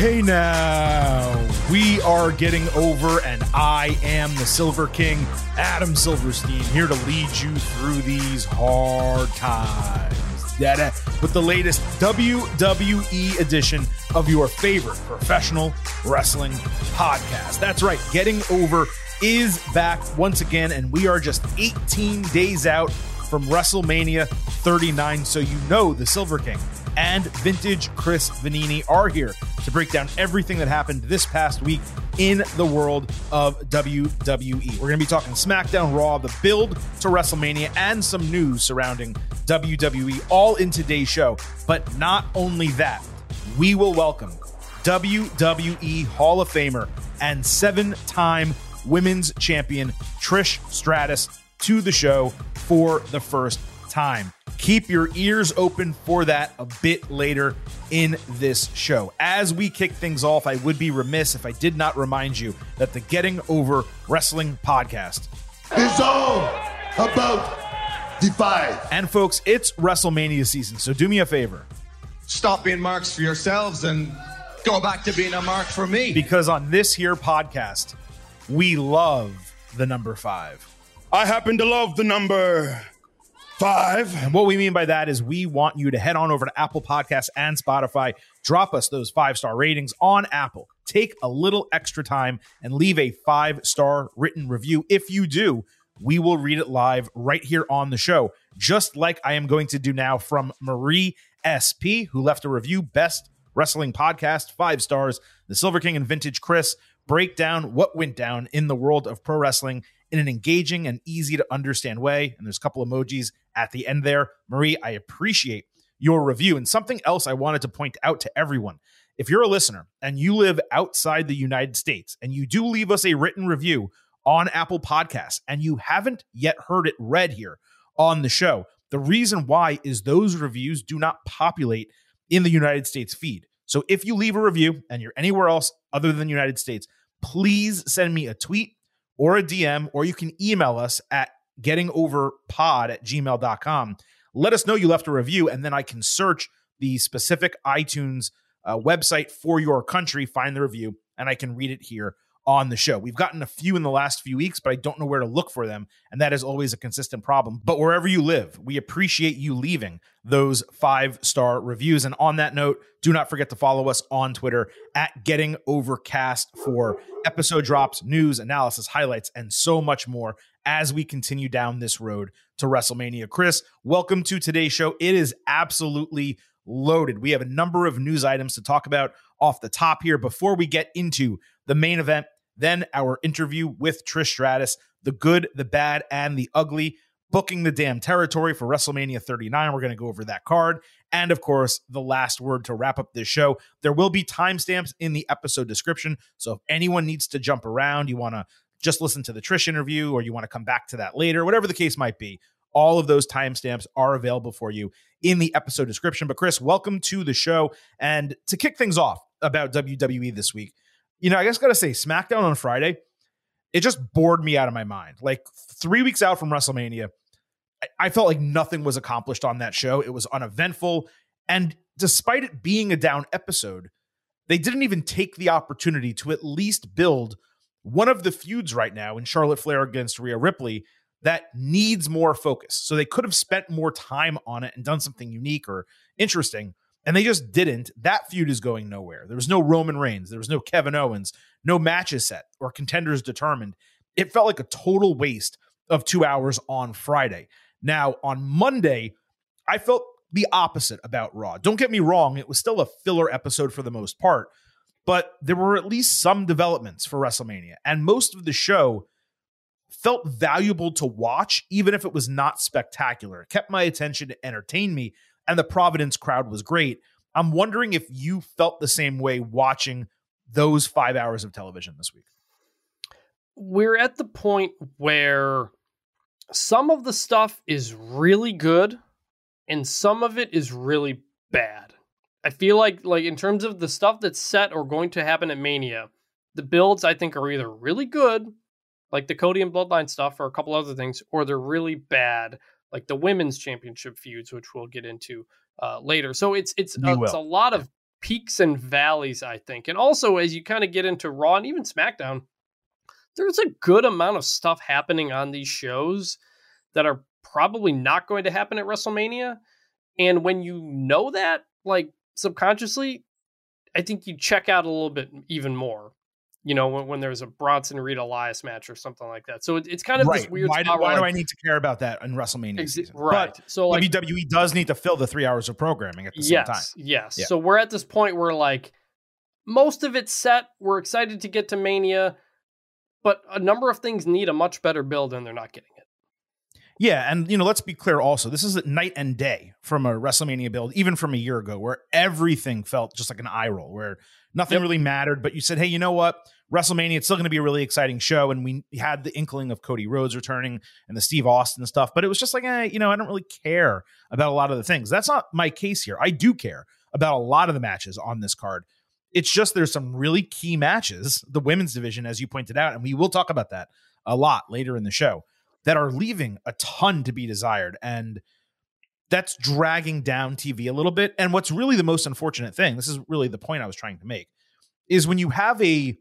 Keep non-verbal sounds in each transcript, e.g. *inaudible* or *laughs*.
Hey now, we are getting over, and I am the Silver King, Adam Silverstein, here to lead you through these hard times. Dada, uh, with the latest WWE edition of your favorite professional wrestling podcast. That's right, Getting Over is back once again, and we are just 18 days out from WrestleMania 39, so you know the Silver King and vintage Chris Vannini are here to break down everything that happened this past week in the world of WWE. We're going to be talking SmackDown Raw, the build to WrestleMania, and some news surrounding WWE all in today's show. But not only that, we will welcome WWE Hall of Famer and seven time women's champion Trish Stratus to the show for the first time. Keep your ears open for that a bit later in this show. As we kick things off, I would be remiss if I did not remind you that the Getting Over Wrestling podcast is all about Defy. And folks, it's WrestleMania season, so do me a favor. Stop being marks for yourselves and go back to being a mark for me. Because on this here podcast, we love the number five. I happen to love the number five. And what we mean by that is we want you to head on over to Apple Podcasts and Spotify, drop us those five star ratings on Apple. Take a little extra time and leave a five star written review. If you do, we will read it live right here on the show, just like I am going to do now from Marie SP, who left a review Best Wrestling Podcast, five stars. The Silver King and Vintage Chris break down what went down in the world of pro wrestling in an engaging and easy to understand way. And there's a couple emojis at the end there. Marie, I appreciate your review. And something else I wanted to point out to everyone if you're a listener and you live outside the United States and you do leave us a written review on Apple Podcasts and you haven't yet heard it read here on the show, the reason why is those reviews do not populate in the United States feed. So if you leave a review and you're anywhere else other than the United States, please send me a tweet or a DM, or you can email us at gettingoverpod at gmail.com. Let us know you left a review, and then I can search the specific iTunes uh, website for your country, find the review, and I can read it here on the show. We've gotten a few in the last few weeks, but I don't know where to look for them. And that is always a consistent problem. But wherever you live, we appreciate you leaving those five star reviews. And on that note, do not forget to follow us on Twitter at Getting Overcast for episode drops, news, analysis, highlights, and so much more as we continue down this road to WrestleMania. Chris, welcome to today's show. It is absolutely loaded. We have a number of news items to talk about off the top here before we get into the main event, then our interview with Trish Stratus, the good, the bad, and the ugly, booking the damn territory for WrestleMania 39. We're going to go over that card. And of course, the last word to wrap up this show. There will be timestamps in the episode description. So if anyone needs to jump around, you want to just listen to the Trish interview or you want to come back to that later, whatever the case might be, all of those timestamps are available for you in the episode description. But Chris, welcome to the show. And to kick things off about WWE this week, you know, I guess got to say, SmackDown on Friday, it just bored me out of my mind. Like three weeks out from WrestleMania, I, I felt like nothing was accomplished on that show. It was uneventful. And despite it being a down episode, they didn't even take the opportunity to at least build one of the feuds right now in Charlotte Flair against Rhea Ripley that needs more focus. So they could have spent more time on it and done something unique or interesting, and they just didn't. That feud is going nowhere. There was no Roman Reigns, there was no Kevin Owens, no matches set or contenders determined. It felt like a total waste of two hours on Friday. Now, on Monday, I felt the opposite about Raw. Don't get me wrong, it was still a filler episode for the most part, but there were at least some developments for WrestleMania. And most of the show felt valuable to watch, even if it was not spectacular. It kept my attention, it entertained me, and the Providence crowd was great. I'm wondering if you felt the same way watching those five hours of television this week. We're at the point where some of the stuff is really good and some of it is really bad. I feel like like in terms of the stuff that's set or going to happen at Mania, the builds I think are either really good like the Cody and Bloodline stuff or a couple other things, or they're really bad, like the women's championship feuds, which we'll get into uh, later. So it's it's uh, it's a lot of peaks and valleys, I think. And also, as you kind of get into Raw and even SmackDown, there's a good amount of stuff happening on these shows that are probably not going to happen at WrestleMania. And when you know that, like subconsciously, I think you check out a little bit even more. You know, when, when there's a Bronson Reed Elias match or something like that. So it, it's kind of right. this weird. Why, do, why do I need to care about that in WrestleMania? Season? right. But So like WWE does need to fill the three hours of programming at the same yes, time. yes. Yeah. So we're at this point where like most of it's set. We're excited to get to Mania, but a number of things need a much better build, and they're not getting it. Yeah, and you know, let's be clear also. This is a night and day from a WrestleMania build, even from a year ago, where everything felt just like an eye roll, where nothing Yep. really mattered. But you said, hey, you know what? WrestleMania, it's still going to be a really exciting show. And we had the inkling of Cody Rhodes returning and the Steve Austin stuff. But it was just like, eh, you know, I don't really care about a lot of the things. That's not my case here. I do care about a lot of the matches on this card. It's just there's some really key matches, the women's division, as you pointed out, and we will talk about that a lot later in the show, that are leaving a ton to be desired. And that's dragging down TV a little bit. And what's really the most unfortunate thing, this is really the point I was trying to make, is when you have a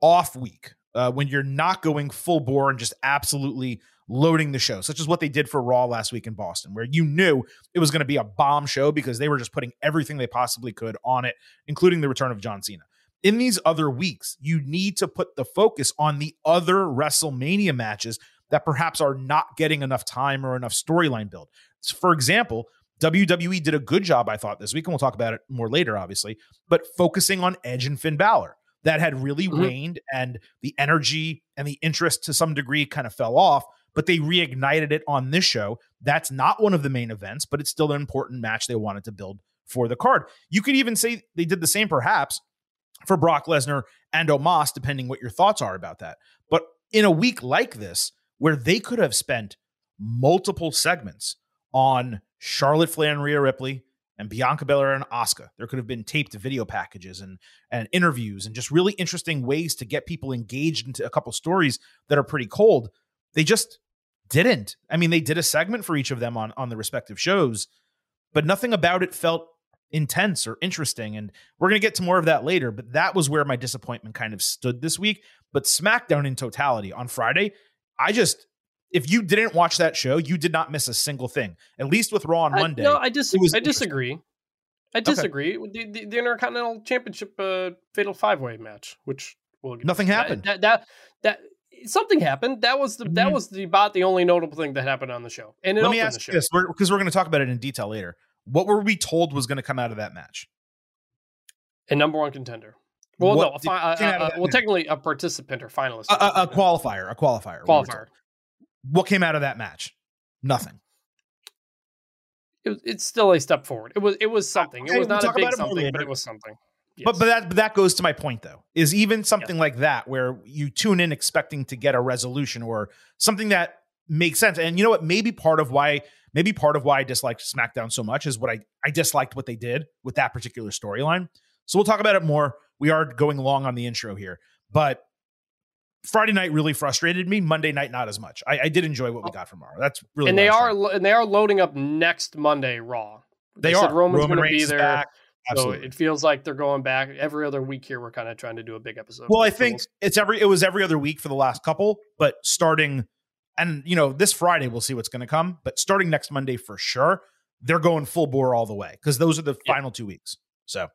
off week, uh, when you're not going full bore and just absolutely loading the show, such as what they did for Raw last week in Boston, where you knew it was going to be a bomb show because they were just putting everything they possibly could on it, including the return of John Cena. In these other weeks, you need to put the focus on the other WrestleMania matches that perhaps are not getting enough time or enough storyline build. So for example, WWE did a good job, I thought, this week, and we'll talk about it more later, obviously, but focusing on Edge and Finn Balor. That had really Mhm. waned, and the energy and the interest to some degree kind of fell off, but they reignited it on this show. That's not one of the main events, but it's still an important match they wanted to build for the card. You could even say they did the same, perhaps, for Brock Lesnar and Omos, depending what your thoughts are about that. But in a week like this, where they could have spent multiple segments on Charlotte Flair and Rhea Ripley and Bianca Belair and Asuka, there could have been taped video packages and and interviews and just really interesting ways to get people engaged into a couple stories that are pretty cold. They just didn't. I mean, they did a segment for each of them on on the respective shows, but nothing about it felt intense or interesting. And we're going to get to more of that later, but that was where my disappointment kind of stood this week. But SmackDown in totality on Friday, I just, if you didn't watch that show, you did not miss a single thing. At least with Raw on I- Monday. no, I dis- I disagree. I disagree. with The, the, the Intercontinental Championship uh, Fatal Five Way match, which will Nothing that- happened. That, that that something happened. That was the that Mhm. was the about the only notable thing that happened on the show. And it Let me ask the show. you this because we're, going to talk about it in detail later. What were we told was going to come out of that match? a number one contender. Well, What no, did- fi- uh, uh, well, technically a participant or finalist. A, a, a qualifier, a qualifier. qualifier. What came out of that match? Nothing. It was, it's still a step forward. It was it was something. Okay, it was we'll not a big something, but it was something. But Yes. but that but that goes to my point though. Is even something like that where you tune in expecting to get a resolution or something that makes sense. And you know what? Maybe part of why maybe part of why I disliked SmackDown so much is what I I disliked what they did with that particular storyline. So we'll talk about it more. We are going long on the intro here, but Friday night really frustrated me. Monday night not as much. I, I did enjoy what we oh. got from Raw. That's really and they are and they are loading up next Monday Raw. they, said are Roman's Roman going to be there. back. So it feels like they're going back every other week here. We're kind of trying to do a big episode. Well, I think it's every it was every other week for the last couple, but starting and you know this Friday we'll see what's going to come, but starting next Monday for sure, they're going full bore all the way because those are the Yeah. final two weeks. So.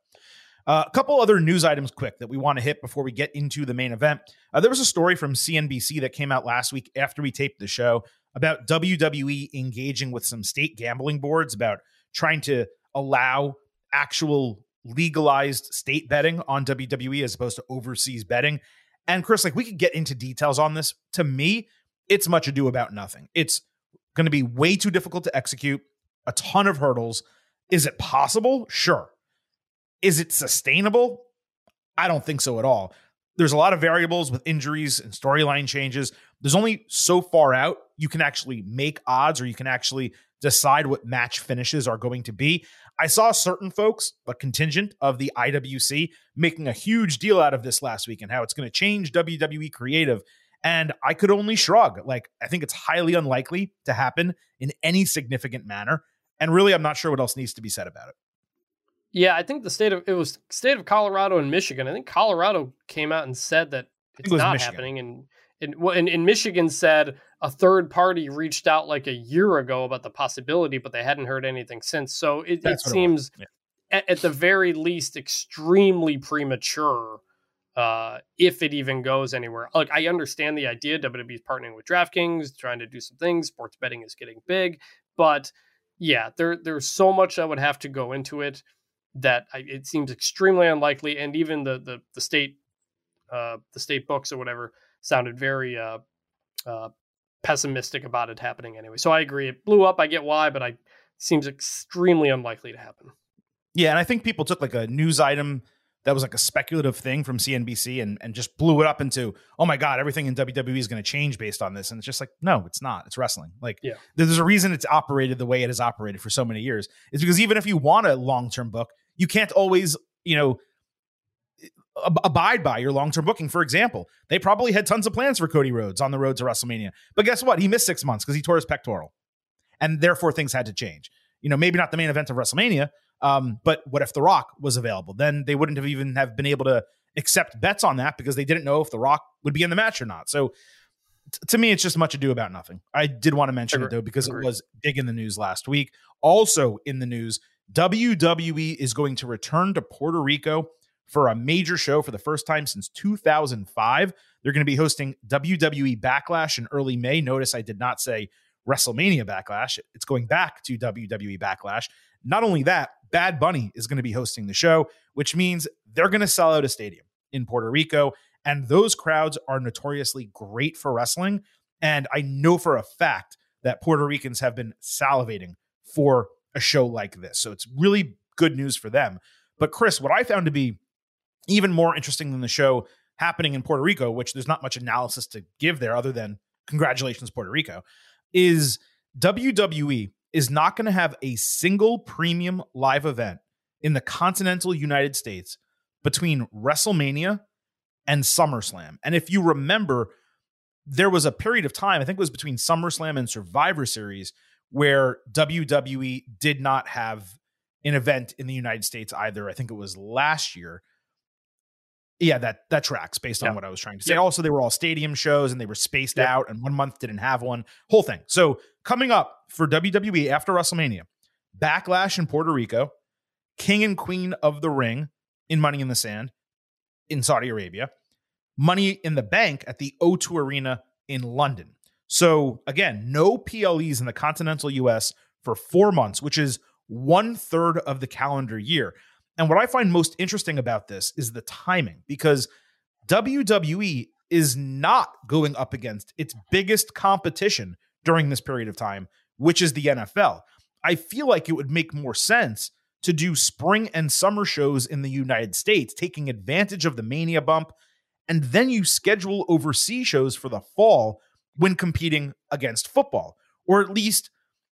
Uh, a couple other news items quick that we want to hit before we get into the main event. Uh, there was a story from CNBC that came out last week after we taped the show about WWE engaging with some state gambling boards about trying to allow actual legalized state betting on WWE as opposed to overseas betting. And Chris, like we could get into details on this. To me, it's much ado about nothing. It's going to be way too difficult to execute, a ton of hurdles. Is it possible? Sure. Is it sustainable? I don't think so at all. There's a lot of variables with injuries and storyline changes. There's only so far out you can actually make odds or you can actually decide what match finishes are going to be. I saw certain folks, a contingent of the IWC, making a huge deal out of this last week and how it's going to change WWE creative. And I could only shrug. Like, I think it's highly unlikely to happen in any significant manner. And really, I'm not sure what else needs to be said about it. Yeah, I think the state of it was state of Colorado and Michigan. I think Colorado came out and said that it's it not Michigan. happening, and and well, and, and Michigan said a third party reached out like a year ago about the possibility, but they hadn't heard anything since. So it, it what it seems Yeah. at, at the very least extremely premature uh, if it even goes anywhere. Like I understand the idea WWE is partnering with DraftKings, trying to do some things. Sports betting is getting big, but yeah, there there's so much that would have to go into it that I, it seems extremely unlikely. And even the the the state uh, the state books or whatever sounded very uh, uh, pessimistic about it happening anyway. So I agree, it blew up. I get why, but I seems extremely unlikely to happen. Yeah, and I think people took like a news item that was like a speculative thing from CNBC and, and just blew it up into, oh my God, everything in WWE is going to change based on this. And it's just like, no, it's not. It's wrestling. Like, Yeah. there's a reason it's operated the way it has operated for so many years. It's because even if you want a long term book, you can't always, you know, ab- abide by your long term booking. For example, they probably had tons of plans for Cody Rhodes on the road to WrestleMania. But guess what? He missed six months because he tore his pectoral. And therefore, things had to change. You know, maybe not the main event of WrestleMania, um, but what if The Rock was available? Then they wouldn't have even have been able to accept bets on that because they didn't know if The Rock would be in the match or not. So t- to me, it's just much ado about nothing. I did want to mention it though because agree. it was big in the news last week. Also in the news, WWE is going to return to Puerto Rico for a major show for the first time since 2005. They're going to be hosting WWE Backlash in early May. Notice I did not say WrestleMania Backlash. It's going back to WWE Backlash. Not only that, Bad Bunny is going to be hosting the show, which means they're going to sell out a stadium in Puerto Rico. And those crowds are notoriously great for wrestling. And I know for a fact that Puerto Ricans have been salivating for a show like this. So it's really good news for them. But Chris, what I found to be even more interesting than the show happening in Puerto Rico, which there's not much analysis to give there other than congratulations, Puerto Rico, is WWE is not going to have a single premium live event in the continental United States between WrestleMania and SummerSlam. And if you remember, there was a period of time, I think it was between SummerSlam and Survivor Series, where WWE did not have an event in the United States either. I think it was last year. Yeah, that that tracks based on Yeah. what I was trying to say. Yep. Also, they were all stadium shows and they were spaced Yep. out, and one month didn't have one. Whole thing. So coming up for WWE after WrestleMania, Backlash in Puerto Rico, King and Queen of the Ring in Money in the Sand in Saudi Arabia, Money in the Bank at the O2 Arena in London. So again, no PLEs in the continental US for four months, which is one third of the calendar year. And what I find most interesting about this is the timing because WWE is not going up against its biggest competition during this period of time, which is the NFL. I feel like it would make more sense to do spring and summer shows in the United States, taking advantage of the Mania bump, and then you schedule overseas shows for the fall when competing against football, or at least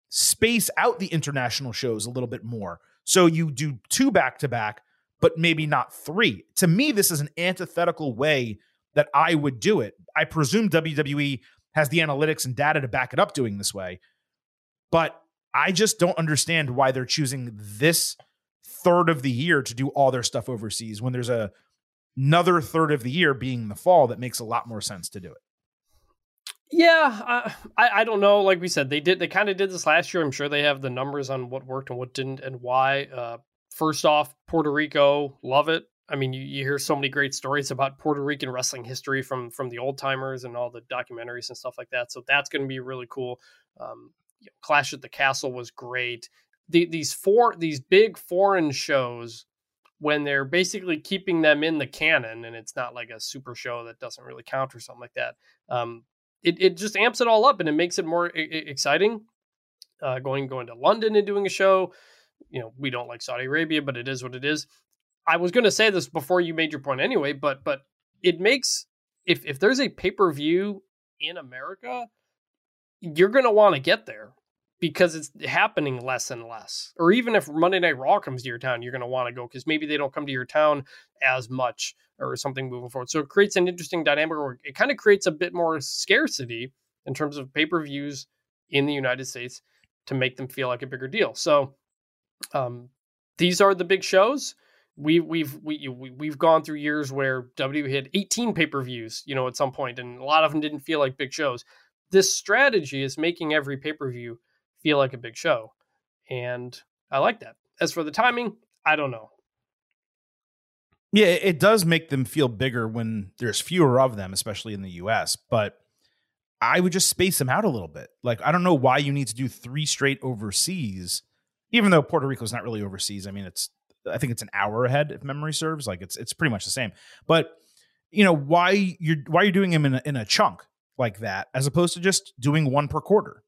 space out the international shows a little bit more. So you do two back to back, but maybe not three. To me, this is an antithetical way that I would do it. I presume WWE has the analytics and data to back it up doing this way, but I just don't understand why they're choosing this third of the year to do all their stuff overseas when there's a another third of the year being the fall that makes a lot more sense to do it. Yeah, I, I I don't know. Like we said, they did. They kind of did this last year. I'm sure they have the numbers on what worked and what didn't, and why. Uh, first off, Puerto Rico, love it. I mean, you, you hear so many great stories about Puerto Rican wrestling history from from the old timers and all the documentaries and stuff like that. So that's going to be really cool. Um, you know, Clash at the Castle was great. The, these four these big foreign shows when they're basically keeping them in the canon and it's not like a super show that doesn't really count or something like that. Um, it, it just amps it all up and it makes it more I- exciting. Uh, going going to London and doing a show, you know, we don't like Saudi Arabia, but it is what it is. I was going to say this before you made your point anyway, but but it makes if if there's a pay per view in America, you're going to want to get there because it's happening less and less. Or even if Monday Night Raw comes to your town, you're going to want to go because maybe they don't come to your town as much or something moving forward. So it creates an interesting dynamic where it kind of creates a bit more scarcity in terms of pay per views in the United States to make them feel like a bigger deal. So, um, these are the big shows. We we've we, we we've gone through years where WWE had 18 pay per views, you know, at some point, and a lot of them didn't feel like big shows. This strategy is making every pay per view feel like a big show, and I like that. As for the timing, I don't know. Yeah, it does make them feel bigger when there's fewer of them, especially in the US. But I would just space them out a little bit. Like, I don't know why you need to do three straight overseas, even though Puerto Rico is not really overseas. I mean, it's I think it's an hour ahead if memory serves. Like it's it's pretty much the same. But you know, why you're why you're doing them in a, in a chunk like that as opposed to just doing one per quarter?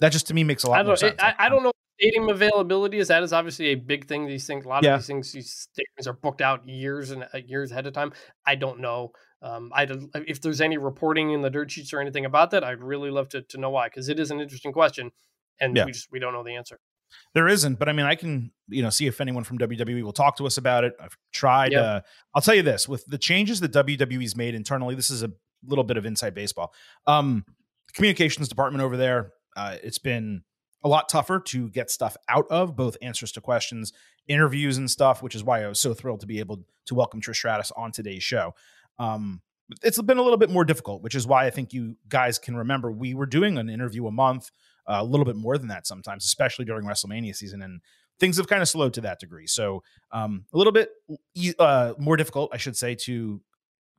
That just to me makes a lot more sense. I, I don't know stadium availability is that is obviously a big thing. These things, a lot yeah. of these things, these stadiums are booked out years and uh, years ahead of time. I don't know. Um, I if there's any reporting in the dirt sheets or anything about that, I'd really love to to know why because it is an interesting question, and yeah. we just we don't know the answer. There isn't, but I mean, I can you know see if anyone from WWE will talk to us about it. I've tried. Uh, I'll tell you this: with the changes that WWE's made internally, this is a little bit of inside baseball. Um, communications department over there, uh, it's been a lot tougher to get stuff out of, both answers to questions, interviews, and stuff, which is why I was so thrilled to be able to welcome Trish Stratus on today's show. Um, it's been a little bit more difficult, which is why I think you guys can remember we were doing an interview a month, uh, a little bit more than that sometimes, especially during WrestleMania season, and things have kind of slowed to that degree. So um, a little bit uh, more difficult, I should say, to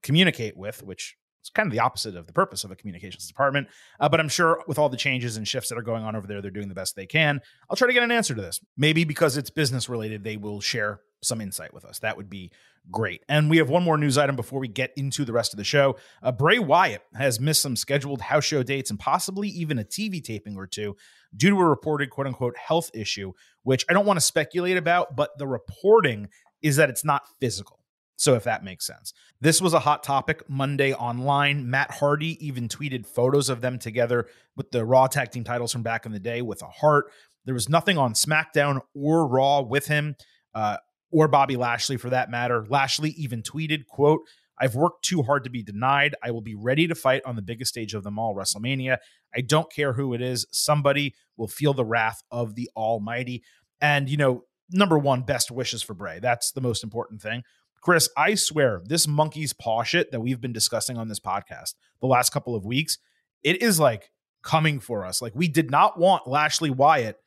communicate with, which it's kind of the opposite of the purpose of a communications department. Uh, but I'm sure with all the changes and shifts that are going on over there, they're doing the best they can. I'll try to get an answer to this. Maybe because it's business related, they will share some insight with us. That would be great. And we have one more news item before we get into the rest of the show. Uh, Bray Wyatt has missed some scheduled house show dates and possibly even a TV taping or two due to a reported quote unquote health issue, which I don't want to speculate about, but the reporting is that it's not physical. So, if that makes sense. This was a hot topic Monday online. Matt Hardy even tweeted photos of them together with the Raw tag team titles from back in the day with a heart. There was nothing on SmackDown or Raw with him, uh, or Bobby Lashley for that matter. Lashley even tweeted, quote, I've worked too hard to be denied. I will be ready to fight on the biggest stage of them all, WrestleMania. I don't care who it is. Somebody will feel the wrath of the Almighty. And, you know, number one, best wishes for Bray. That's the most important thing. Chris, I swear, this monkey's paw shit that we've been discussing on this podcast the last couple of weeks, it is like coming for us. Like we did not want Lashley Wyatt,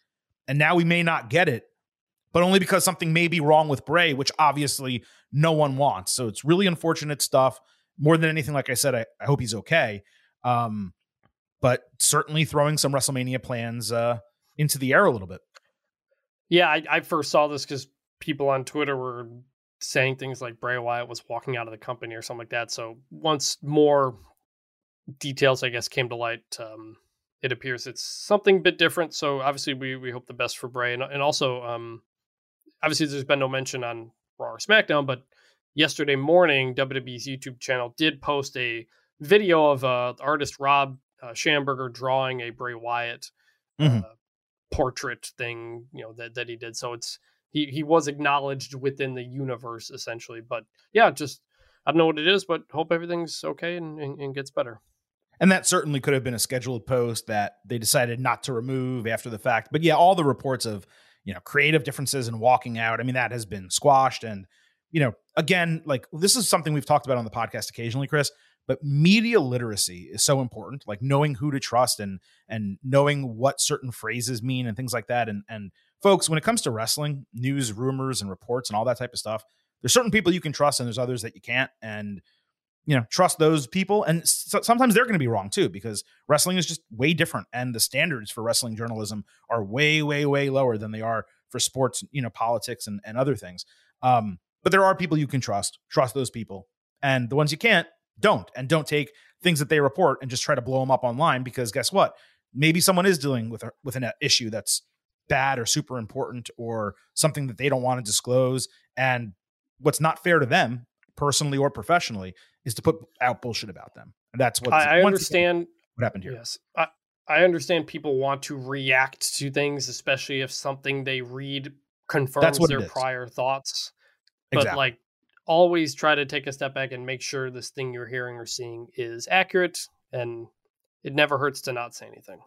and now we may not get it, but only because something may be wrong with Bray, which obviously no one wants. So it's really unfortunate stuff. More than anything, like I said, I, I hope he's okay. Um, but certainly throwing some WrestleMania plans uh, into the air a little bit. Yeah, I, I first saw this because people on Twitter were saying things like Bray Wyatt was walking out of the company or something like that. So once more details, I guess, came to light, um, it appears it's something a bit different. So obviously, we we hope the best for Bray, and, and also, um, obviously, there's been no mention on Raw or SmackDown, but yesterday morning, WWE's YouTube channel did post a video of uh, artist Rob uh, Schamberger drawing a Bray Wyatt mm-hmm. uh, portrait thing, you know that that he did. So it's he he was acknowledged within the universe essentially. But yeah, just I don't know what it is, but hope everything's okay and, and, and gets better. And that certainly could have been a scheduled post that they decided not to remove after the fact. But yeah, all the reports of you know creative differences and walking out. I mean, that has been squashed. And you know, again, like this is something we've talked about on the podcast occasionally, Chris. But media literacy is so important, like knowing who to trust and and knowing what certain phrases mean and things like that. And and folks, when it comes to wrestling, news, rumors, and reports and all that type of stuff, there's certain people you can trust and there's others that you can't. And you know, trust those people. And so, sometimes they're going to be wrong too, because wrestling is just way different, and the standards for wrestling journalism are way, way, way lower than they are for sports, you know, politics and, and other things. Um, but there are people you can trust. Trust those people, and the ones you can't, don't. And don't take things that they report and just try to blow them up online because guess what? Maybe someone is dealing with a, with an issue that's bad or super important or something that they don't want to disclose. And what's not fair to them, personally or professionally, is to put out bullshit about them. And that's what I, I understand. What happened here? Yes, I, I understand people want to react to things, especially if something they read confirms their prior thoughts. But exactly. like, always try to take a step back and make sure this thing you're hearing or seeing is accurate, and it never hurts to not say anything.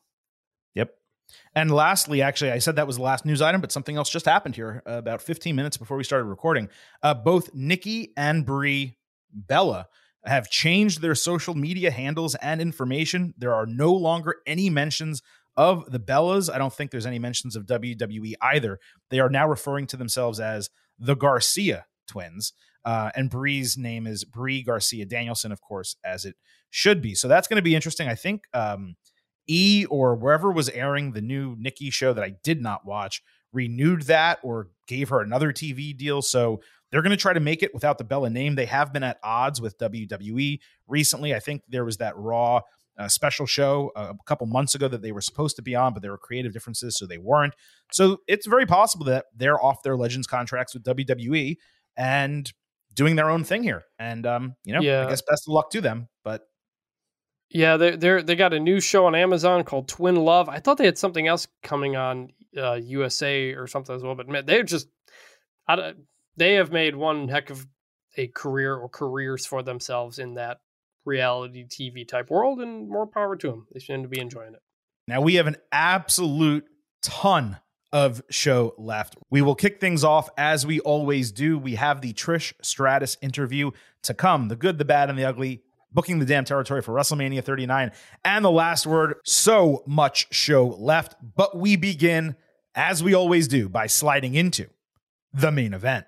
And lastly, actually, I said that was the last news item, but something else just happened here uh, about 15 minutes before we started recording. Uh, both Nikki and Brie Bella have changed their social media handles and information. There are no longer any mentions of the Bellas. I don't think there's any mentions of WWE either. They are now referring to themselves as the Garcia twins. Uh, and Brie's name is Brie Garcia Danielson, of course, as it should be. So that's going to be interesting. I think um, E or wherever was airing the new Nikki show that I did not watch renewed that or gave her another TV deal. So they're going to try to make it without the Bella name. They have been at odds with WWE recently. I think there was that Raw uh, special show uh, a couple months ago that they were supposed to be on, but there were creative differences, so they weren't. So it's very possible that they're off their Legends contracts with WWE and doing their own thing here. And um, you know, yeah. I guess best of luck to them. But yeah, they they they got a new show on Amazon called Twin Love. I thought they had something else coming on uh, USA or something as well, but man, they're just they have made one heck of a career or careers for themselves in that reality TV type world, and more power to them. They seem to be enjoying it. Now we have an absolute ton of show left. We will kick things off as we always do. We have the Trish Stratus interview to come the good, the bad, and the ugly. Booking the damn territory for WrestleMania 39 and the last word. So much show left, but we begin, as we always do, by sliding into the main event.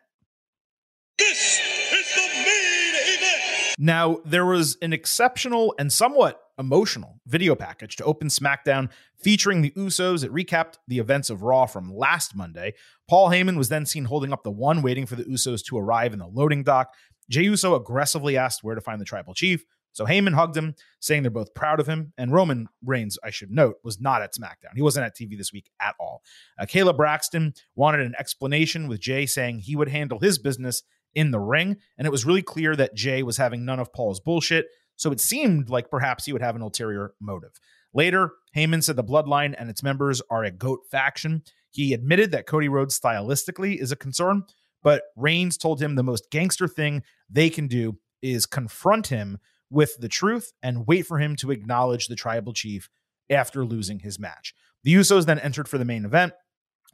This is the main event. Now, there was an exceptional and somewhat emotional video package to open SmackDown featuring the Usos. It recapped the events of Raw from last Monday. Paul Heyman was then seen holding up the one, waiting for the Usos to arrive in the loading dock. Jey Uso aggressively asked where to find the tribal chief. So Heyman hugged him, saying they're both proud of him. And Roman Reigns, I should note, was not at SmackDown. He wasn't at TV this week at all. Uh, Kayla Braxton wanted an explanation with Jey saying he would handle his business in the ring. And it was really clear that Jey was having none of Paul's bullshit. So it seemed like perhaps he would have an ulterior motive. Later, Heyman said the Bloodline and its members are a GOAT faction. He admitted that Cody Rhodes stylistically is a concern, but Reigns told him the most gangster thing they can do is confront him with the truth and wait for him to acknowledge the tribal chief after losing his match. The Usos then entered for the main event.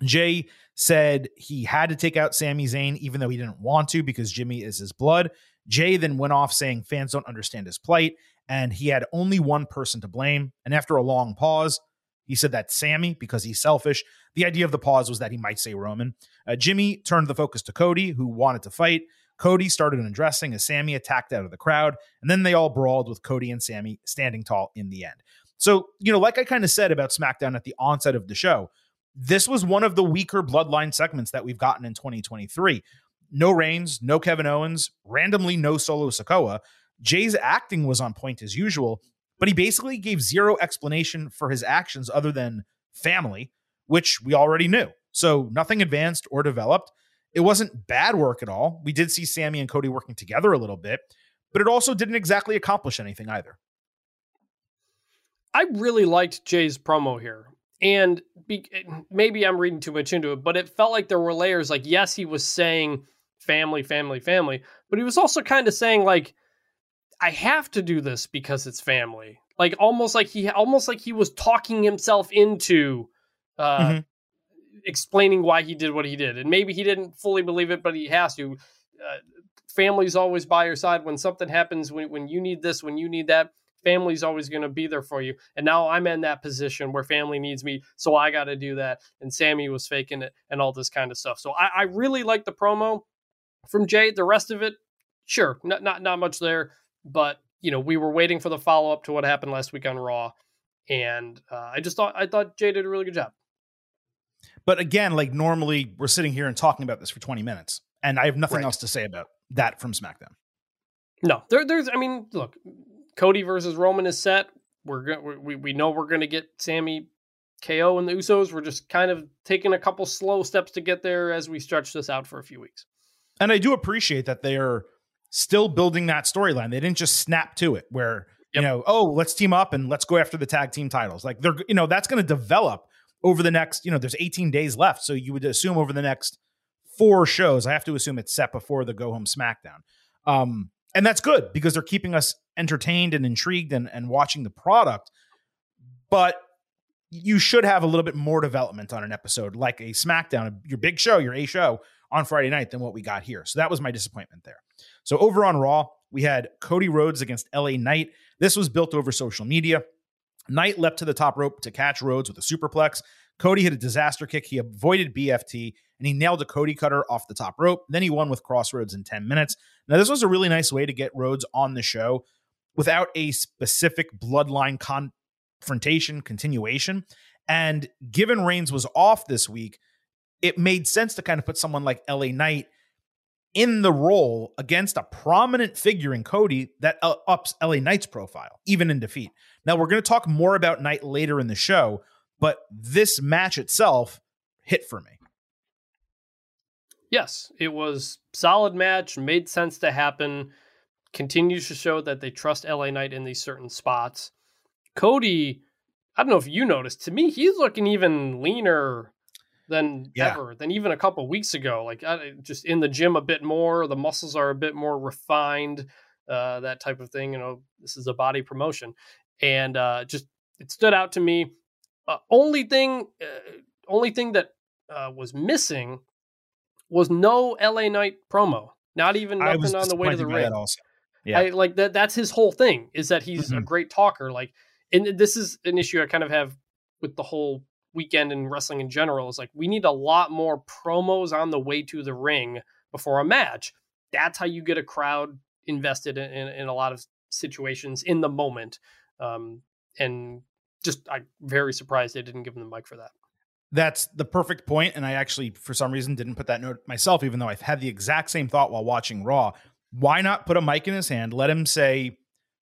Jey said he had to take out Sami Zayn, even though he didn't want to because Jimmy is his blood. Jey then went off saying fans don't understand his plight and he had only one person to blame. And after a long pause, he said that Sami because he's selfish. The idea of the pause was that he might say Roman. Uh, Jimmy turned the focus to Cody, who wanted to fight. Cody started undressing as Sami attacked out of the crowd, and then they all brawled with Cody and Sami standing tall in the end. So, you know, like I kind of said about SmackDown at the onset of the show, this was one of the weaker bloodline segments that we've gotten in 2023 no Reigns, no Kevin Owens, randomly no Solo Sikoa. Jey's acting was on point as usual, but he basically gave zero explanation for his actions other than family, which we already knew. So nothing advanced or developed. It wasn't bad work at all. We did see Sami and Cody working together a little bit, but it also didn't exactly accomplish anything either. I really liked Jey's promo here. And be, maybe I'm reading too much into it, but it felt like there were layers. Like, yes, he was saying family, family, family. But he was also kind of saying like, I have to do this because it's family. Like almost like he almost like he was talking himself into uh, mm-hmm. Explaining why he did what he did, and maybe he didn't fully believe it, but he has to. Uh, family's always by your side when something happens. When when you need this, when you need that, family's always going to be there for you. And now I'm in that position where family needs me, so I got to do that. And Sami was faking it and all this kind of stuff. So I, I really like the promo from Jey. The rest of it, sure, not not not much there, but you know we were waiting for the follow up to what happened last week on Raw, and uh, I just thought I thought Jey did a really good job. But again, like normally we're sitting here and talking about this for 20 minutes, and I have nothing right. else to say about that from SmackDown. No, there, there's. I mean, look, Cody versus Roman is set. We're going. We we know we're going to get Sami KO and the Usos. We're just kind of taking a couple slow steps to get there as we stretch this out for a few weeks. And I do appreciate that they are still building that storyline. They didn't just snap to it where, yep. you know, oh, let's team up and let's go after the tag team titles. Like they're, you know, that's going to develop over the next, you know, there's 18 days left. So you would assume over the next four shows, I have to assume it's set before the go home SmackDown. Um, and that's good because they're keeping us entertained and intrigued and, and watching the product. But you should have a little bit more development on an episode like a SmackDown, your big show, your A show on Friday night than what we got here. So that was my disappointment there. So over on Raw, we had Cody Rhodes against LA Knight. This was built over social media. Knight leapt to the top rope to catch Rhodes with a superplex. Cody hit a disaster kick. He avoided BFT and he nailed a Cody cutter off the top rope. Then he won with Crossroads in 10 minutes. Now, this was a really nice way to get Rhodes on the show without a specific bloodline confrontation continuation. And given Reigns was off this week, it made sense to kind of put someone like LA Knight in the role against a prominent figure in Cody that ups LA Knight's profile, even in defeat. Now, we're going to talk more about Knight later in the show, but this match itself hit for me. Yes, it was solid match, made sense to happen. Continues to show that they trust LA Knight in these certain spots. Cody, I don't know if you noticed, to me, he's looking even leaner than yeah. ever, than even a couple weeks ago. Like just in the gym a bit more, the muscles are a bit more refined, uh, that type of thing. You know, this is a body promotion, and uh, just it stood out to me. Uh, only thing, uh, only thing that uh, was missing was no LA Knight promo. Not even nothing on the way to the ring. Yeah, I, like that. That's his whole thing is that he's mm-hmm. a great talker. Like, and this is an issue I kind of have with the whole weekend in wrestling in general. Is like we need a lot more promos on the way to the ring before a match. That's how you get a crowd invested in, in, in a lot of situations in the moment. Um, and just I'm very surprised they didn't give him the mic for that. That's the perfect point, and I actually, for some reason, didn't put that note myself, even though I've had the exact same thought while watching Raw. Why not put a mic in his hand, let him say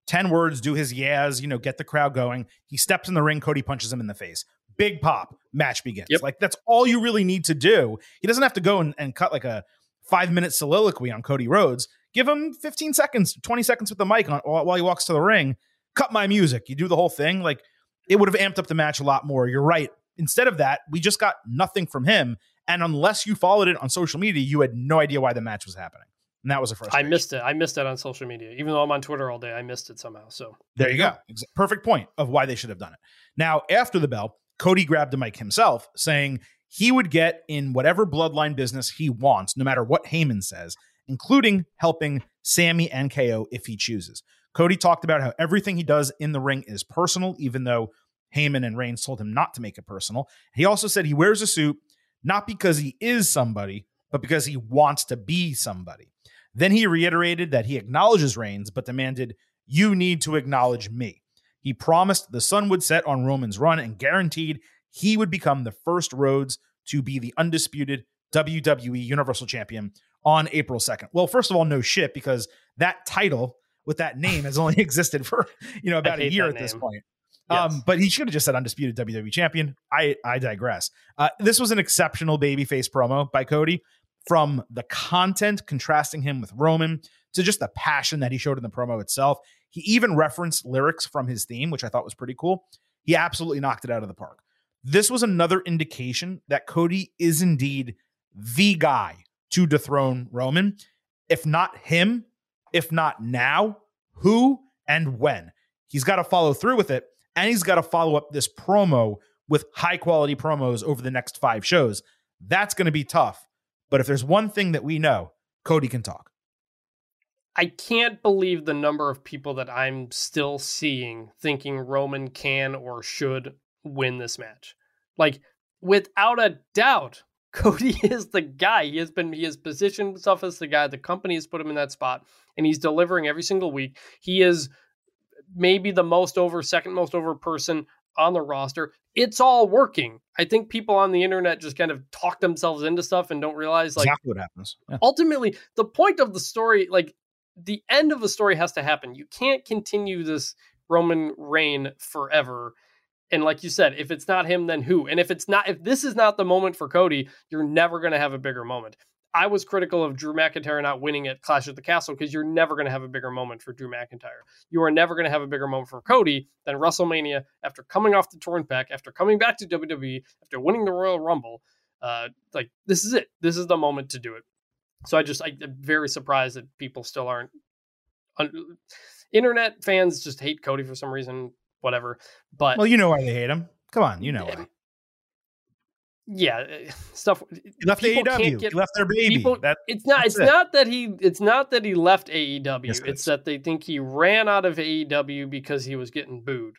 10 words, do his yas, you know, get the crowd going. He steps in the ring, Cody punches him in the face. Big pop, match begins. Yep. Like, that's all you really need to do. He doesn't have to go and, and cut like a five minute soliloquy on Cody Rhodes. Give him 15 seconds, 20 seconds with the mic on while he walks to the ring. Cut my music. You do the whole thing. Like, it would have amped up the match a lot more. You're right. Instead of that, we just got nothing from him. And unless you followed it on social media, you had no idea why the match was happening. And that was a first. I missed it. I missed it on social media. Even though I'm on Twitter all day, I missed it somehow. So there you go. Perfect point of why they should have done it. Now, after the bell, Cody grabbed the mic himself, saying he would get in whatever bloodline business he wants, no matter what Heyman says, including helping Sami and KO if he chooses. Cody talked about how everything he does in the ring is personal, even though Heyman and Reigns told him not to make it personal. He also said he wears a suit not because he is somebody, but because he wants to be somebody. Then he reiterated that he acknowledges Reigns, but demanded, You need to acknowledge me. He promised the sun would set on Roman's run and guaranteed he would become the first Rhodes to be the undisputed WWE Universal Champion on April 2nd. Well, first of all, no shit, because that title with that name has only *laughs* existed for, you know, about a year at name. this point. Yes. Um, but he should have just said undisputed WWE champion. I I digress. Uh, this was an exceptional babyface promo by Cody, from the content contrasting him with Roman to just the passion that he showed in the promo itself. He even referenced lyrics from his theme, which I thought was pretty cool. He absolutely knocked it out of the park. This was another indication that Cody is indeed the guy to dethrone Roman. If not him, if not now, who and when? He's got to follow through with it and he's got to follow up this promo with high quality promos over the next five shows. That's going to be tough. But if there's one thing that we know, Cody can talk. I can't believe the number of people that I'm still seeing thinking Roman can or should win this match. Like, without a doubt, *laughs* Cody is the guy. He has been he has positioned himself as the guy. The company has put him in that spot, and he's delivering every single week. He is maybe the most over, second most over person on the roster. It's all working. I think people on the internet just kind of talk themselves into stuff and don't realize like exactly what happens. Yeah. Ultimately, the point of the story, like the end of the story has to happen. You can't continue this Roman reign forever. And like you said, if it's not him, then who? And if it's not, if this is not the moment for Cody, you're never going to have a bigger moment. I was critical of Drew McIntyre not winning at Clash at the Castle because you're never going to have a bigger moment for Drew McIntyre. You are never going to have a bigger moment for Cody than WrestleMania after coming off the torn back, after coming back to WWE, after winning the Royal Rumble. Uh, like this is it. This is the moment to do it. So I just I'm very surprised that people still aren't. Un- Internet fans just hate Cody for some reason. Whatever. But well, you know why they hate him Come on, you know Yeah, why. Yeah, uh, stuff. He left AEW. get- he left their baby. people- that, It's not. It's it. not that he. It's not that he left AEW. Yes, it's that they think he ran out of AEW because he was getting booed.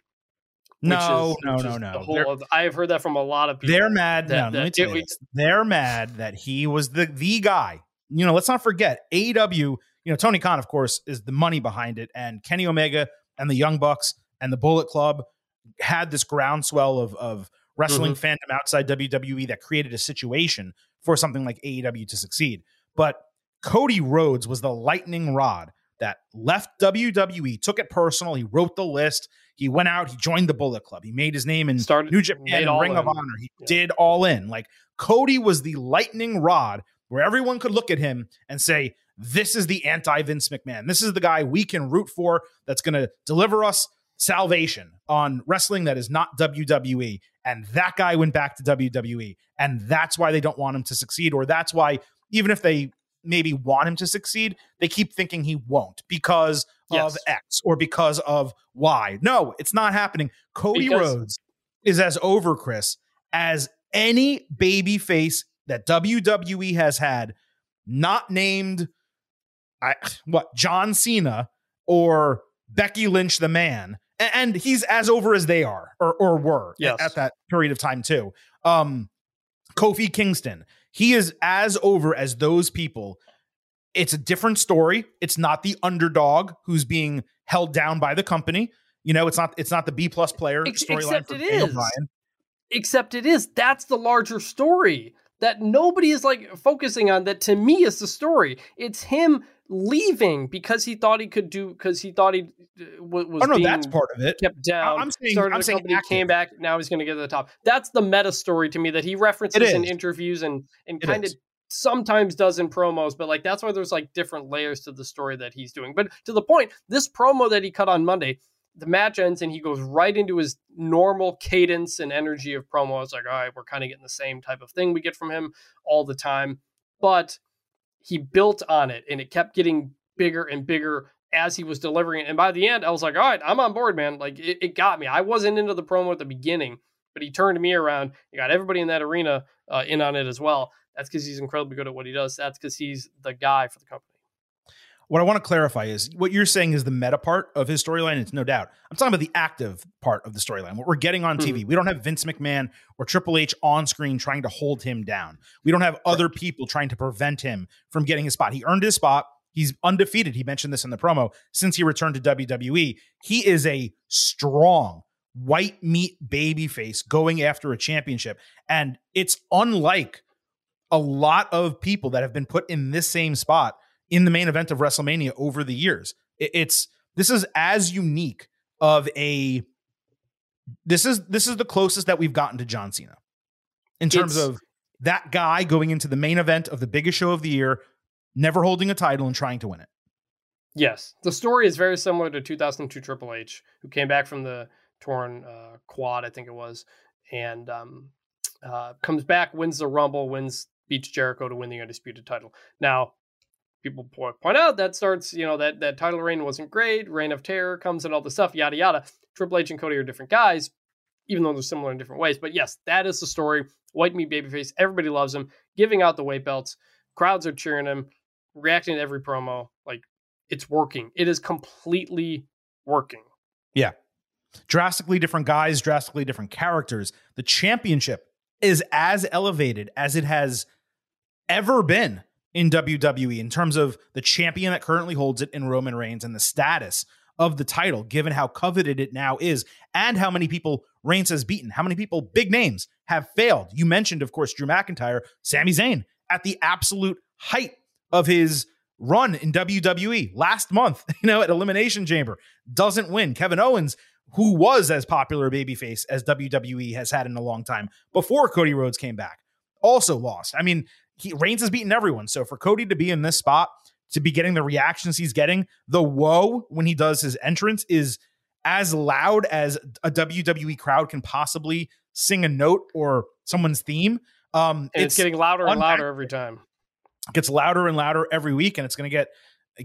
which no, is- no, no, no. the whole They're- I have heard that from a lot of people. They're mad. that- no, let me tell it you this. They're mad that he was the the guy. You know, let's not forget AEW. You know, Tony Khan, of course, is the money behind it, and Kenny Omega and the Young Bucks and the Bullet Club had this groundswell of of wrestling Mm-hmm. fandom outside WWE that created a situation for something like AEW to succeed. But Cody Rhodes was the lightning rod that left WWE, took it personal. He wrote the list. He went out. He joined the Bullet Club. He made his name in Started- New Japan and Ring of. Honor. He Yeah. did all in. Like Cody was the lightning rod where everyone could look at him and say, "This is the anti Vince McMahon. This is the guy we can root for. That's going to deliver us salvation on wrestling that is not WWE." And that guy went back to WWE, and that's why they don't want him to succeed, or that's why even if they maybe want him to succeed, they keep thinking he won't because Yes. of X or because of Y. No, it's not happening. Cody Because- Rhodes is as over, Chris, as any baby face that WWE has had, not named I, what John Cena or Becky Lynch, the man, and he's as over as they are or or were Yes. at that period of time too. Um, Kofi Kingston, he is as over as those people. It's a different story. It's not the underdog who's being held down by the company. You know, it's not it's not the B plus player storyline except for it Daniel. Bryan. Except it is. That's the larger story that nobody is like focusing on. That to me is the story. It's him leaving because he thought he could do because he thought he uh, wa- was Oh no, that's part of it. kept down. I'm saying- started I'm saying company, came back. Now he's going to get to the top. That's the meta story to me that he references in interviews and and kind of sometimes does in promos. But like that's why there's like different layers to the story that he's doing. But to the point, this promo that he cut on Monday. The match ends and he goes right into his normal cadence and energy of promo. It's like, all right, we're kind of getting the same type of thing we get from him all the time. But he built on it and it kept getting bigger and bigger as he was delivering it. And by the end, I was like, all right, I'm on board, man. Like it, it got me. I wasn't into the promo at the beginning, but he turned me around. He got everybody in that arena uh, in on it as well. That's because he's incredibly good at what he does. That's because he's the guy for the company. What I want to clarify is what you're saying is the meta part of his storyline. It's no doubt. I'm talking about the active part of the storyline. What we're getting on TV. Mm-hmm. We don't have Vince McMahon or Triple H on screen trying to hold him down. We don't have other people trying to prevent him from getting his spot. He earned his spot. He's undefeated. He mentioned this in the promo since he returned to WWE. He is a strong white meat baby face going after a championship. And it's unlike a lot of people that have been put in this same spot in the main event of WrestleMania over the years. It- It's this is as unique of a this is this is the closest that we've gotten to John Cena in terms It's- of that guy going into the main event of the biggest show of the year, never holding a title and trying to win it. Yes, the story is very similar to 2002 Triple H, who came back from the torn uh, quad, I think it was, and um, uh, comes back, wins the Rumble, wins, beats Jericho to win the undisputed title. Now, people point out that starts, you know, that that title reign wasn't great. Reign of Terror comes and all the stuff, yada yada. Triple H and Cody are different guys, even though they're similar in different ways. But yes, that is the story. White meat babyface, everybody loves him, giving out the weight belts. Crowds are cheering him, reacting to every promo. Like it's working. It is completely working. Yeah. Drastically different guys, drastically different characters. The championship is as elevated as it has ever been in WWE in terms of the champion that currently holds it in Roman Reigns and the status of the title, given how coveted it now is and how many people Reigns has beaten, how many people, big names, have failed. You mentioned, of course, Drew McIntyre, Sami Zayn at the absolute height of his run in WWE last month, *laughs* you know, at Elimination Chamber, doesn't win. Kevin Owens, who was as popular a babyface as WWE has had in a long time before Cody Rhodes came back, also lost. I mean, he Reigns has beaten everyone. So for Cody to be in this spot, to be getting the reactions he's getting, the whoa when he does his entrance is as loud as a WWE crowd can possibly sing a note or someone's theme. Um, And it's, getting louder and louder every time. It gets louder and louder every week and it's going to get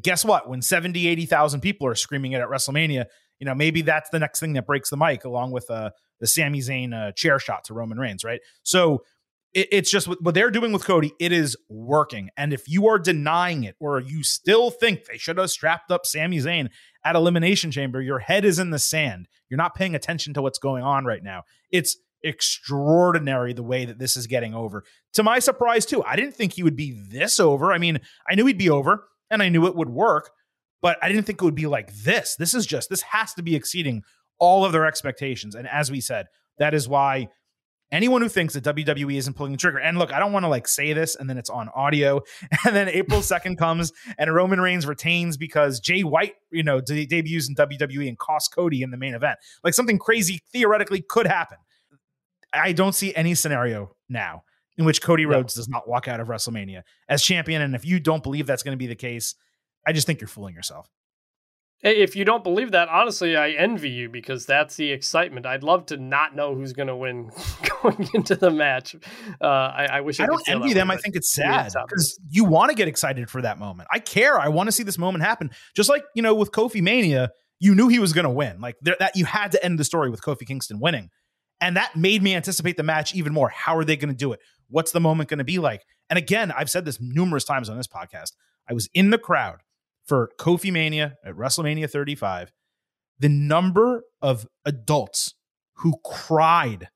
guess what when 70 80,000 people are screaming it at WrestleMania you know, maybe that's the next thing that breaks the mic, along with uh, the Sami Zayn uh, chair shot to Roman Reigns, right? So it, it's just what, what they're doing with Cody. It is working, and if you are denying it, or you still think they should have strapped up Sami Zayn at Elimination Chamber, your head is in the sand. You're not paying attention to what's going on right now. It's extraordinary the way that this is getting over. To my surprise, too, I didn't think he would be this over. I mean, I knew he'd be over and I knew it would work, but I didn't think it would be like this. This is just, this has to be exceeding all of their expectations. And as we said, that is why anyone who thinks that WWE isn't pulling the trigger, and look, I don't want to like say this and then it's on audio, *laughs* and then April *laughs* 2nd comes and Roman Reigns retains because Jay White, you know, de- debuts in WWE and costs Cody in the main event. Like something crazy theoretically could happen. I don't see any scenario now in which Cody Rhodes no. does not walk out of WrestleMania as champion. And if you don't believe that's going to be the case, I just think you're fooling yourself. If you don't believe that, honestly, I envy you because that's the excitement. I'd love to not know who's going to win *laughs* going into the match. Uh, I, I, wish I, I don't envy them. Way, I think it's sad because you want to get excited for that moment. I care. I want to see this moment happen. Just like you know with Kofi Mania, you knew he was going to win. Like there, that, you had to end the story with Kofi Kingston winning. And that made me anticipate the match even more. How are they going to do it? What's the moment going to be like? And again, I've said this numerous times on this podcast. I was in the crowd for Kofi Mania at WrestleMania 35. The number of adults who cried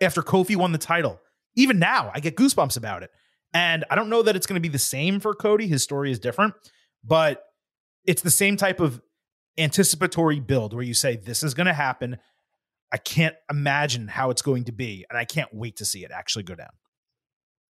after Kofi won the title, even now, I get goosebumps about it. And I don't know that it's going to be the same for Cody. His story is different, but it's the same type of anticipatory build where you say, This is going to happen. I can't imagine how it's going to be, and I can't wait to see it actually go down.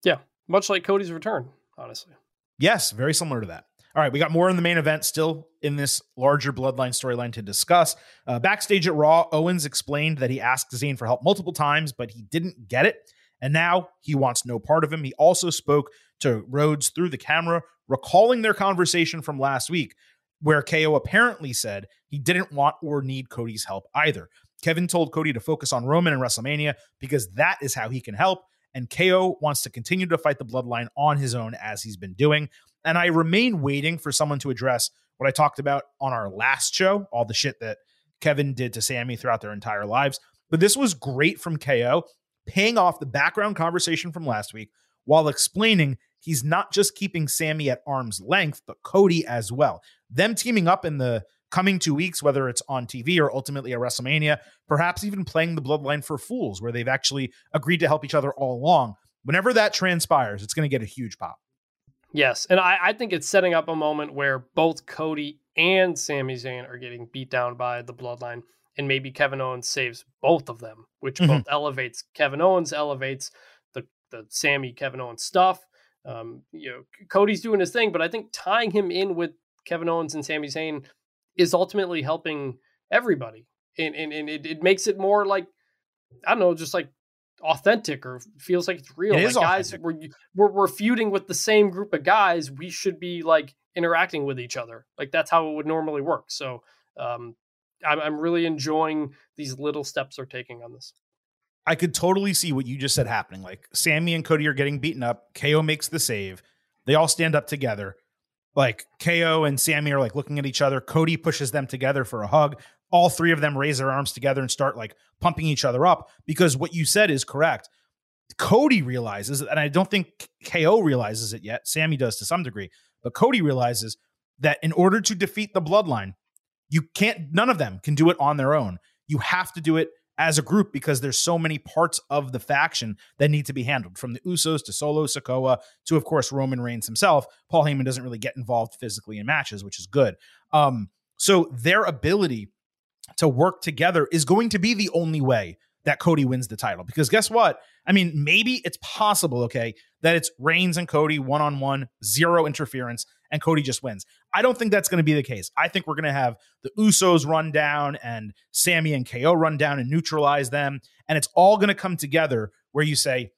Yeah, much like Cody's return, honestly. Yes, very similar to that. All right, we got more in the main event still in this larger bloodline storyline to discuss. Uh, backstage at Raw, Owens explained that he asked Zayn for help multiple times, but he didn't get it. And now he wants no part of him. He also spoke to Rhodes through the camera, recalling their conversation from last week, where KO apparently said he didn't want or need Cody's help either. Kevin told Cody to focus on Roman and WrestleMania because that is how he can help. And KO wants to continue to fight the bloodline on his own as he's been doing. And I remain waiting for someone to address what I talked about on our last show, all the shit that Kevin did to Sami throughout their entire lives. But this was great from KO, paying off the background conversation from last week while explaining he's not just keeping Sami at arm's length, but Cody as well. Them teaming up in the coming two weeks, whether it's on TV or ultimately at WrestleMania, perhaps even playing the bloodline for fools, where they've actually agreed to help each other all along. Whenever that transpires, it's going to get a huge pop. Yes. And I, I, think it's setting up a moment where both Cody and Sami Zayn are getting beat down by the bloodline. And maybe Kevin Owens saves both of them, which mm-hmm. both elevates Kevin Owens, elevates the, the Sami Kevin Owens stuff. Um, you know, Cody's doing his thing, but I think tying him in with Kevin Owens and Sami Zayn is ultimately helping everybody. And, and, and it, it makes it more like, I don't know, just like authentic or feels like it's real. It like guys, we're, we're, we're feuding with the same group of guys. We should be like interacting with each other. Like that's how it would normally work. So, um, I'm, I'm really enjoying these little steps they're taking on this. I could totally see what you just said happening. Like Sami and Cody are getting beaten up. KO makes the save. They all stand up together like KO and Sami are like looking at each other. Cody pushes them together for a hug. All three of them raise their arms together and start like pumping each other up because what you said is correct. Cody realizes, and I don't think KO realizes it yet. Sami does to some degree, but Cody realizes that in order to defeat the bloodline, you can't, none of them can do it on their own. You have to do it as a group because there's so many parts of the faction that need to be handled from the Usos to Solo Sikoa to of course Roman Reigns himself. Paul Heyman doesn't really get involved physically in matches, which is good. Um, so their ability to work together is going to be the only way that Cody wins the title. Because guess what? I mean, maybe it's possible, okay, that it's Reigns and Cody one on one, zero interference, and Cody just wins. I don't think that's going to be the case. I think we're going to have the Usos run down and Sami and KO run down and neutralize them. And it's all going to come together where you say,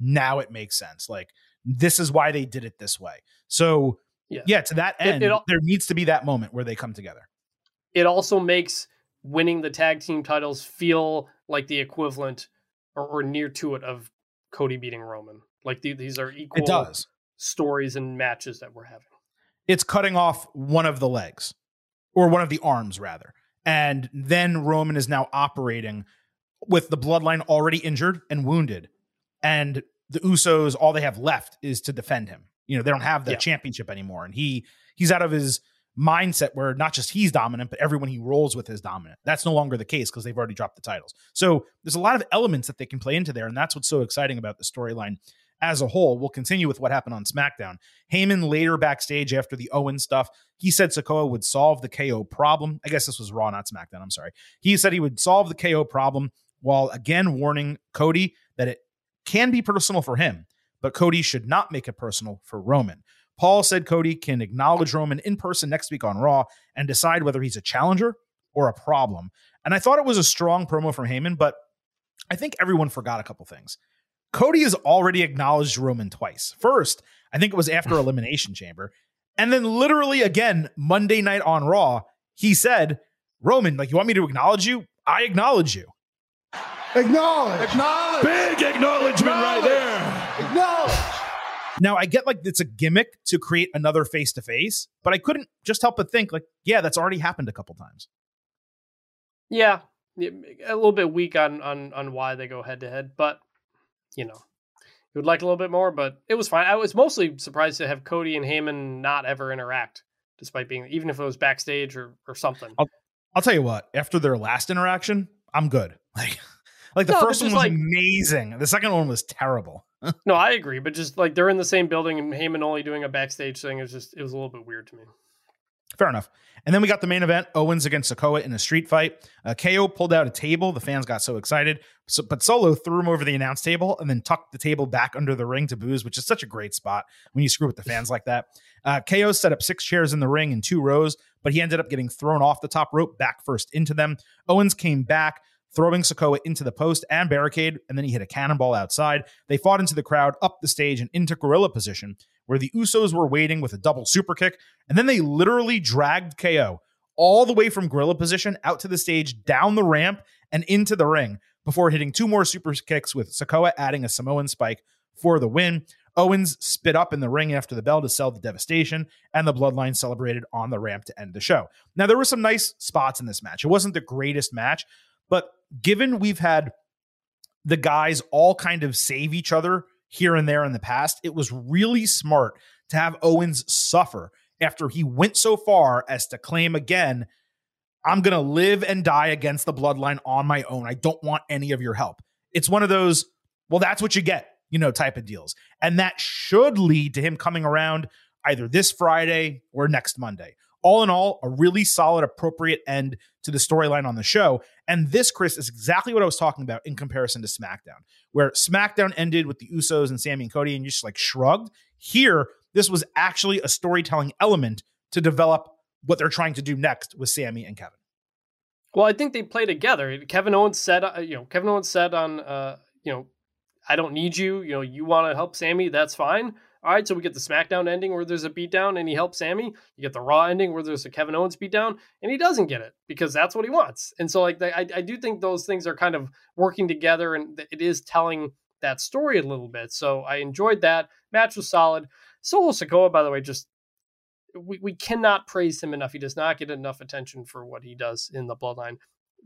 now it makes sense. Like, this is why they did it this way. So, yeah, yeah to that end, it, it, there needs to be that moment where they come together. It also makes winning the tag team titles feel like the equivalent or, or near to it of Cody beating Roman. Like the, these are equal it does. stories and matches that we're having. It's cutting off one of the legs or one of the arms rather. And then Roman is now operating with the bloodline already injured and wounded. And the Usos, all they have left is to defend him. You know, they don't have the Yeah. championship anymore. And he he's out of his mindset where not just he's dominant, but everyone he rolls with is dominant. That's no longer the case because they've already dropped the titles. So there's a lot of elements that they can play into there. And that's what's so exciting about the storyline as a whole. We'll continue with what happened on SmackDown. Heyman later backstage after the Owen stuff, he said Sikoa would solve the KO problem. I guess this was Raw, not SmackDown. I'm sorry. He said he would solve the KO problem while again warning Cody that it can be personal for him, but Cody should not make it personal for Roman. Paul said Cody can acknowledge Roman in person next week on Raw and decide whether he's a challenger or a problem. And I thought it was a strong promo from Heyman, but I think everyone forgot a couple things. Cody has already acknowledged Roman twice. First, I think it was after *laughs* Elimination Chamber. And then literally again, Monday night on Raw, he said, Roman, like, you want me to acknowledge you? I acknowledge you. Acknowledge. Acknowledge. Big acknowledgement right there. Now, I get like it's a gimmick to create another face to face, but I couldn't just help but think, like, yeah, that's already happened a couple times. Yeah, a little bit weak on on on why they go head to head, but you know, you would like a little bit more, but it was fine. I was mostly surprised to have Cody and Heyman not ever interact, despite being even if it was backstage or or something. I'll tell you what, after their last interaction, I'm good. *laughs* Like, like the No, first one was like- amazing. The second one was terrible. *laughs* No, I agree, but just like they're in the same building and Heyman only doing a backstage thing is just it was a little bit weird to me. Fair enough. And then we got the main event Owens against Sikoa in a street fight. Uh, KO pulled out a table. The fans got so excited. So, but Solo threw him over the announce table and then tucked the table back under the ring to boos, which is such a great spot when you screw with the fans like that. *laughs* Uh, KO set up six chairs in the ring in two rows, but he ended up getting thrown off the top rope back first into them. Owens came back, throwing Sikoa into the post and barricade, and then he hit a cannonball outside. They fought into the crowd, up the stage, and into gorilla position, where the Usos were waiting with a double super kick, and then they literally dragged KO all the way from gorilla position out to the stage, down the ramp, and into the ring before hitting two more super kicks with Sikoa adding a Samoan spike for the win. Owens spit up in the ring after the bell to sell the devastation, and the bloodline celebrated on the ramp to end the show. Now, there were some nice spots in this match. It wasn't the greatest match, but given we've had the guys all kind of save each other here and there in the past, it was really smart to have Owens suffer after he went so far as to claim again, I'm going to live and die against the bloodline on my own. I don't want any of your help. It's one of those, well, that's what you get, you know, type of deals. And that should lead to him coming around either this Friday or next Monday. All in all, a really solid, appropriate end to the storyline on the show. And this, Chris, is exactly what I was talking about in comparison to SmackDown, where SmackDown ended with the Usos and Sami and Cody and you just like shrugged. Here, this was actually a storytelling element to develop what they're trying to do next with Sami and Kevin. Well, I think they play together. Kevin Owens said, uh, you know, Kevin Owens said on, uh, you know, I don't need you. You know, you want to help Sami, that's fine. All right, so we get the SmackDown ending where there's a beatdown and he helps Sami. You get the Raw ending where there's a Kevin Owens beatdown and he doesn't get it because that's what he wants. And so, like, I, I do think those things are kind of working together and it is telling that story a little bit. So I enjoyed that. Match was solid. Solo Sikoa, by the way, just we, we cannot praise him enough. He does not get enough attention for what he does in the bloodline.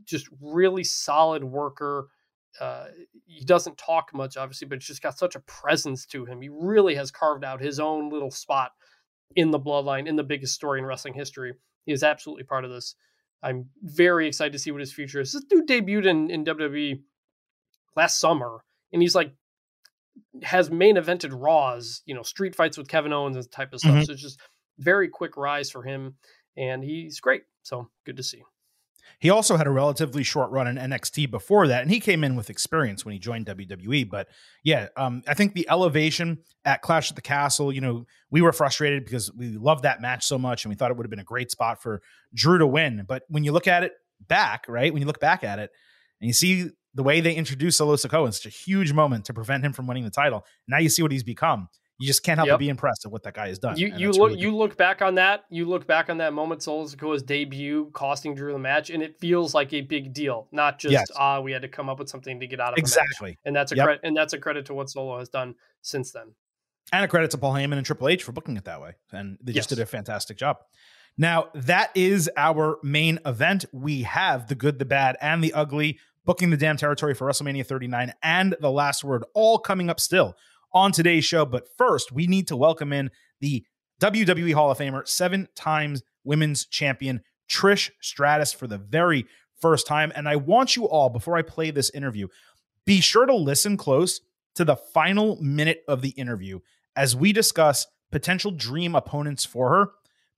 Just really solid worker. Uh, he doesn't talk much, obviously, but he's just got such a presence to him. He really has carved out his own little spot in the bloodline, in the biggest story in wrestling history. He is absolutely part of this. I'm very excited to see what his future is. This dude debuted in, in WWE last summer, and he's like has main evented Raws, you know, street fights with Kevin Owens and type of stuff. Mhm. So it's just very quick rise for him, and he's great. So good to see. He also had a relatively short run in NXT before that, and he came in with experience when he joined WWE. But yeah, um, I think the elevation at Clash at the Castle, you know, we were frustrated because we loved that match so much and we thought it would have been a great spot for Drew to win. But when you look at it back, right, when you look back at it and you see the way they introduced Solo Sikoa, it's such a huge moment to prevent him from winning the title. Now you see what he's become. You just can't help Yep. but be impressed at what that guy has done. You you look really you look back on that you look back on that moment Solo Sikoa's debut costing Drew the match, and it feels like a big deal, not just Yes. ah we had to come up with something to get out of exactly. And that's a Yep. credit and that's a credit to what Solo has done since then. And a credit to Paul Heyman and Triple H for booking it that way. And they just Yes. did a fantastic job. Now, that is our main event. We have the good, the bad, and the ugly booking the damn territory for WrestleMania 39 and the last word all coming up still on today's show. But first, we need to welcome in the WWE Hall of Famer, seven times women's champion, Trish Stratus, for the very first time. And I want you all, before I play this interview, be sure to listen close to the final minute of the interview as we discuss potential dream opponents for her.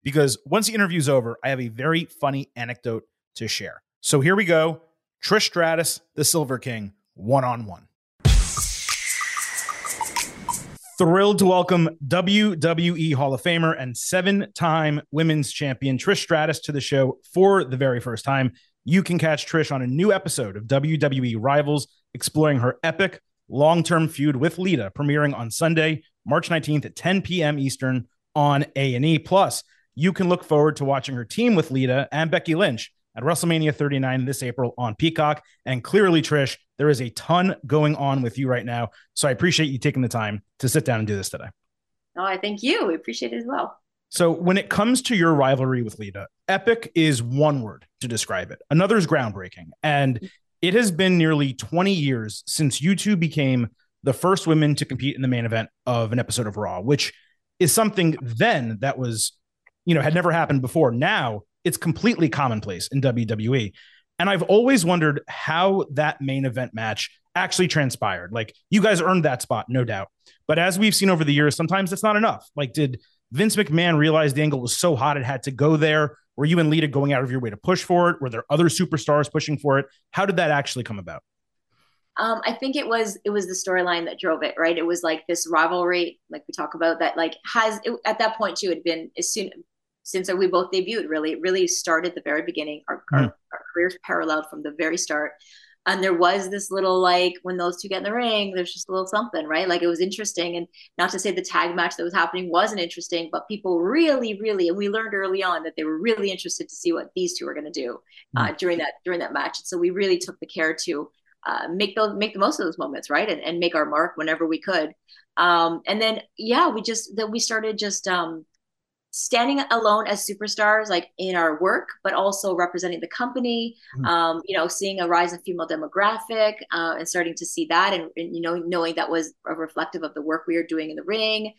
Because once the interview's over, I have a very funny anecdote to share. So here we go Trish Stratus, the Silver King, one on one. Thrilled to welcome WWE Hall of Famer and seven time women's champion Trish Stratus to the show for the very first time. You can catch Trish on a new episode of WWE Rivals, exploring her epic long term feud with Lita, premiering on Sunday, March 19th at 10 p.m. Eastern on A&E. Plus, you can look forward to watching her team with Lita and Becky Lynch at WrestleMania 39 this April on Peacock. And clearly, Trish, there is a ton going on with you right now. So I appreciate you taking the time to sit down and do this today. Oh, I thank you. We appreciate it as well. So when it comes to your rivalry with Lita, epic is one word to describe it. Another is groundbreaking. And it has been nearly 20 years since you two became the first women to compete in the main event of an episode of Raw, which is something then that was, you know, had never happened before. Now it's completely commonplace in WWE. And I've always wondered how that main event match actually transpired. Like you guys earned that spot, no doubt. But as we've seen over the years, sometimes it's not enough. Like, did Vince McMahon realize the angle was so hot it had to go there? Were you and Lita going out of your way to push for it? Were there other superstars pushing for it? How did that actually come about? Um, I think it was it was the storyline that drove it, right? It was like this rivalry, like we talk about, that like has it, at that point too had been as soon since we both debuted. Really, it really started the very beginning. Our, mm. our, our careers paralleled from the very start and there was this little like when those two get in the ring there's just a little something right like it was interesting and not to say the tag match that was happening wasn't interesting but people really really and we learned early on that they were really interested to see what these two were going to do uh, mm. during that during that match and so we really took the care to uh, make those make the most of those moments right and, and make our mark whenever we could um, and then yeah we just that we started just um, standing alone as superstars like in our work but also representing the company mm-hmm. um, you know seeing a rise in female demographic uh, and starting to see that and, and, you know knowing that was a reflective of the work we were doing in the ring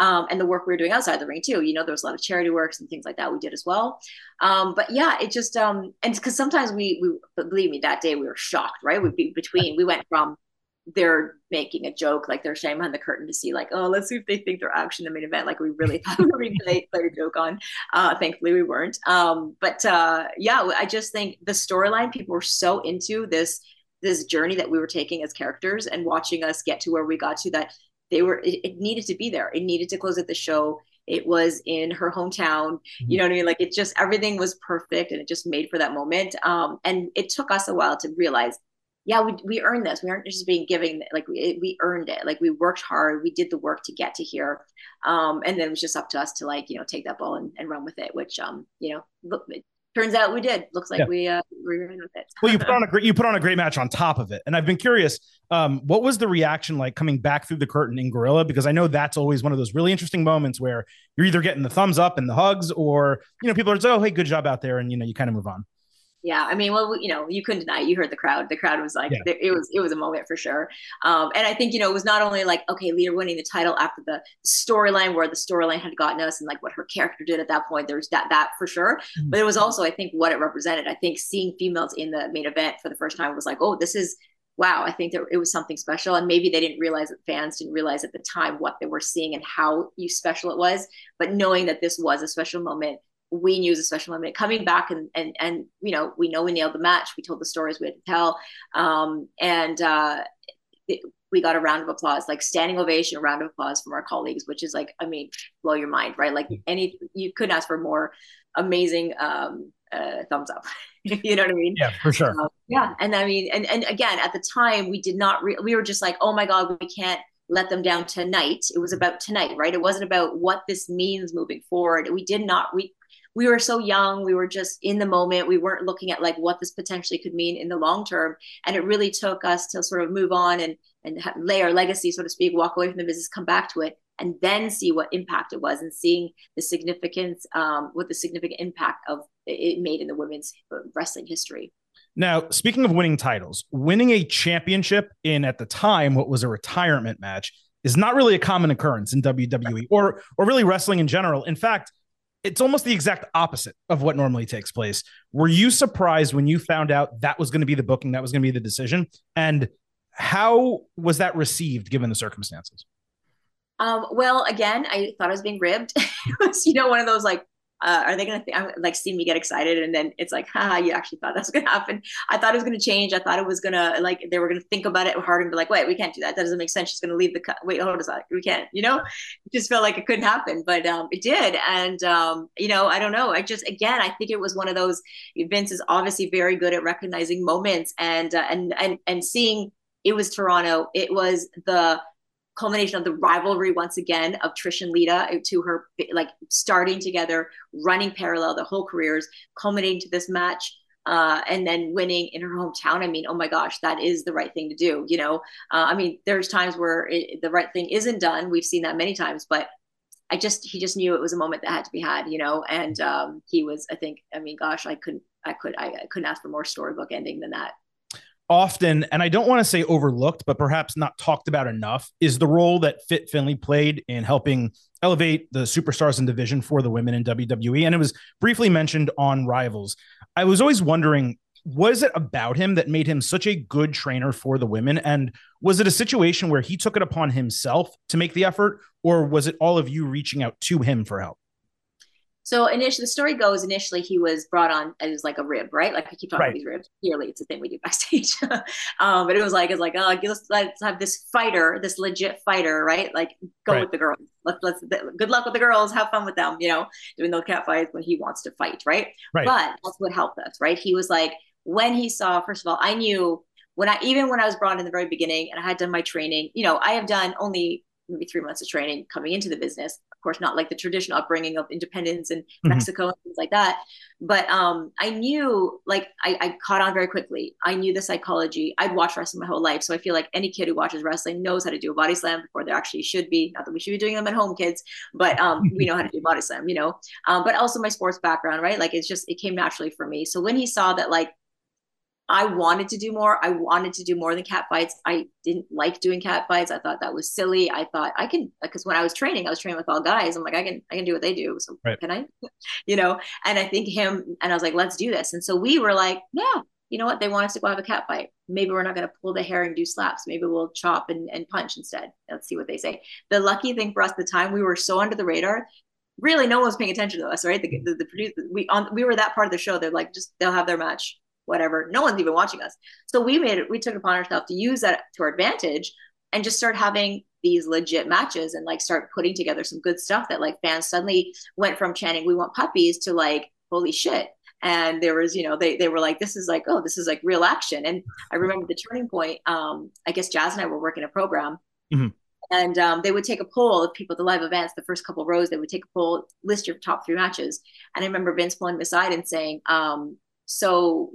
um, and the work we were doing outside the ring too. You know there was a lot of charity works and things like that we did as well. Um, but yeah it just um and because sometimes we we believe me that day we were shocked right? We'd be between we went from they're making a joke, like they're shame on the curtain to see, like, oh, let's see if they think they're actually in the main event. Like we really *laughs* thought we were going to play a joke on. Uh, thankfully, we weren't. Um, but uh, yeah, I just think the storyline people were so into this this journey that we were taking as characters and watching us get to where we got to that they were it, it needed to be there. It needed to close at the show. It was in her hometown. Mm-hmm. You know what I mean? Like it just everything was perfect and it just made for that moment. Um, and it took us a while to realize yeah, we, we earned this. We aren't just being given like we, we earned it. Like we worked hard. We did the work to get to here. Um, and then it was just up to us to like, you know, take that ball and, and run with it, which, um, you know, look, it turns out we did. Looks like yeah. we, uh, we ran with it. well, you put on a *laughs* great, you put on a great match on top of it. And I've been curious, um, what was the reaction like coming back through the curtain in Gorilla? Because I know that's always one of those really interesting moments where you're either getting the thumbs up and the hugs or, you know, people are, oh, hey, good job out there. And, you know, you kind of move on yeah i mean well you know you couldn't deny it. you heard the crowd the crowd was like yeah. it was it was a moment for sure um, and i think you know it was not only like okay Lita winning the title after the storyline where the storyline had gotten us and like what her character did at that point there's that that for sure mm-hmm. but it was also i think what it represented i think seeing females in the main event for the first time was like oh this is wow i think that it was something special and maybe they didn't realize that fans didn't realize at the time what they were seeing and how special it was but knowing that this was a special moment we knew it was a special moment. Coming back and and and you know we know we nailed the match. We told the stories we had to tell. Um, and uh, it, we got a round of applause like standing ovation a round of applause from our colleagues which is like i mean blow your mind right? Like any you couldn't ask for more amazing um, uh, thumbs up. *laughs* You know what i mean? Yeah for sure. Um, yeah. And i mean and and again at the time we did not re- we were just like oh my god we can't let them down tonight. It was about tonight right? It wasn't about what this means moving forward. We did not we we were so young we were just in the moment we weren't looking at like what this potentially could mean in the long term and it really took us to sort of move on and and lay our legacy so to speak walk away from the business come back to it and then see what impact it was and seeing the significance um, what the significant impact of it made in the women's wrestling history now, speaking of winning titles, winning a championship in at the time what was a retirement match is not really a common occurrence in WWE or or really wrestling in general. In fact, it's almost the exact opposite of what normally takes place. Were you surprised when you found out that was going to be the booking, that was going to be the decision? And how was that received given the circumstances? Um, well, again, I thought I was being ribbed. *laughs* it was, you know, one of those like uh, are they going to th- like see me get excited and then it's like ha you actually thought that's *laughs* going to happen. I thought it was going to change. I thought it was going to like they were going to think about it hard and be like wait we can't do that. That doesn't make sense. She's going to leave the wait hold on a second we can't you know? It just felt like it couldn't happen but um, it did. And um, you know i don't know. I just again i think it was one of those vince is obviously very good at recognizing moments and uh, and and and seeing it was toronto. It was the culmination of the rivalry once again of Trish and Lita to her like starting together, running parallel their whole careers, culminating to this match. Uh, and then winning in her hometown. I mean, oh my gosh, that is the right thing to do. You know, uh, I mean, there's times where it, the right thing isn't done. We've seen that many times, but I just he just knew it was a moment that had to be had. You know, and um, he was. I think. I mean, gosh, I couldn't. I could. I, I couldn't ask for more storybook ending than that often, and I don't want to say overlooked, but perhaps not talked about enough, is the role that Fit Finlay played in helping elevate the superstars in division for the women in WWE. And it was briefly mentioned on Rivals. I was always wondering, was it about him that made him such a good trainer for the women? And was it a situation where he took it upon himself to make the effort, or was it all of you reaching out to him for help? So initially, the story goes initially he was brought on as like a rib, right? Like I keep talking right. about these ribs. Yearly, it's a thing we do backstage. *laughs* um, but it was like it's like oh, let's let's have this fighter, this legit fighter, right? Like go right. with the girls. Let's let's good luck with the girls. Have fun with them. You know, doing those cat fights when he wants to fight, right? Right. But that's what helped us, right? He was like when he saw. First of all, I knew when I even when I was brought in the very beginning and I had done my training. You know, I have done only maybe three months of training coming into the business course not like the traditional upbringing of independence in mm-hmm. Mexico and things like that. But um, I knew like I, I, caught on very quickly. I knew the psychology. I'd watched wrestling my whole life, so I feel like any kid who watches wrestling knows how to do a body slam before there actually should be. Not that we should be doing them at home, kids, but um, we know how to do body slam, you know. Um, but also my sports background, right? Like it's just it came naturally for me. So when he saw that like I wanted to do more. I wanted to do more than cat fights. I didn't like doing cat fights. I thought that was silly. I thought I can because when I was training, I was training with all guys. I'm like, I can I can do what they do. So right. can I? *laughs* you know, and I think him and I was like, let's do this. And so we were like, yeah, you know what? They want us to go have a cat fight. Maybe we're not going to pull the hair and do slaps. Maybe we'll chop and, and punch instead. Let's see what they say. The lucky thing for us at the time, we were so under the radar. Really, no one was paying attention to us, right? The, the, the producer, we on we were that part of the show. They're like, just they'll have their match whatever. No one's even watching us. So we made it, we took upon ourselves to use that to our advantage and just start having these legit matches and like start putting together some good stuff that like fans suddenly went from chanting, we want puppies to like, holy shit. And there was, you know, they, they were like, this is like, oh, this is like real action. And I remember the turning point. Um, I guess Jazz and I were working a program mm-hmm. and um, they would take a poll of people at the live events, the first couple rows, they would take a poll, list your top three matches. And I remember Vince pulling me aside and saying, um, so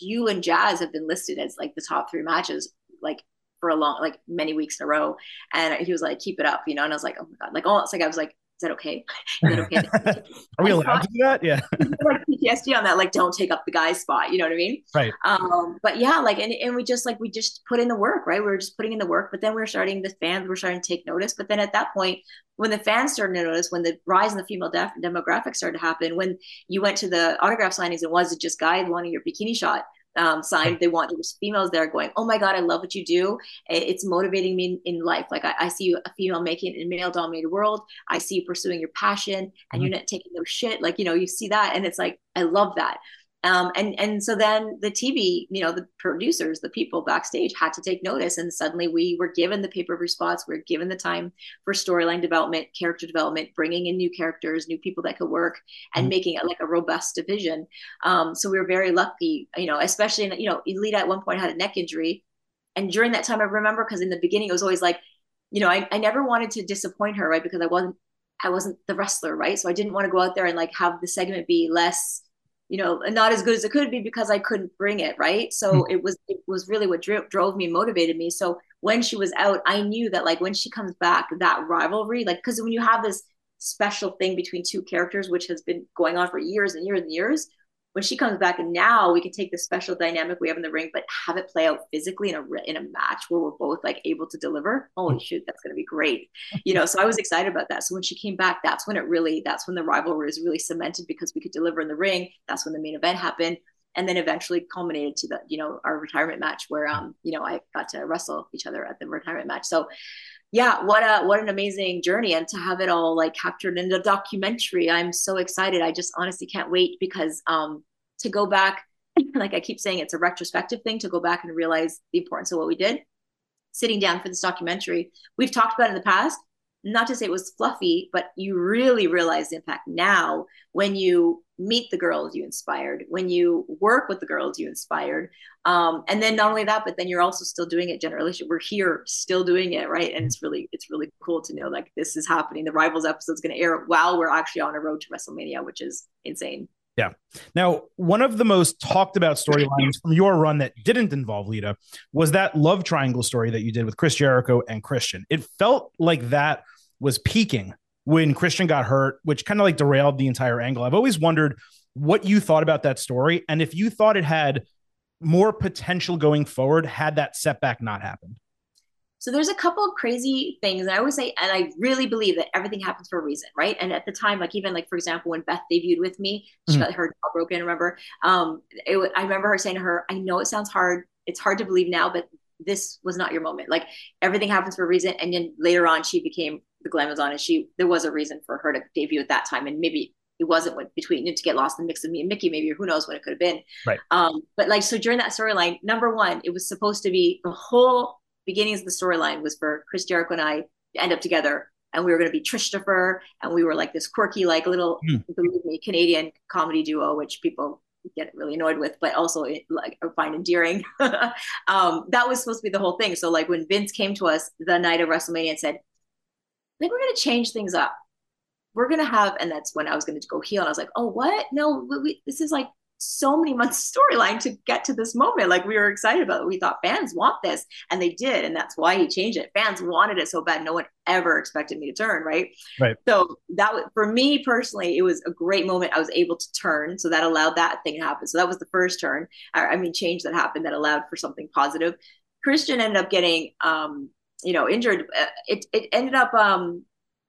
you and Jazz have been listed as like the top three matches, like for a long, like many weeks in a row. And he was like, keep it up, you know? And I was like, oh my God, like almost like I was like, is that okay? *laughs* Is that okay? Are we allowed to do that? Yeah. *laughs* like PTSD on that, like don't take up the guy's spot. You know what I mean? Right. Um, but yeah, like and, and we just like we just put in the work, right? We were just putting in the work, but then we were starting the fans were starting to take notice. But then at that point, when the fans started to notice, when the rise in the female def- demographic started to happen, when you went to the autograph signings and was it just guys wanting your bikini shot? Um, signed. They want there's females there going, "Oh my god, I love what you do. It's motivating me in, in life. Like I, I, see you a female making it in male dominated world. I see you pursuing your passion, and mm-hmm. you're not taking no shit. Like you know, you see that, and it's like I love that. Um, and and so then the TV, you know, the producers, the people backstage had to take notice, and suddenly we were given the paper per spots. We are given the time for storyline development, character development, bringing in new characters, new people that could work, and mm-hmm. making it like a robust division. Um, so we were very lucky, you know, especially in, you know, Lita at one point had a neck injury, and during that time, I remember because in the beginning it was always like, you know, I, I never wanted to disappoint her, right? Because I wasn't I wasn't the wrestler, right? So I didn't want to go out there and like have the segment be less, you know, not as good as it could be because I couldn't bring it, right? So mm-hmm. it was it was really what drove, drove me, motivated me. So when she was out, I knew that like when she comes back, that rivalry, like because when you have this special thing between two characters, which has been going on for years and years and years, when she comes back and now we can take the special dynamic we have in the ring but have it play out physically in a in a match where we're both like able to deliver holy mm. shoot that's going to be great. You know so i was excited about that. So when she came back that's when it really that's when the rivalry was really cemented because we could deliver in the ring. That's when the main event happened. And then eventually culminated to the you know our retirement match where um you know i got to wrestle each other at the retirement match. So yeah what a what an amazing journey and to have it all like captured in a documentary i'm so excited. I just honestly can't wait because um to go back *laughs* like i keep saying it's a retrospective thing to go back and realize the importance of what we did. Sitting down for this documentary we've talked about in the past not to say it was fluffy but you really realize the impact. Now when you meet the girls you inspired when you work with the girls you inspired. Um, and then not only that but then you're also still doing it generally. We're here still doing it right? And it's really it's really cool to know like this is happening. The rivals episode is going to air while we're actually on a road to wrestlemania which is insane. Yeah. Now, one of the most talked about storylines from your run that didn't involve Lita was that love triangle story that you did with Chris Jericho and Christian. It felt like that was peaking when Christian got hurt, which kind of like derailed the entire angle. I've always wondered what you thought about that story and if you thought it had more potential going forward had that setback not happened. So there's a couple of crazy things. And I always say, and I really believe that everything happens for a reason, right? And at the time, like even like, for example, when Beth debuted with me, she mm-hmm. got her jaw broken, remember? Um, it, I remember her saying to her, I know it sounds hard. It's hard to believe now, but this was not your moment. Like everything happens for a reason. And then later on, she became the Glamazon, and she there was a reason for her to debut at that time, and maybe it wasn't what between it to get lost in the mix of me and Mickie. maybe or who knows what it could have been. Right. Um, but like so during that storyline, number one, it was supposed to be the whole beginnings of the storyline was for Chris Jericho and I to end up together. And we were going to be Trishtopher, and we were like this quirky, like little, mm. believe me, Canadian comedy duo, which people get really annoyed with, but also like find endearing. *laughs* um, that was supposed to be the whole thing. So like when Vince came to us the night of WrestleMania and said, think we're going to change things up. We're going to have, and that's when I was going to go heel. And I was like, oh, what? No, we, this is like so many months storyline to get to this moment. Like we were excited about it. We thought fans want this, and they did, and that's why he changed it. Fans wanted it so bad. No one ever expected me to turn. Right. Right. So that was for me personally, it was a great moment. I was able to turn, so that allowed that thing to happen. So that was the first turn. I, mean, change that happened that allowed for something positive. Christian ended up getting um, you know injured uh, it, it ended up um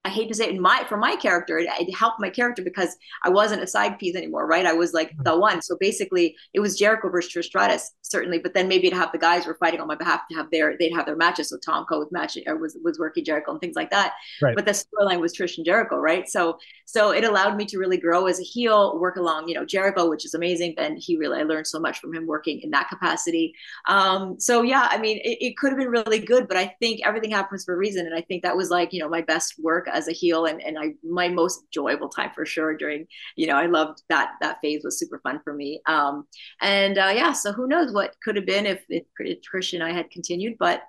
I hate to say it, in my for my character, it, it, helped my character because I wasn't a side piece anymore, right? I was like the one. So basically, it was Jericho versus Trish Stratus, certainly. But then maybe to have the guys were fighting on my behalf to have their they'd have their matches. So Tomko was matching or was was working Jericho and things like that. Right. But the storyline was Trish and Jericho, right? So so it allowed me to really grow as a heel, work along, you know, Jericho, which is amazing. And he really I learned so much from him working in that capacity. Um, so yeah, I mean, it, it could have been really good, but I think everything happens for a reason, and I think that was like you know my best work as a heel and, and I my most enjoyable time for sure during you know I loved that that phase was super fun for me. Um and uh, yeah so who knows what could have been if, if, if Trish and I had continued but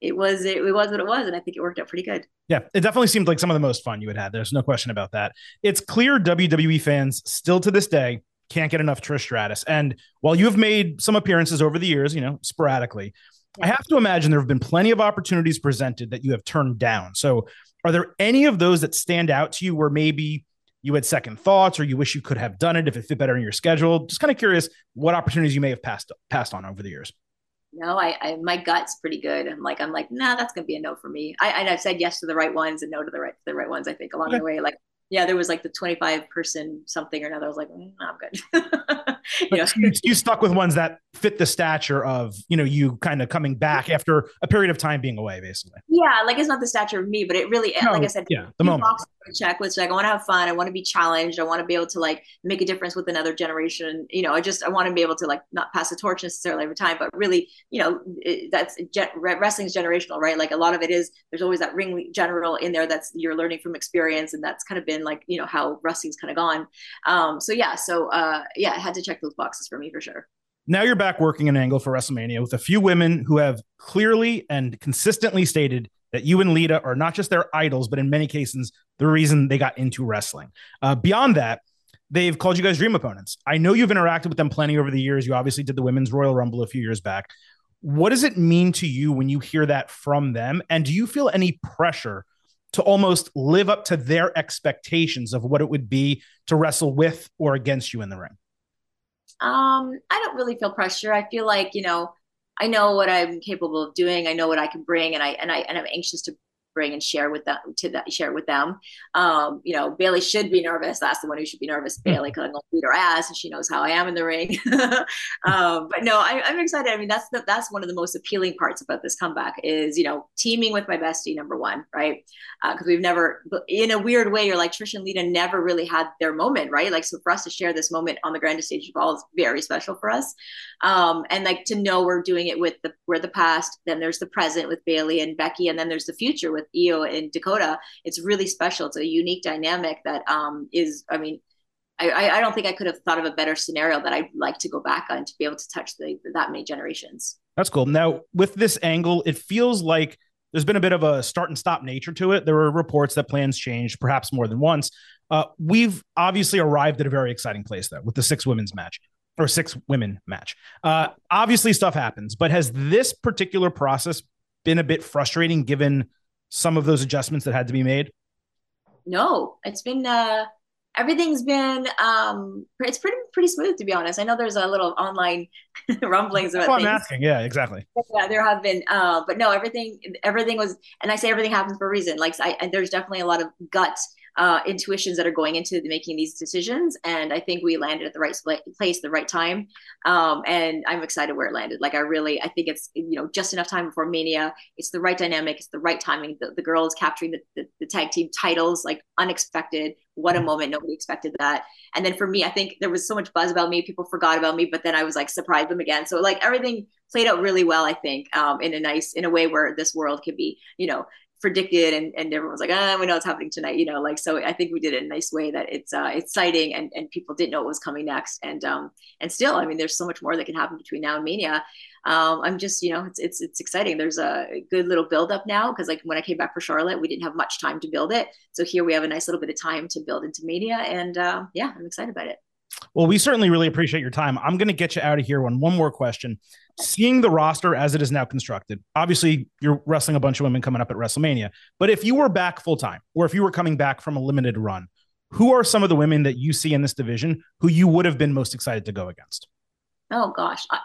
it was it, it was what it was and I think it worked out pretty good. Yeah it definitely seemed like some of the most fun you had had there's no question about that. It's clear WWE fans still to this day can't get enough Trish Stratus and while you have made some appearances over the years you know sporadically I have to imagine there have been plenty of opportunities presented that you have turned down. So, are there any of those that stand out to you where maybe you had second thoughts or you wish you could have done it if it fit better in your schedule? Just kind of curious what opportunities you may have passed passed on over the years. No, I, I my gut's pretty good. I'm like, I'm like, nah, that's gonna be a no for me. I, I've said yes to the right ones and no to the right the right ones. I think along okay. the way, like yeah, there was like the 25 person something or another. I was like, mm, I'm good. *laughs* you, know? you, you, stuck with ones that fit the stature of, you know, you kind of coming back after a period of time being away, basically. Yeah. Like it's not the stature of me, but it really, no, like I said, yeah, the moment check which like I want to have fun. I want to be challenged. I want to be able to like make a difference with another generation. You know, I just I want to be able to like not pass the torch necessarily every time, but really, you know, it, that's wrestling's generational, right? Like a lot of it is there's always that ring general in there that's you're learning from experience, and that's kind of been like you know how wrestling's kind of gone. Um, so yeah, so uh, yeah, I had to check those boxes for me for sure. Now you're back working an angle for WrestleMania with a few women who have clearly and consistently stated that you and Lita are not just their idols, but in many cases, the reason they got into wrestling. Uh, beyond that, they've called you guys dream opponents. I know you've interacted with them plenty over the years. You obviously did the Women's Royal Rumble a few years back. What does it mean to you when you hear that from them? And do you feel any pressure to almost live up to their expectations of what it would be to wrestle with or against you in the ring? Um, I don't really feel pressure. I feel like, you know, I know what I'm capable of doing. I know what I can bring and I and I and I'm anxious to bring and share with them to that share with them. Um, you know, Bayley should be nervous. That's the one who should be nervous. Mm-hmm. Bayley, because I'm gonna beat her ass, and she knows how I am in the ring. *laughs* um, but no, I, am excited. I mean, that's the, that's one of the most appealing parts about this comeback is you know teaming with my bestie number one, right? Because uh, we've never, in a weird way, you're like Trish and Lita never really had their moment, right? Like so for us to share this moment on the grandest stage of all is very special for us. Um, and like to know we're doing it with the we're the past, then there's the present with Bayley and Becky, and then there's the future with Io and Dakota. It's really special. It's a unique dynamic that um, is, I mean, I, I don't think I could have thought of a better scenario that I'd like to go back on to be able to touch the, that many generations. That's cool. Now, with this angle, it feels like there's been a bit of a start and stop nature to it. There were reports that plans changed, perhaps more than once. Uh, we've obviously arrived at a very exciting place, though, with the six women's match or six women match. Uh, obviously, stuff happens, but has this particular process been a bit frustrating given some of those adjustments that had to be made? No, it's been uh, everything's been um, it's pretty pretty smooth to be honest. I know there's a little online *laughs* rumblings about. I'm asking. Yeah, exactly. Yeah, there have been, uh, but no, everything everything was, and I say everything happens for a reason. Like I, there's definitely a lot of guts uh, intuitions that are going into making these decisions. And I think we landed at the right place, the right time. Um, and I'm excited where it landed. Like I really, I think it's you know just enough time before Mania. It's the right dynamic. It's the right timing. The, the girl is capturing the, the, the tag team titles like unexpected. What a mm-hmm. moment! Nobody expected that. And then for me, I think there was so much buzz about me. People forgot about me, but then I was like surprised them again. So like everything played out really well. I think um, in a nice, in a way where this world could be, you know, predicted and, and everyone was like ah we know what's happening tonight you know like so i think we did it in a nice way that it's uh exciting and and people didn't know what was coming next. And um and still i mean there's so much more that can happen between now and mania. Um i'm just you know it's it's, it's exciting. There's a good little build up now because like when i came back for charlotte we didn't have much time to build it. So here we have a nice little bit of time to build into mania and uh, yeah i'm excited about it well, we certainly really appreciate your time. I'm going to get you out of here on one more question seeing the roster as it is now constructed, obviously you're wrestling a bunch of women coming up at WrestleMania. But if you were back full time, or if you were coming back from a limited run, who are some of the women that you see in this division who you would have been most excited to go against? Oh gosh, I,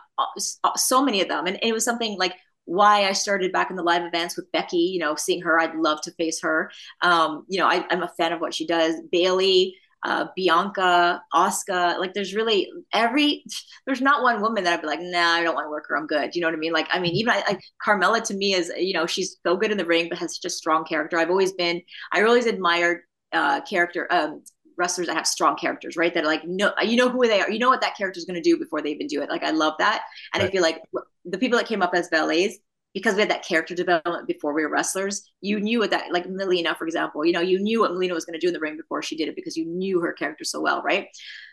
so many of them, and it was something like why I started back in the live events with Becky. You know, seeing her, I'd love to face her. Um, you know, I, I'm a fan of what she does. Bayley uh, Bianca, Asuka. Like there's really every there's not one woman that I'd be like, nah, I don't want to work her. I'm good. You know what I mean? Like I mean, even I, like Carmella to me is you know she's so good in the ring, but has such a strong character. I've always been I always admired uh, character um, wrestlers that have strong characters, right? That are like no, you know who they are, you know what that character is going to do before they even do it. Like I love that, and right. I feel like the people that came up as valets because we had that character development before we were wrestlers, you knew what that, like Melina, for example, you know, you knew what Melina was going to do in the ring before she did it because you knew her character so well, right?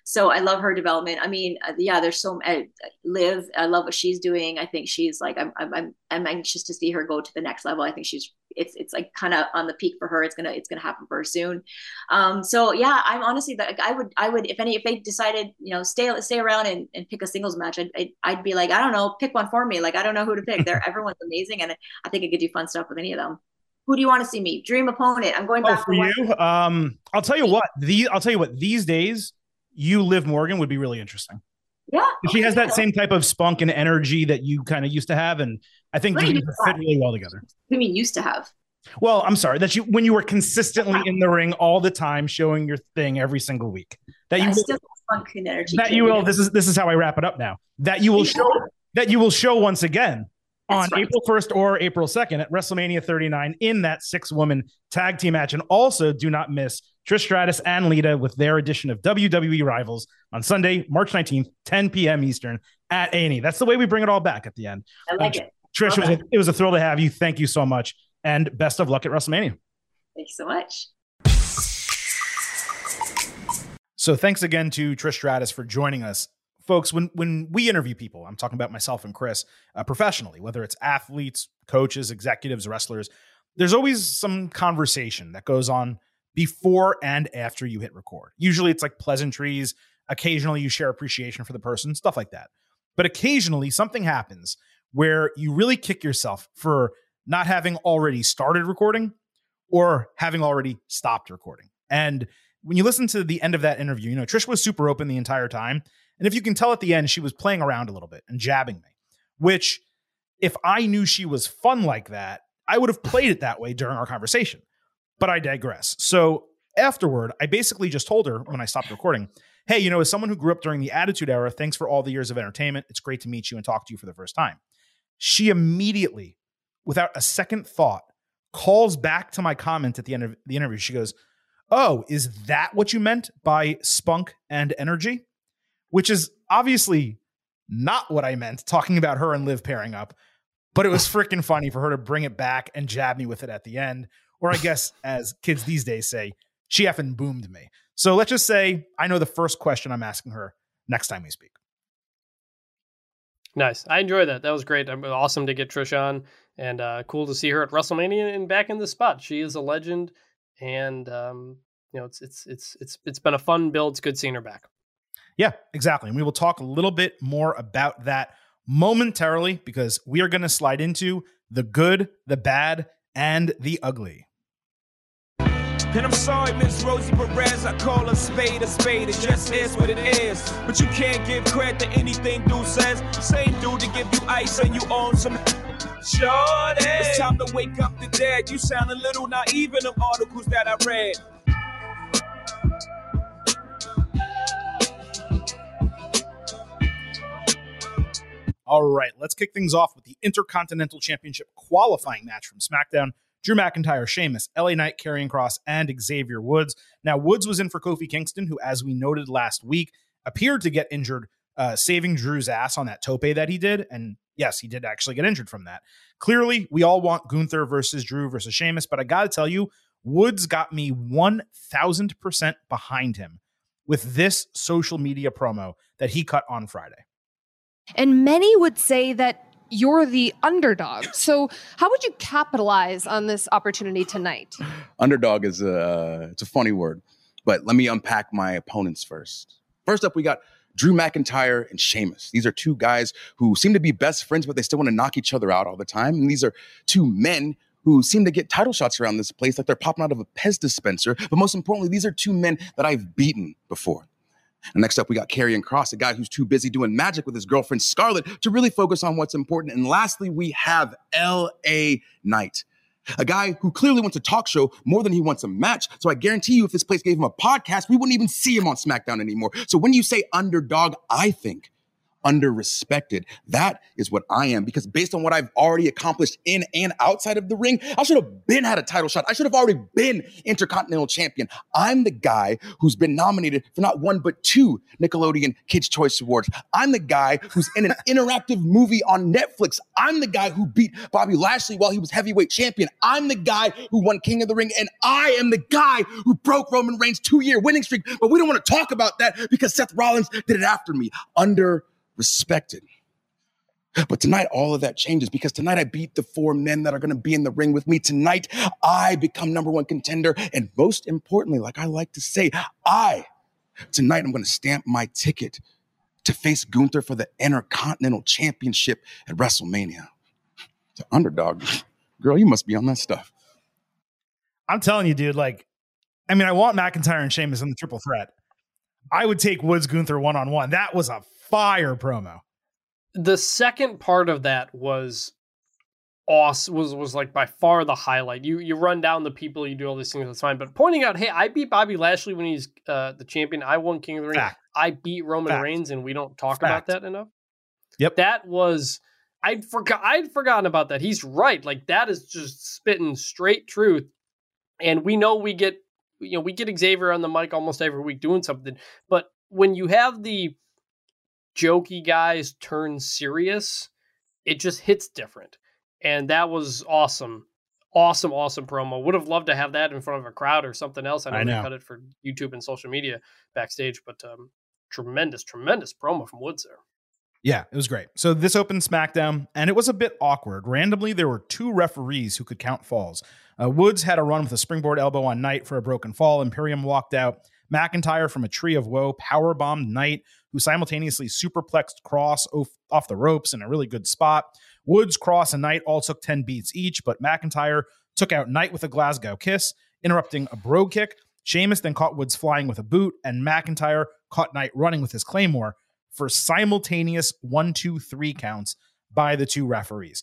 So I love her development. I mean, uh, yeah, there's so uh, Liv. I love what she's doing. I think she's like, I'm, I'm, I'm anxious to see her go to the next level. I think she's, it's, it's like kind of on the peak for her. It's gonna, it's gonna happen for her soon. Um, so yeah, I'm honestly, like, I would, I would, if any, if they decided, you know, stay, stay around and, and pick a singles match, I'd, I'd, I'd be like, I don't know, pick one for me. Like, I don't know who to pick. They're *laughs* everyone's amazing, and I think it could do fun stuff with any of them who do you want to see me? Dream opponent. I'm going oh, back oh, for you. Um, I'll tell you what. The I'll tell you what. These days, you Liv Morgan would be really interesting. Yeah. She has that same type of spunk and energy that you kind of used to have. And I think you fit really well together. You mean used to have? Well, I'm sorry that you when you were consistently in the ring all the time, showing your thing every single week. That you still spunk and energy. That you will. This is this is how I wrap it up now. That you will show that you will show once again on right. April 1st or April 2nd at WrestleMania 39 in that six woman tag team match. And also do not miss Trish Stratus and Lita with their edition of WWE Rivals on Sunday, March 19th, 10 p.m. Eastern at A&E. That's the way we bring it all back at the end. I like uh, it. Trish, it was, a, it was a thrill to have you. Thank you so much. And best of luck at WrestleMania. Thanks so much. So thanks again to Trish Stratus for joining us folks, when when we interview people, I'm talking about myself and Chris uh, professionally, whether it's athletes, coaches, executives, wrestlers, there's always some conversation that goes on before and after you hit record. Usually it's like pleasantries. Occasionally you share appreciation for the person, stuff like that. But occasionally something happens where you really kick yourself for not having already started recording or having already stopped recording. And when you listen to the end of that interview, you know, Trish was super open the entire time. And if you can tell at the end, she was playing around a little bit and jabbing me, which if I knew she was fun like that, I would have played it that way during our conversation. But I digress. So afterward, I basically just told her when I stopped recording, hey, you know, as someone who grew up during the Attitude Era, thanks for all the years of entertainment. It's great to meet you and talk to you for the first time. She immediately, without a second thought, calls back to my comment at the end of the interview. She goes, Oh, is that what you meant by spunk and energy? Which is obviously not what I meant talking about her and Liv pairing up, but it was *laughs* freaking funny for her to bring it back and jab me with it at the end. Or I guess, *laughs* as kids these days say, she effing boomed me. So let's just say I know the first question I'm asking her next time we speak. Nice. I enjoyed that. That was great. Awesome to get Trish on, and uh, cool to see her at WrestleMania and back in the spot. She is a legend, and um, you know it's it's it's it's it's been a fun build. It's good seeing her back. Yeah, exactly. And we will talk a little bit more about that momentarily because we are going to slide into the good, the bad, and the ugly. And I'm sorry, Miss Rosie Perez, I call a spade a spade, it just is what it is. But you can't give credit to anything dude says. Same dude to give you ice and you own some. Sure, it's time to wake up the dead. You sound a little naive in the articles that I read. All right, let's kick things off with the Intercontinental Championship qualifying match from SmackDown. Drew McIntyre, Sheamus, LA Knight, Karrion Kross, and Xavier Woods. Now, Woods was in for Kofi Kingston, who, as we noted last week, appeared to get injured, uh, saving Drew's ass on that tope that he did. And yes, he did actually get injured from that. Clearly, we all want Gunther versus Drew versus Sheamus, but I got to tell you, Woods got me 1000% behind him with this social media promo that he cut on Friday. And many would say that you're the underdog. So, how would you capitalize on this opportunity tonight? Underdog is a it's a funny word, but let me unpack my opponents first. First up, we got Drew McIntyre and Sheamus. These are two guys who seem to be best friends, but they still want to knock each other out all the time. And these are two men who seem to get title shots around this place like they're popping out of a Pez dispenser. But most importantly, these are two men that I've beaten before. And next up, we got Karrion Kross, a guy who's too busy doing magic with his girlfriend Scarlett to really focus on what's important. And lastly, we have L.A. Knight, a guy who clearly wants a talk show more than he wants a match. So I guarantee you, if this place gave him a podcast, we wouldn't even see him on SmackDown anymore. So when you say underdog, I think under respected. That is what I am because based on what I've already accomplished in and outside of the ring, I should have been had a title shot. I should have already been Intercontinental Champion. I'm the guy who's been nominated for not one but two Nickelodeon Kids Choice Awards. I'm the guy who's in an *laughs* interactive movie on Netflix. I'm the guy who beat Bobby Lashley while he was heavyweight champion. I'm the guy who won King of the Ring, and I am the guy who broke Roman Reigns' two-year winning streak. But we don't want to talk about that because Seth Rollins did it after me. Under respected. But tonight, all of that changes because tonight I beat the four men that are going to be in the ring with me. Tonight, I become number one contender. And most importantly, like I like to say, I, tonight, I'm going to stamp my ticket to face Gunther for the Intercontinental Championship at WrestleMania. The underdog. Girl, you must be on that stuff. I'm telling you, dude, like, I mean, I want McIntyre and Sheamus in the triple threat. I would take Woods Gunther one on one. That was a fire promo. The second part of that was awesome was was like by far the highlight. You you run down the people, you do all these things, that's fine. But pointing out, hey, I beat Bobby Lashley when he's uh, the champion. I won King of the Ring. Fact. I beat Roman Fact. Reigns, and we don't talk Fact. about that enough. Yep, that was I'd forgot I'd forgotten about that. He's right. Like that is just spitting straight truth. And we know we get you know we get Xavier on the mic almost every week doing something, but when you have the jokey guys turn serious, it just hits different. And that was awesome. Awesome, awesome promo. Would have loved to have that in front of a crowd or something else. I know, I know. they cut it for YouTube and social media backstage, but um, tremendous, tremendous promo from Woods there. Yeah, it was great. So this opened SmackDown, and it was a bit awkward. Randomly, there were two referees who could count falls. Uh, Woods had a run with a springboard elbow on Knight for a broken fall. Imperium walked out. McIntyre from a tree of woe power bombed Knight, who simultaneously superplexed Kross off, the ropes in a really good spot. Woods, Kross, and Knight all took 10 beats each, but McIntyre took out Knight with a Glasgow kiss, interrupting a bro kick. Sheamus then caught Woods flying with a boot, and McIntyre caught Knight running with his Claymore for simultaneous one, two, three counts by the two referees.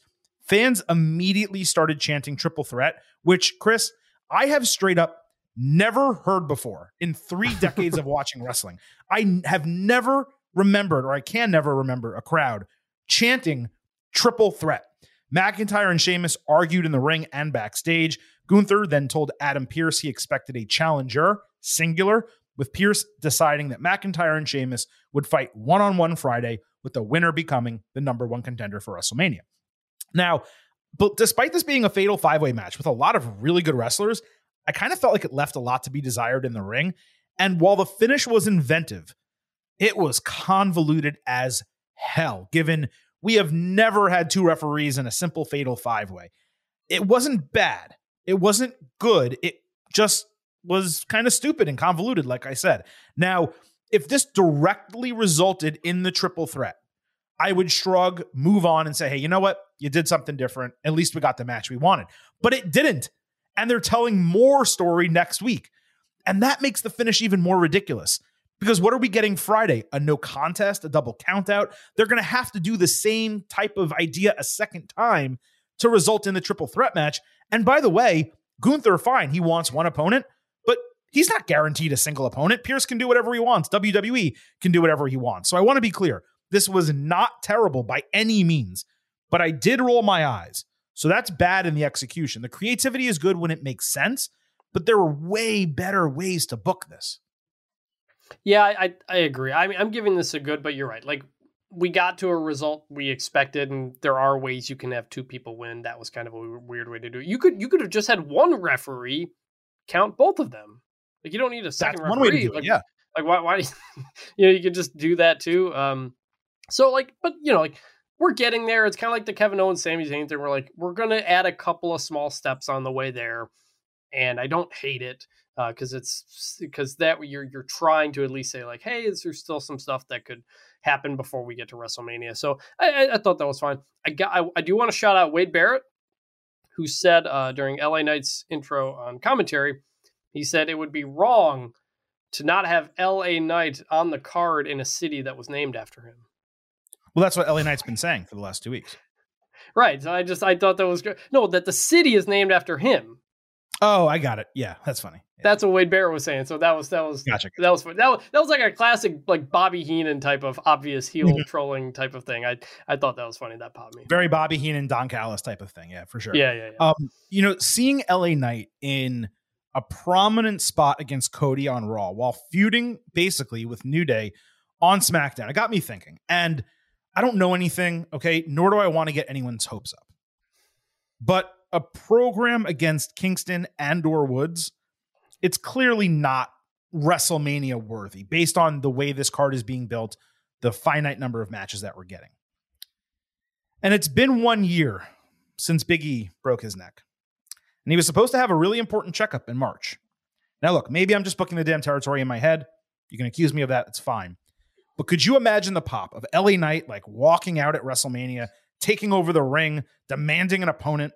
Fans immediately started chanting triple threat, which, Chris, I have straight up never heard before in three *laughs* decades of watching wrestling. I have never remembered, or I can never remember, a crowd chanting triple threat. McIntyre and Sheamus argued in the ring and backstage. Gunther then told Adam Pearce he expected a challenger, singular, with Pearce deciding that McIntyre and Sheamus would fight one on one Friday, with the winner becoming the number one contender for WrestleMania. Now, but despite this being a fatal five way match with a lot of really good wrestlers, I kind of felt like it left a lot to be desired in the ring. And while the finish was inventive, it was convoluted as hell, given we have never had two referees in a simple fatal five way. It wasn't bad, it wasn't good. It just was kind of stupid and convoluted, like I said. Now, if this directly resulted in the triple threat, I would shrug, move on, and say, hey, you know what? You did something different. At least we got the match we wanted. But it didn't. And they're telling more story next week. And that makes the finish even more ridiculous. Because what are we getting Friday? A no contest, a double countout. They're going to have to do the same type of idea a second time to result in the triple threat match. And by the way, Gunther, fine, he wants one opponent, but he's not guaranteed a single opponent. Pearce can do whatever he wants. WWE can do whatever he wants. So I want to be clear. This was not terrible by any means, but I did roll my eyes. So that's bad in the execution. The creativity is good when it makes sense, but there are way better ways to book this. Yeah, I, I agree. I mean, I'm giving this a good, but you're right. Like we got to a result we expected, and there are ways you can have two people win. That was kind of a weird way to do it. You could you could have just had one referee count both of them. Like you don't need a second That's referee. one way to do like, it. Yeah. Like why why *laughs* you know you could just do that too. Um so like but you know like we're getting there. It's kind of like the Kevin Owens Sami Zayn thing. We're like we're gonna add a couple of small steps on the way there, and I don't hate it because uh, it's because that you're you're trying to at least say like, hey, is there still some stuff that could happen before we get to WrestleMania? So I, I, I thought that was fine. I got I, I, do want to shout out Wade Barrett, who said uh, during LA Knight's intro on commentary, he said it would be wrong to not have LA Knight on the card in a city that was named after him. Well, that's what LA Knight's been saying for the last two weeks. Right. So I just I thought that was good. No, that the city is named after him. Oh, I got it. Yeah, that's funny. Yeah. That's what Wade Barrett was saying. So that was that was gotcha. that was that was that was like a classic like Bobby Heenan type of obvious heel trolling type of thing. I I thought that was funny. That popped me. Very Bobby Heenan, Don Callis type of thing. Yeah, for sure. Yeah, yeah, yeah. Um, you know, seeing LA Knight in a prominent spot against Cody on Raw while feuding basically with New Day on SmackDown, it got me thinking. And I don't know anything, okay, nor do I want to get anyone's hopes up. But a program against Kingston and or Woods, it's clearly not WrestleMania worthy based on the way this card is being built, the finite number of matches that we're getting. And it's been one year since Big E broke his neck. And he was supposed to have a really important checkup in March. Now, look, maybe I'm just booking the damn territory in my head. You can accuse me of that. It's fine. But could you imagine the pop of LA Knight like walking out at WrestleMania, taking over the ring, demanding an opponent,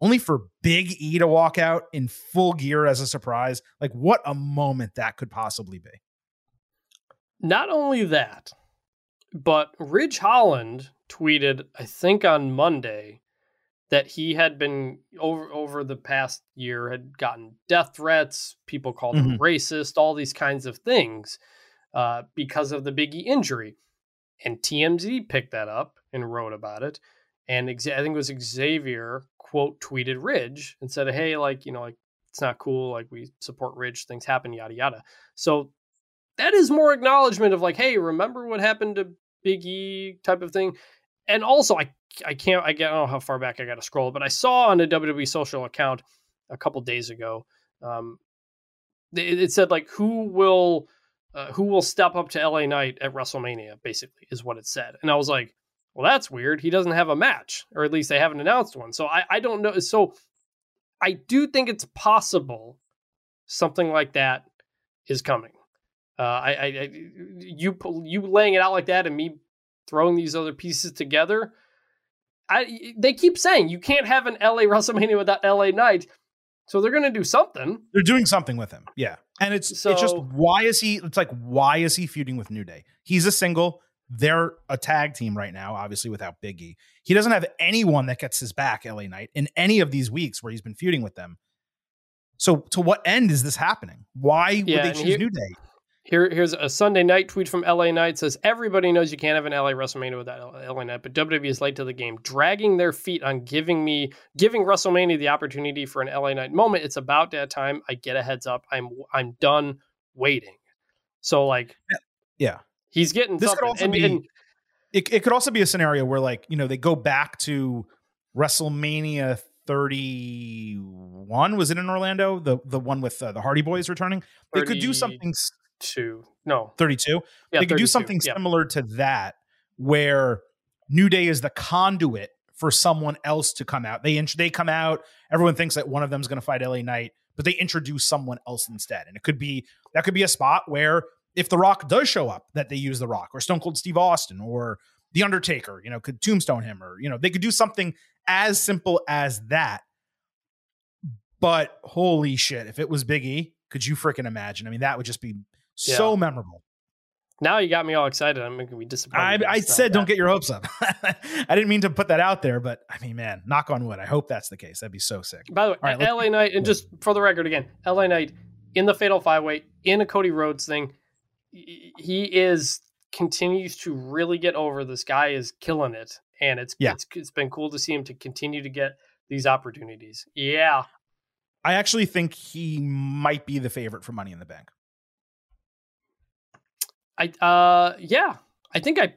only for Big E to walk out in full gear as a surprise? Like, what a moment that could possibly be. Not only that, but Ridge Holland tweeted, I think on Monday, that he had been over over the past year had gotten death threats, people called him Mhm. racist, all these kinds of things uh, because of the Biggie injury. And TMZ picked that up and wrote about it. And I think it was Xavier quote tweeted Ridge and said, "Hey, like you know, like it's not cool. Like we support Ridge. Things happen. Yada yada." So that is more acknowledgement of like, "Hey, remember what happened to Big E?" type of thing. And also, I I can't I don't know how far back I got to scroll, but I saw on a WWE social account a couple days ago. Um, it, it said like, "Who will uh, who will step up to LA Knight at WrestleMania, basically, is what it said. And I was like, well, that's weird. He doesn't have a match, or at least they haven't announced one. So I, I don't know. So I do think it's possible something like that is coming. Uh, I, I, I, you, you laying it out like that, and me throwing these other pieces together. I, they keep saying you can't have an LA *laughs* WrestleMania without LA Knight. So they're going to do something. They're doing something with him. Yeah. And it's So- it's just why is he it's like why is he feuding with New Day? He's a single. They're a tag team right now, obviously without Big E. He doesn't have anyone that gets his back, LA Knight, in any of these weeks where he's been feuding with them. So to what end is this happening? Why would Yeah, they choose here- New Day? Here, here's a Sunday night tweet from LA Knight says everybody knows you can't have an LA WrestleMania without LA Knight, but WWE is late to the game, dragging their feet on giving me giving WrestleMania the opportunity for an LA Knight moment. It's about that time. I get a heads up. I'm I'm done waiting. So like Yeah. he's getting This could also and, be and it, it could also be a scenario where like you know they go back to WrestleMania 31 was it in Orlando the the one with uh, the Hardy Boys returning they could do something s- two no. 32 yeah they could do something yeah. similar to that where New Day is the conduit for someone else to come out. They int- they come out everyone thinks that one of them is going to fight LA Knight but they introduce someone else instead. And it could be that could be a spot where if the rock does show up that they use the rock or stone cold steve austin or the undertaker you know could tombstone him or you know they could do something as simple as that. But holy shit if it was big e could you freaking imagine? I mean that would just be so memorable Now you got me all excited. I'm going to be disappointed. I, I said don't get your hopes up. *laughs* I didn't mean to put that out there, but I mean, man, knock on wood. I hope that's the case. That'd be so sick. By the way, right, LA Knight, and just for the record again, LA Knight in the Fatal Five Way in a Cody Rhodes thing, he he is continues to really get over. This guy is killing it, and it's Yeah. it's it's been cool to see him to continue to get these opportunities. Yeah, I actually think he might be the favorite for Money in the Bank. I uh yeah, I think I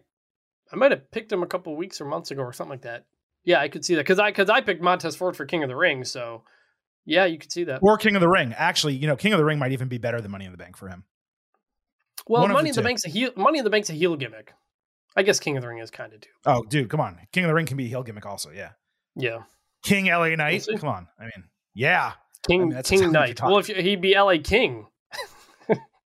I might have picked him a couple weeks or months ago or something like that. Yeah, I could see that because I because I picked Montez Ford for King of the Ring, so yeah, you could see that. Or King of the Ring. Actually, you know, King of the Ring might even be better than Money in the Bank for him. Well, one Money in the. Bank's a heel. Money in the Bank's a heel gimmick. I guess King of the Ring is kind of too. Oh, dude, come on. King of the Ring can be a heel gimmick also. Yeah. Yeah. King LA Knight. Come on. I mean, yeah. King I mean, King exactly what you're Knight. Well, if he'd be L.A. King.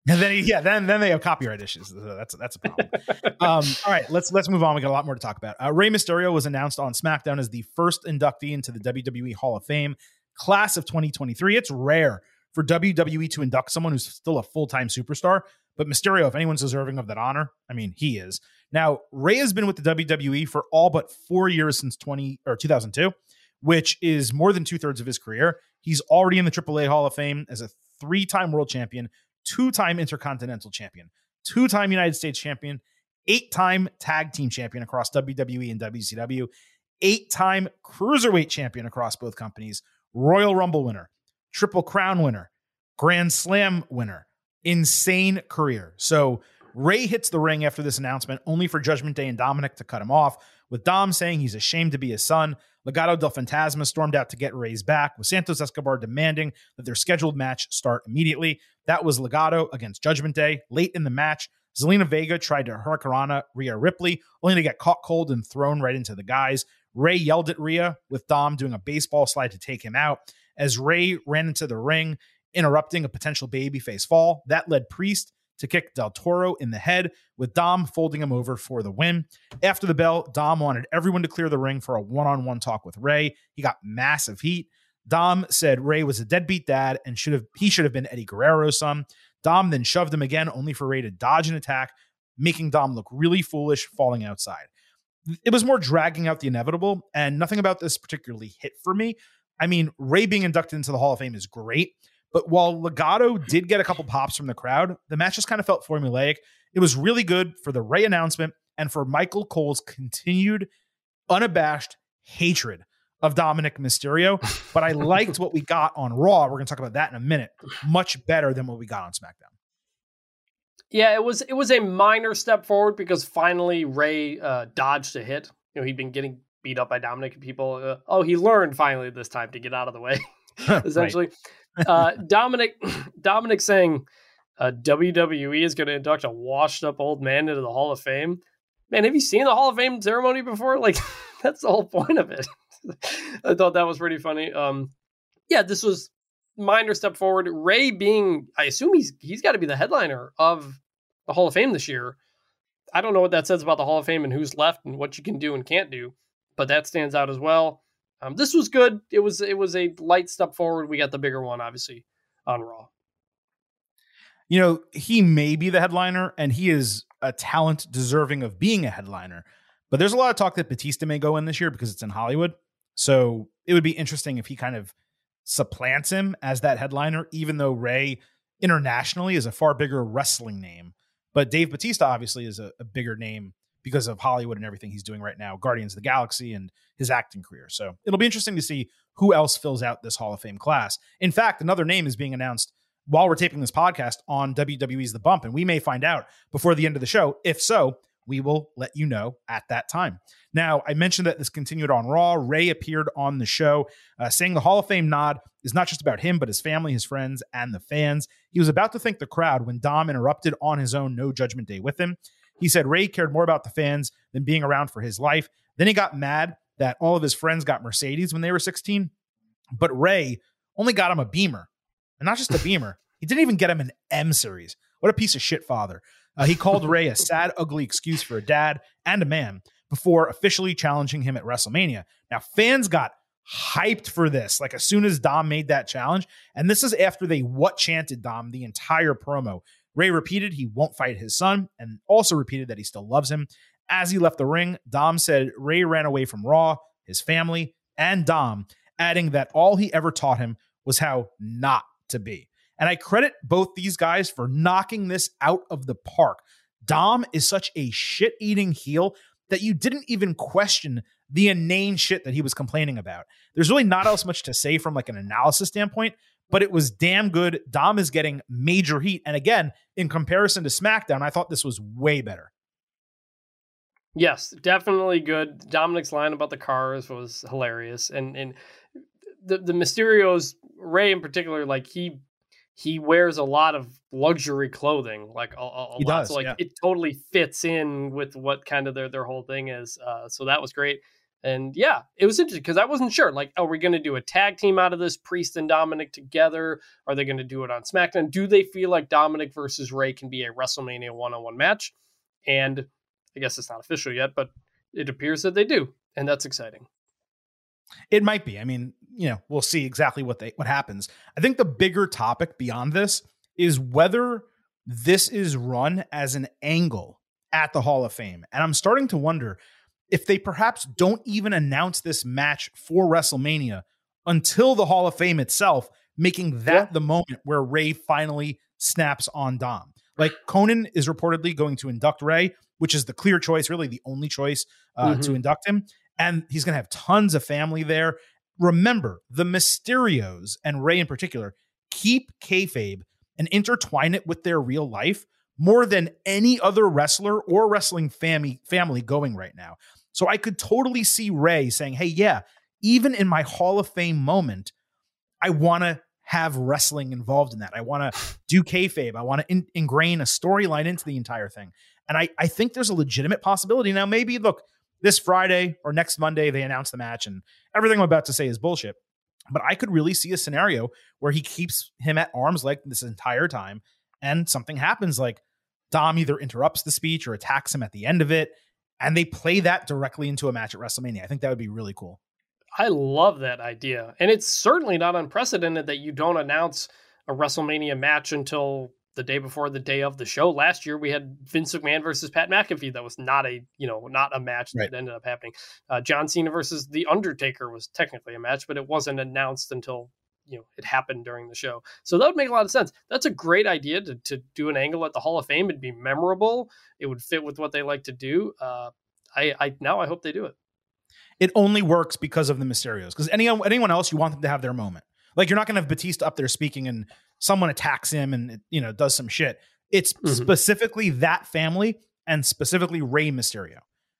And then yeah, then then they have copyright issues. So that's that's a problem. *laughs* um, all right, let's let's move on. We got a lot more to talk about. Uh, Rey Mysterio was announced on SmackDown as the first inductee into the WWE Hall of Fame class of 2023. It's rare for WWE to induct someone who's still a full time superstar, but Mysterio, if anyone's deserving of that honor, I mean, he is. Now, Rey has been with the WWE for all but four years since 20 or 2002, which is more than two thirds of his career. He's already in the AAA Hall of Fame as a three time world champion, two time intercontinental champion, two time United States champion, eight time tag team champion across WWE and WCW, eight time cruiserweight champion across both companies, Royal Rumble winner, Triple Crown winner, Grand Slam winner. Insane career. So Rey hits the ring after this announcement, only for Judgment Day and Dominic to cut him off, with Dom saying he's ashamed to be his son. Legado del Fantasma stormed out to get Rey's back, with Santos Escobar demanding that their scheduled match start immediately. That was Legado against Judgment Day. Late in the match, Zelina Vega tried to hurricanrana Rhea Ripley, only to get caught cold and thrown right into the guys. Rey yelled at Rhea, with Dom doing a baseball slide to take him out. As Rey ran into the ring, interrupting a potential babyface fall, that led Priest to kick Del Toro in the head, with Dom folding him over for the win. After the bell, Dom wanted everyone to clear the ring for a one on one talk with Rey. He got massive heat. Dom said Rey was a deadbeat dad and should have he should have been Eddie Guerrero's son. Dom then shoved him again, only for Rey to dodge an attack, making Dom look really foolish, falling outside. It was more dragging out the inevitable, and nothing about this particularly hit for me. I mean, Rey being inducted into the Hall of Fame is great, but while Legado did get a couple pops from the crowd, the match just kind of felt formulaic. It was really good for the Rey announcement and for Michael Cole's continued, unabashed hatred of Dominic Mysterio. *laughs* But I liked what we got on Raw. We're going to talk about that in a minute. Much better than what we got on SmackDown. Yeah, it was it was a minor step forward because finally Rey uh, dodged a hit. You know, he'd been getting beat up by Dominic and people. Uh, oh, he learned finally this time to get out of the way. *laughs* essentially. Uh, Dominic *clears throat* Dominic saying uh, WWE is going to induct a washed up old man into the Hall of Fame. Man, have you seen the Hall of Fame ceremony before? Like, *laughs* that's the whole point of it. *laughs* I thought that was pretty funny. Um, yeah, this was minor step forward. Rey being, I assume he's he's got to be the headliner of the Hall of Fame this year. I don't know what that says about the Hall of Fame and who's left and what you can do and can't do, but that stands out as well. Um, this was good. It was it was a light step forward. We got the bigger one, obviously, on Raw. You know, he may be the headliner, and he is a talent deserving of being a headliner. But there's a lot of talk that Batista may go in this year because it's in Hollywood. So it would be interesting if he kind of supplants him as that headliner, even though Rey internationally is a far bigger wrestling name. But Dave Batista obviously is a, a, bigger name because of Hollywood and everything he's doing right now, Guardians of the Galaxy and his acting career. So it'll be interesting to see who else fills out this Hall of Fame class. In fact, another name is being announced while we're taping this podcast on WWE's The Bump, and we may find out before the end of the show. If so, we will let you know at that time. Now, I mentioned that this continued on Raw. Rey appeared on the show, uh, saying the Hall of Fame nod is not just about him, but his family, his friends, and the fans. He was about to thank the crowd when Dom interrupted on his own No Judgment Day with him. He said Rey cared more about the fans than being around for his life. Then he got mad that all of his friends got Mercedes when they were 16, but Rey only got him a Beamer, and not just a *laughs* Beamer. He didn't even get him an M series. What a piece of shit father. Uh, he called *laughs* Rey a sad, ugly excuse for a dad and a man before officially challenging him at WrestleMania. Now, fans got hyped for this, like as soon as Dom made that challenge. And this is after they what chanted Dom the entire promo. Rey repeated he won't fight his son and also repeated that he still loves him. As he left the ring, Dom said Rey ran away from Raw, his family, and Dom, adding that all he ever taught him was how not to be. And I credit both these guys for knocking this out of the park. Dom is such a shit eating heel that you didn't even question the inane shit that he was complaining about. There's really not else much to say from like an analysis standpoint, but it was damn good. Dom is getting major heat. And again, in comparison to SmackDown, I thought this was way better. Yes, definitely good. Dominic's line about the cars was hilarious. And and the the Mysterio's Rey in particular, like he he wears a lot of luxury clothing, like a, a he lot. Does, so like yeah. it totally fits in with what kind of their their whole thing is. Uh, so that was great. And yeah, it was interesting because I wasn't sure. Like, are we going to do a tag team out of this, Priest and Dominic together? Are they going to do it on SmackDown? Do they feel like Dominic versus Rey can be a WrestleMania one on one match? And I guess it's not official yet, but it appears that they do. And that's exciting. It might be. I mean, you know, we'll see exactly what they what happens. I think the bigger topic beyond this is whether this is run as an angle at the Hall of Fame. And I'm starting to wonder if they perhaps don't even announce this match for WrestleMania until the Hall of Fame itself, making that Yeah. the moment where Rey finally snaps on Dom. Like Konnan is reportedly going to induct Rey, which is the clear choice, really the only choice uh, to Mhm. induct him. And he's going to have tons of family there. Remember, the Mysterios and Rey in particular keep kayfabe and intertwine it with their real life more than any other wrestler or wrestling family family going right now. So I could totally see Rey saying, "Hey, yeah, even in my Hall of Fame moment, I want to have wrestling involved in that. I want to *sighs* do kayfabe. I want to in- ingrain a storyline into the entire thing." And I I think there's a legitimate possibility now. Maybe look this Friday or next Monday they announce the match, and everything I'm about to say is bullshit. But I could really see a scenario where he keeps him at arm's length this entire time, and something happens like Dom either interrupts the speech or attacks him at the end of it, and they play that directly into a match at WrestleMania. I think that would be really cool. I love that idea. And it's certainly not unprecedented that you don't announce a WrestleMania match until the day before the day of the show. Last year we had Vince McMahon versus Pat McAfee. That was not a, you know, not a match Right. that ended up happening. Uh, John Cena versus The Undertaker was technically a match, but it wasn't announced until, you know, it happened during the show. So that would make a lot of sense. That's a great idea to, to do an angle at the Hall of Fame. It'd be memorable. It would fit with what they like to do. Uh, I, I now I hope they do it. It only works because of the Mysterios. Because anyone anyone else, you want them to have their moment. Like you're not going to have Batista up there speaking and someone attacks him and you know does some shit. It's Mhm. specifically that family and specifically Rey Mysterio.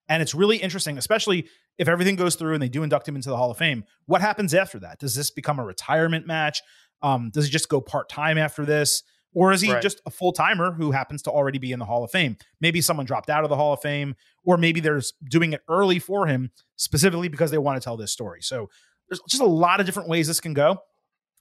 And it's really interesting, especially if everything goes through and they do induct him into the Hall of Fame. What happens after that? Does this become a retirement match? Um, does he just go part time after this? Or is he Right. just a full timer who happens to already be in the Hall of Fame? Maybe someone dropped out of the Hall of Fame, or maybe there's doing it early for him specifically because they want to tell this story. So there's just a lot of different ways this can go.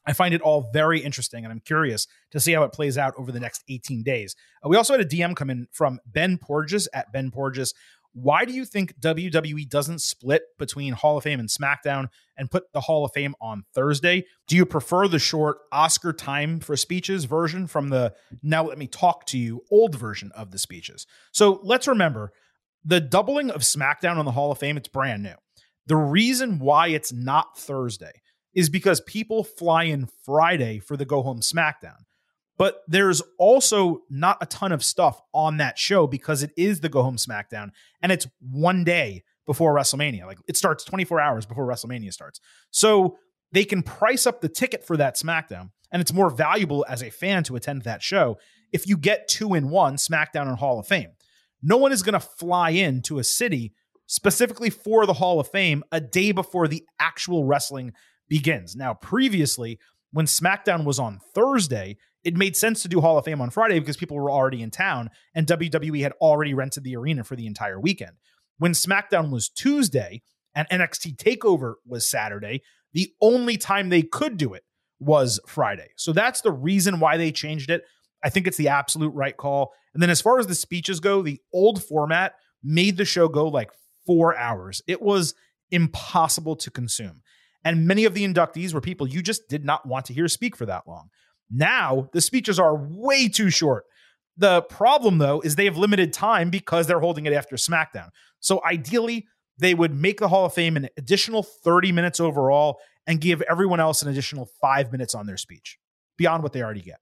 I find it all very interesting, and I'm curious to see how it plays out over the next 18 days. Uh, we also had a DM come in from Ben Porges at Ben Porges. Why do you think WWE doesn't split between Hall of Fame and SmackDown and put the Hall of Fame on Thursday? Do you prefer the short Oscar time for speeches version from the now let me talk to you old version of the speeches? So let's remember the doubling of SmackDown on the Hall of Fame, it's brand new. The reason why it's not Thursday is because people fly in Friday for the go home SmackDown. But there's also not a ton of stuff on that show because it is the go home SmackDown and it's one day before WrestleMania. Like it starts 24 hours before WrestleMania starts. So they can price up the ticket for that SmackDown and it's more valuable as a fan to attend that show if you get two in one SmackDown and Hall of Fame. No one is going to fly into a city specifically for the Hall of Fame a day before the actual wrestling begins. Now, previously, when SmackDown was on Thursday, it made sense to do Hall of Fame on Friday because people were already in town and WWE had already rented the arena for the entire weekend. When SmackDown was Tuesday and NXT TakeOver was Saturday, the only time they could do it was Friday. So that's the reason why they changed it. I think it's the absolute right call. And then as far as the speeches go, the old format made the show go like four hours. It was impossible to consume. And many of the inductees were people you just did not want to hear speak for that long. Now, the speeches are way too short. The problem, though, is they have limited time because they're holding it after SmackDown. So ideally, they would make the Hall of Fame an additional 30 minutes overall and give everyone else an additional five minutes on their speech beyond what they already get.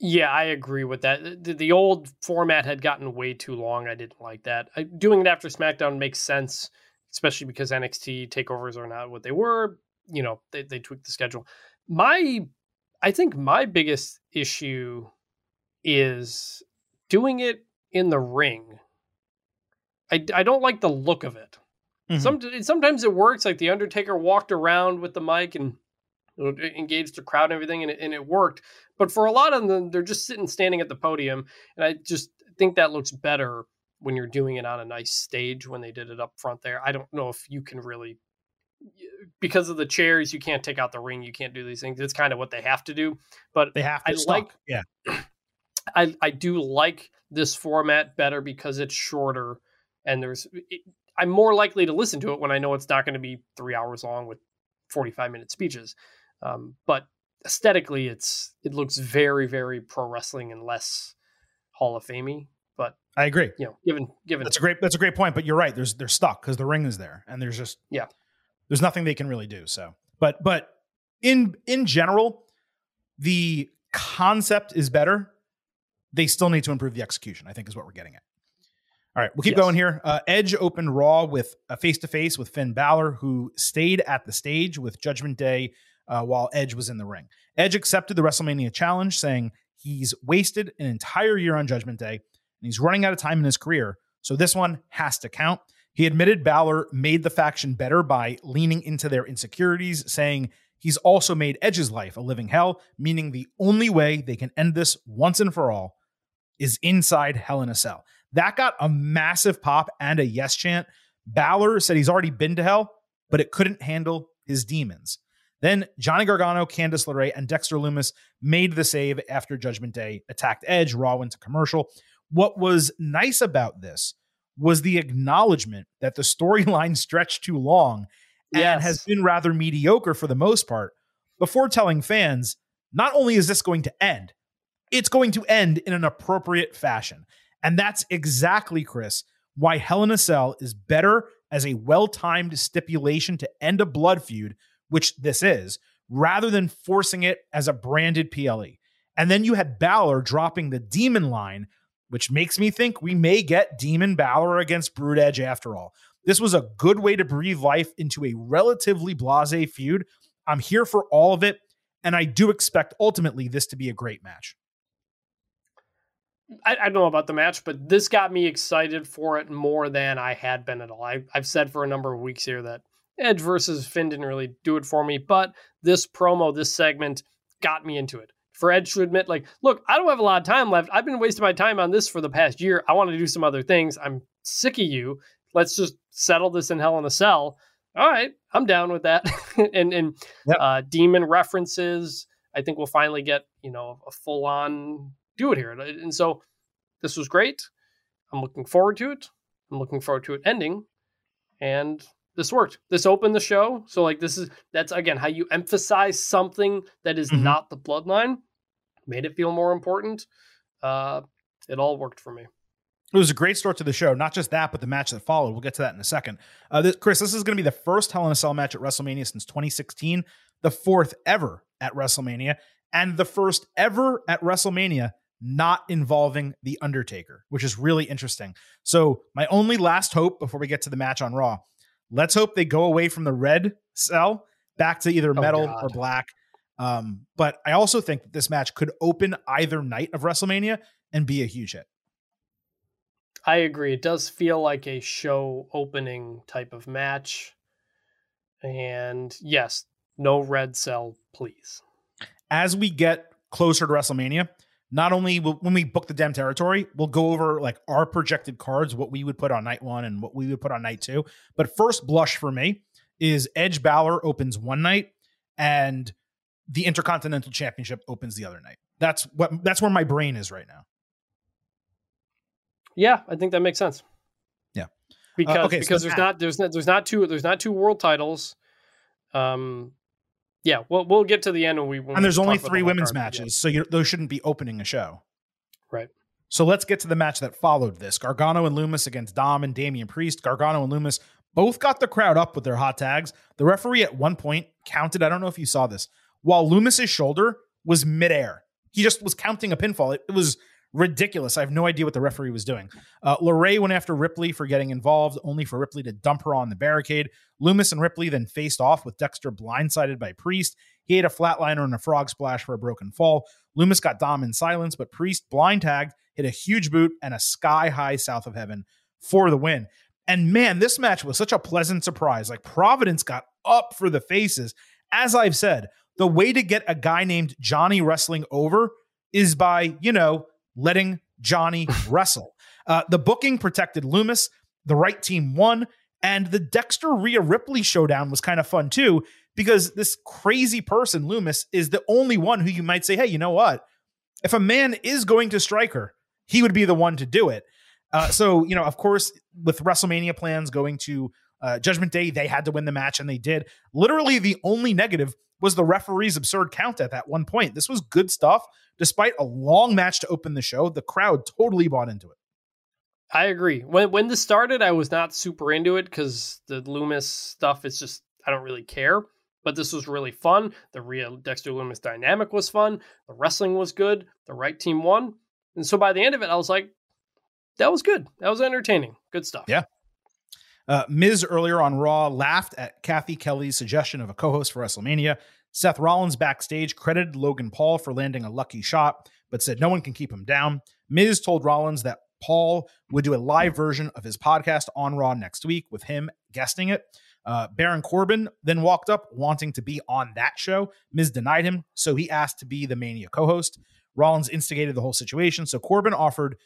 Yeah, I agree with that. The, the old format had gotten way too long. I didn't like that. I, doing it after SmackDown makes sense, especially because NXT takeovers are not what they were. You know, they, they tweaked the schedule. My, I think my biggest issue is doing it in the ring. I, I don't like the look of it. Mhm. Some sometimes it works. Like the Undertaker walked around with the mic and engaged the crowd and everything, and it, and it worked. But for a lot of them, they're just sitting, standing at the podium, and I just think that looks better when you're doing it on a nice stage. When they did it up front there, I don't know if you can really because of the chairs, you can't take out the ring, you can't do these things. It's kind of what they have to do. But They have to I stop. like- yeah. *clears throat* I, I do like this format better because it's shorter and there's it, I'm more likely to listen to it when I know it's not going to be three hours long with 45 minute speeches. Um, but aesthetically, it's it looks very very pro wrestling and less Hall of Famey. But I agree. you know, given given That's a great. That's a great point. But you're right. There's they're stuck because the ring is there, and there's just Yeah. There's nothing they can really do. So, but but in in general, the concept is better. They still need to improve the execution. I think is what we're getting at. All right, we'll keep Yes. going here. Uh, Edge opened Raw with a face to face with Finn Balor, who stayed at the stage with Judgment Day uh, while Edge was in the ring. Edge accepted the WrestleMania challenge, saying he's wasted an entire year on Judgment Day and he's running out of time in his career. So this one has to count. He admitted Balor made the faction better by leaning into their insecurities, saying he's also made Edge's life a living hell, meaning the only way they can end this once and for all is inside Hell in a Cell. That got a massive pop and a yes chant. Balor said he's already been to hell, but it couldn't handle his demons. Then Johnny Gargano, Candice LeRae, and Dexter Lumis made the save after Judgment Day attacked Edge. Raw went to commercial. What was nice about this was the acknowledgement that the storyline *laughs* stretched too long and Yes. has been rather mediocre for the most part before telling fans not only is this going to end, it's going to end in an appropriate fashion. And that's exactly, Chris, why Hell in a Cell is better as a well timed stipulation to end a blood feud, which this is, rather than forcing it as a branded PLE. And then you had Balor dropping the demon line, which makes me think we may get Demon Balor against Brood Edge after all. This was a good way to breathe life into a relatively blase feud. I'm here for all of it, and I do expect ultimately this to be a great match. I, I don't know about the match, but this got me excited for it more than I had been at all. I, I've said for a number of weeks here that Edge versus Finn didn't really do it for me, but this promo, this segment got me into it. For Edge to admit, like, look, I don't have a lot of time left. I've been wasting my time on this for the past year. I want to do some other things. I'm sick of you. Let's just settle this in Hell in a Cell. All right, I'm down with that. *laughs* and and Yep. uh, demon references. I think we'll finally get you know a full on do it here. And so this was great. I'm looking forward to it. I'm looking forward to it ending. And this worked. This opened the show. So like this is that's again how you emphasize something that is Mhm. not the bloodline, made it feel more important. Uh it all worked for me. It was a great start to the show. Not just that, but the match that followed. We'll get to that in a second. Uh, this, Chris, this is going to be the first Hell in a Cell match at WrestleMania since 2016, the fourth ever at WrestleMania, and the first ever at WrestleMania not involving The Undertaker, which is really interesting. So, my only last hope before we get to the match on Raw, let's hope they go away from the red cell back to either metal God. or black. Um, but I also think that this match could open either night of WrestleMania and be a huge hit. I agree. It does feel like a show opening type of match. And yes, no red cell, please. as we get closer to WrestleMania, not only will, when we book the damn territory, we'll go over like our projected cards, what we would put on night one and what we would put on night two. But first blush for me is Edge Balor opens one night and the Intercontinental Championship opens the other night. That's what that's where my brain is right now. Yeah, I think that makes sense. Yeah. Because okay, so because there's not there's not there's not two there's not two world titles. Um yeah, we'll we'll get to the end when we when and there's we only three the women's card, but matches, so you those shouldn't be opening a show. Right. So let's get to the match that followed this: Gargano and Lumis against Dom and Damian Priest. Gargano and Lumis both got the crowd up with their hot tags. The referee at one point counted. I don't know if you saw this. While Lumis's shoulder was midair, he just was counting a pinfall. It, it was ridiculous. I have no idea what the referee was doing. Uh, went after Ripley for getting involved, only for Ripley to dump her on the barricade. Lumis and Ripley then faced off with Dexter blindsided by Priest. He ate a flatliner and a frog splash for a broken fall. Lumis got Dom in silence, but Priest blind tagged, hit a huge boot and a sky high south of heaven for the win. And man, this match was such a pleasant surprise. Like Providence got up for the faces. As I've said, the way to get a guy named Johnny wrestling over is by, you know, letting Johnny *laughs* wrestle. Uh, the booking protected Lumis. The right team won. And the Dexter Rhea Ripley showdown was kind of fun too, because this crazy person, Lumis, is the only one who you might say, hey, you know what? If a man is going to strike her, he would be the one to do it. Uh, so, you know, of course, with WrestleMania plans going to uh, Judgment Day, they had to win the match and they did. Literally, the only negative was the referee's absurd count at that one point. This was good stuff. Despite a long match to open the show, the crowd totally bought into it. I agree. When when this started, I was not super into it because the Lumis stuff is just I don't really care. But this was really fun. The real Dexter Lumis dynamic was fun. The wrestling was good. The right team won. And so by the end of it, I was like, that was good. That was entertaining. Good stuff. Yeah. Uh, Miz earlier on Raw laughed at Cathy Kelly's suggestion of a co host for WrestleMania. Seth Rollins backstage credited Logan Paul for landing a lucky shot, but said no one can keep him down. Miz told Rollins that Paul would do a live version of his podcast on Raw next week with him guesting it. Uh, Baron Corbin then walked up wanting to be on that show. Miz denied him, so he asked to be the Mania co host. Rollins instigated the whole situation, so Corbin offered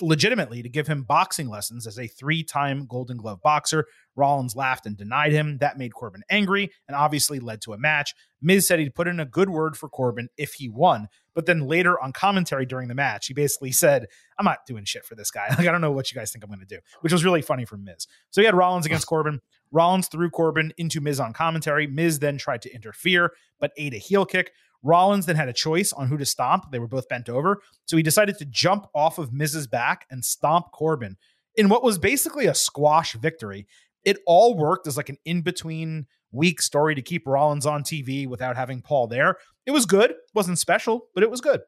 legitimately to give him boxing lessons as a three time Golden Glove boxer. Rollins laughed and denied him. That made Corbin angry and obviously led to a match. Miz said he'd put in a good word for Corbin if he won. But then later on commentary during the match, he basically said, I'm not doing shit for this guy. *laughs* Like, I don't know what you guys think I'm going to do, which was really funny from Miz. So he had Rollins against Corbin. Rollins threw Corbin into Miz on commentary. Miz then tried to interfere, but ate a heel kick. Rollins then had a choice on who to stomp. They were both bent over. So he decided to jump off of Miz's back and stomp Corbin in what was basically a squash victory. It all worked as like an in between week story to keep Rollins on TV without having Paul there. It was good. wasn't special, but it was good.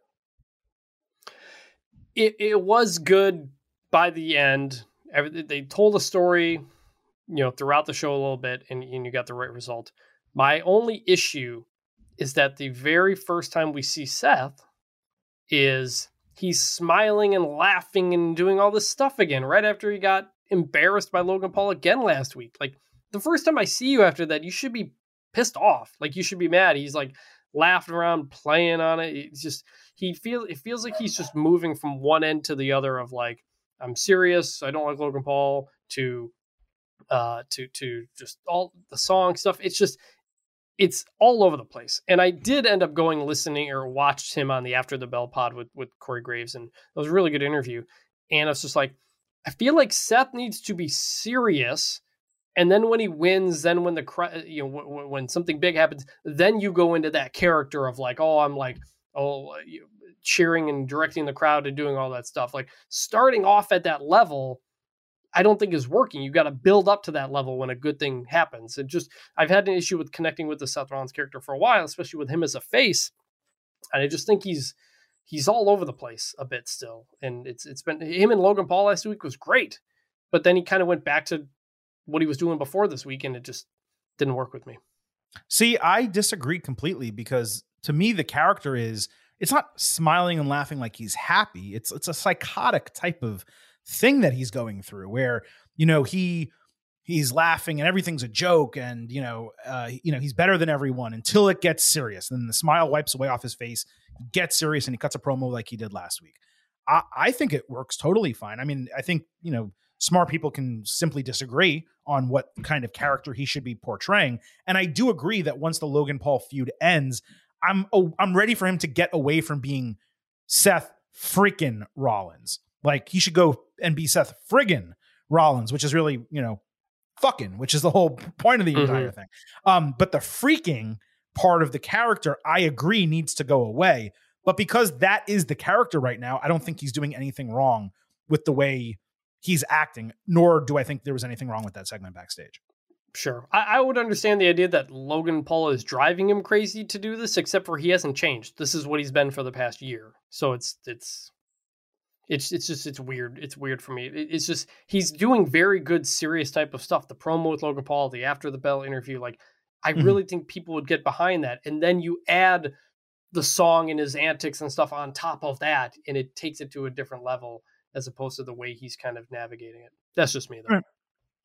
It it was good by the end. Every, they told a story, you know, throughout the show a little bit, and, and you got the right result. My only issue is that the very first time we see Seth is he's smiling and laughing and doing all this stuff again right after he got embarrassed by Logan Paul again last week. Like the first time I see you after that, you should be pissed off. Like you should be mad. He's like laughing around, playing on it. It's just he feels it feels like he's just moving from one end to the other of like I'm serious, I don't like Logan Paul to uh to to just all the song stuff. It's just it's all over the place. And I did end up going listening or watched him on the After the Bell pod with with Corey Graves, and it was a really good interview. And I was just like, I feel like Seth needs to be serious. And then when he wins, then when the uh, you know when, when something big happens, then you go into that character of like, oh, I'm like, oh, cheering and directing the crowd and doing all that stuff. Like starting off at that level I don't think is working. You've got to build up to that level when a good thing happens. And just I've had an issue with connecting with the Seth Rollins character for a while, especially with him as a face. And I just think he's he's all over the place a bit still. And it's it's been him and Logan Paul last week was great, but then he kind of went back to what he was doing before this week, and it just didn't work with me. See, I disagree completely because to me the character is it's not smiling and laughing like he's happy. It's it's a psychotic type of thing that he's going through where you know he he's laughing and everything's a joke and you know uh, you know he's better than everyone until it gets serious. And then the smile wipes away off his face gets serious and he cuts a promo like he did last week. I, I think it works totally fine. I mean i think you know smart people can simply disagree on what kind of character he should be portraying. And i do agree that once the logan paul feud ends i'm oh, i'm ready for him to get away from being seth freaking rollins like he should go and be Seth friggin Rollins, which is really, you know, fucking, which is the whole point of the mm-hmm. entire thing. Um, but the freaking part of the character, I agree, needs to go away. But because that is the character right now, I don't think he's doing anything wrong with the way he's acting, nor do I think there was anything wrong with that segment backstage. Sure. I, I, would understand the idea that Logan Paul is driving him crazy to do this, except for he hasn't changed. This is what he's been for the past year. So it's it's it's it's just it's weird. It's weird for me. It's just he's doing very good serious type of stuff. The promo with Logan Paul, the after the bell interview, like I mm-hmm. really think people would get behind that. And then you add the song and his antics and stuff on top of that, and it takes it to a different level as opposed to the way he's kind of navigating it. That's just me though. All right,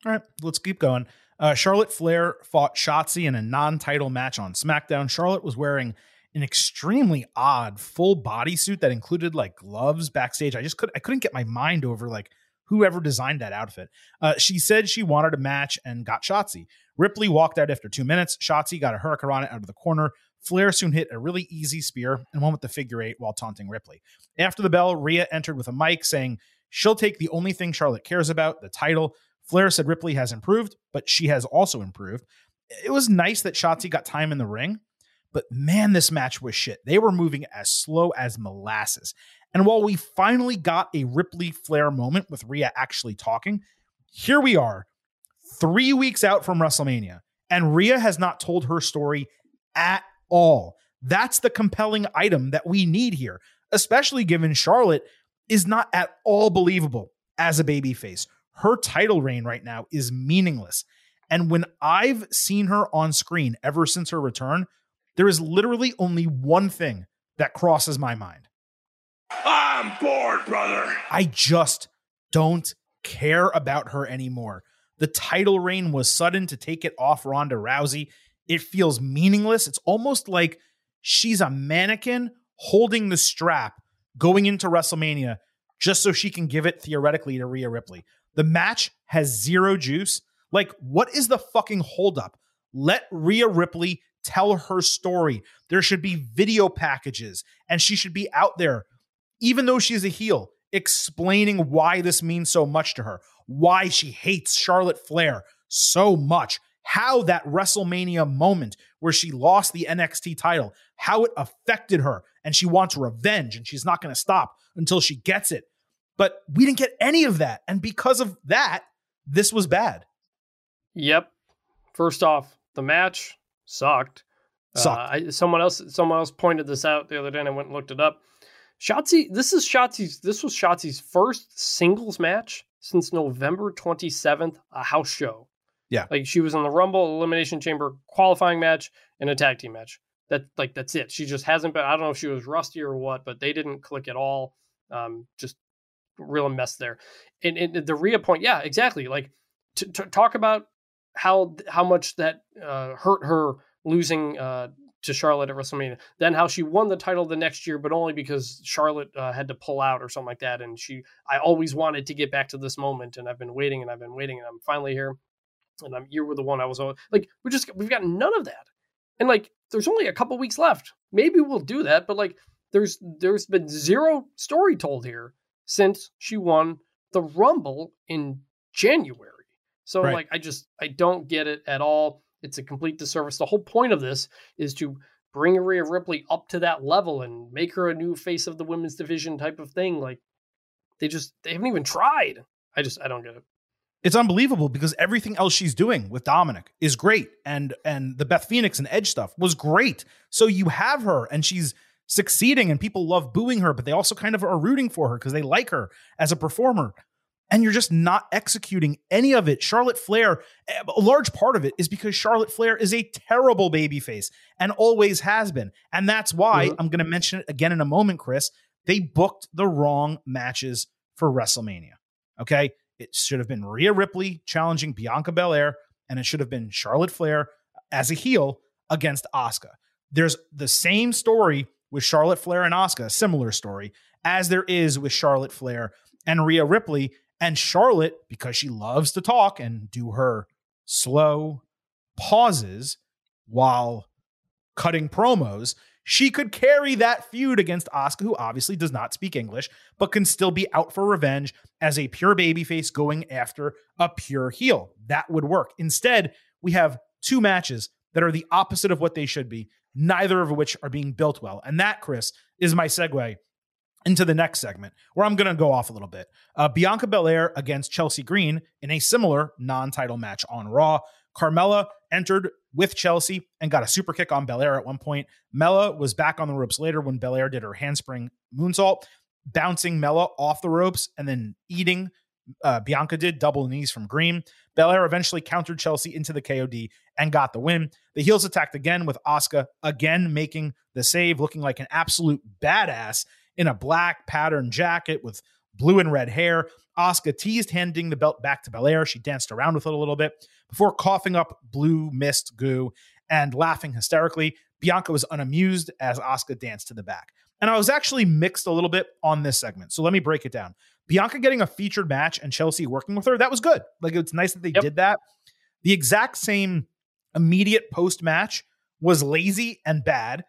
All right. let's keep going. Uh, Charlotte Flair fought Shotzi in a non-title match on SmackDown. Charlotte was wearing an extremely odd full bodysuit that included like gloves backstage. I just could I couldn't get my mind over like whoever designed that outfit. Uh, she said she wanted a match and got Shotzi. Ripley walked out after two minutes. Shotzi got a hurricanrana out of the corner. Flair soon hit a really easy spear and won with the figure eight while taunting Ripley. After the bell, Rhea entered with a mic saying she'll take the only thing Charlotte cares about, the title. Flair said Ripley has improved, but she has also improved. It was nice that Shotzi got time in the ring, but man, this match was shit. They were moving as slow as molasses. And while we finally got a Ripley Flair moment with Rhea actually talking, here we are, three weeks out from WrestleMania, and Rhea has not told her story at all. That's the compelling item that we need here, especially given Charlotte is not at all believable as a babyface. Her title reign right now is meaningless. And when I've seen her on screen ever since her return, there is literally only one thing that crosses my mind. I'm bored, brother. I just don't care about her anymore. The title reign was sudden to take it off Ronda Rousey. It feels meaningless. It's almost like she's a mannequin holding the strap going into WrestleMania just so she can give it theoretically to Rhea Ripley. The match has zero juice. Like, what is the fucking holdup? Let Rhea Ripley tell her story. There should be video packages, and she should be out there, even though she's a heel, explaining why this means so much to her, why she hates Charlotte Flair so much, how that WrestleMania moment where she lost the NXT title, how it affected her, and she wants revenge, and she's not going to stop until she gets it. But we didn't get any of that. And because of that, this was bad. Yep. First off, the match sucked. Sucked. Uh, I, someone else someone else pointed this out the other day and I went and looked it up. Shotzi, this is Shotzi's this was Shotzi's first singles match since November 27th, a house show. Yeah. Like she was in the Rumble Elimination Chamber qualifying match and a tag team match. That like that's it. She just hasn't been I don't know if she was rusty or what, but they didn't click at all. Um just real mess there. And, and the Rhea point, yeah, exactly. Like to, to talk about how how much that uh, hurt her losing uh, to Charlotte at WrestleMania. Then how she won the title the next year, but only because Charlotte uh, had to pull out or something like that. And she, I always wanted to get back to this moment, and I've been waiting and I've been waiting, and I'm finally here. And I'm you were the one I was on. Like we just we've got none of that, and like there's only a couple weeks left. Maybe we'll do that, but like there's there's been zero story told here since she won the Rumble in January. So Right. like I just I don't get it at all. It's a complete disservice. The whole point of this is to bring Rhea Ripley up to that level and make her a new face of the women's division type of thing. Like they just they haven't even tried. I just I don't get it. It's unbelievable because everything else she's doing with Dominic is great, and and the Beth Phoenix and Edge stuff was great. So you have her, and she's succeeding, and people love booing her, but they also kind of are rooting for her because they like her as a performer. And you're just not executing any of it. Charlotte Flair, a large part of it is because Charlotte Flair is a terrible babyface and always has been. And that's why Mhm. I'm going to mention it again in a moment, Chris. They booked the wrong matches for WrestleMania. Okay. It should have been Rhea Ripley challenging Bianca Belair, and it should have been Charlotte Flair as a heel against Asuka. There's the same story with Charlotte Flair and Asuka, similar story, as there is with Charlotte Flair and Rhea Ripley. And Charlotte, because she loves to talk and do her slow pauses while cutting promos, she could carry that feud against Asuka, who obviously does not speak English, but can still be out for revenge as a pure babyface going after a pure heel. That would work. Instead, we have two matches that are the opposite of what they should be, neither of which are being built well. And that, Chris, is my segue into the next segment, where I'm going to go off a little bit. Uh, Bianca Belair against Chelsea Green in a similar non title match on Raw. Carmella entered with Chelsea and got a super kick on Belair at one point. Mella was back on the ropes later when Belair did her handspring moonsault, bouncing Mella off the ropes and then eating. Uh, Bianca did double knees from Green. Belair eventually countered Chelsea into the KOD and got the win. The heels attacked again with Asuka again making the save, looking like an absolute badass in a black pattern jacket with blue and red hair. Asuka teased handing the belt back to Belair. She danced around with it a little bit before coughing up blue mist goo and laughing hysterically. Bianca was unamused as Asuka danced to the back. And I was actually mixed a little bit on this segment. So let me break it down. Bianca getting a featured match and Chelsea working with her, that was good. Like it's nice that they Yep. did that. The exact same immediate post match was lazy and bad,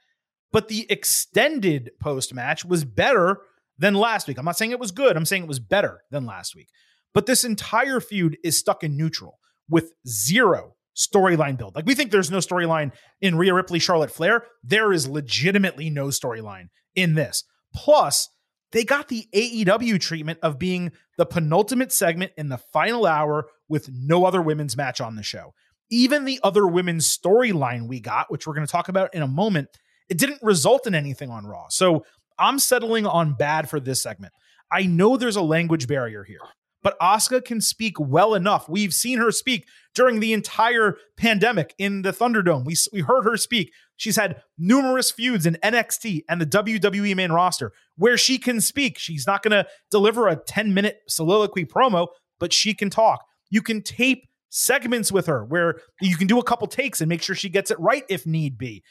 but the extended post match was better than last week. I'm not saying it was good, I'm saying it was better than last week. But this entire feud is stuck in neutral with zero storyline build. Like we think there's no storyline in Rhea Ripley, Charlotte Flair. There is legitimately no storyline in this. Plus, they got the AEW treatment of being the penultimate segment in the final hour with no other women's match on the show. Even the other women's storyline we got, which we're going to talk about in a moment, it didn't result in anything on Raw. So I'm settling on bad for this segment. I know there's a language barrier here, but Asuka can speak well enough. We've seen her speak during the entire pandemic in the Thunderdome. We, we heard her speak. She's had numerous feuds in NXT and the WWE main roster where she can speak. She's not going to deliver a 10 minute soliloquy promo, but she can talk. You can tape segments with her where you can do a couple takes and make sure she gets it right if need be.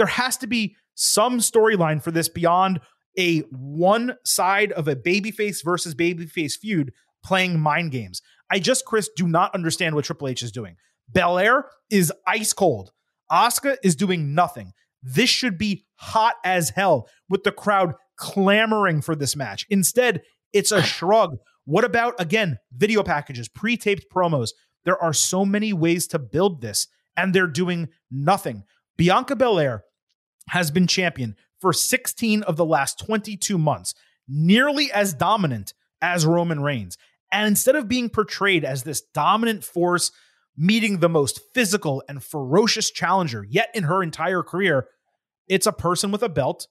There has to be some storyline for this beyond a one side of a babyface versus babyface feud playing mind games. I just, Chris, do not understand what Triple H is doing. Belair is ice cold. Asuka is doing nothing. This should be hot as hell with the crowd clamoring for this match. Instead, it's a *laughs* shrug. What about, again, video packages, pre taped promos? There are so many ways to build this, and they're doing nothing. Bianca Belair has been champion for 16 of the last 22 months, nearly as dominant as Roman Reigns. And instead of being portrayed as this dominant force meeting the most physical and ferocious challenger yet in her entire career, it's a person with a belt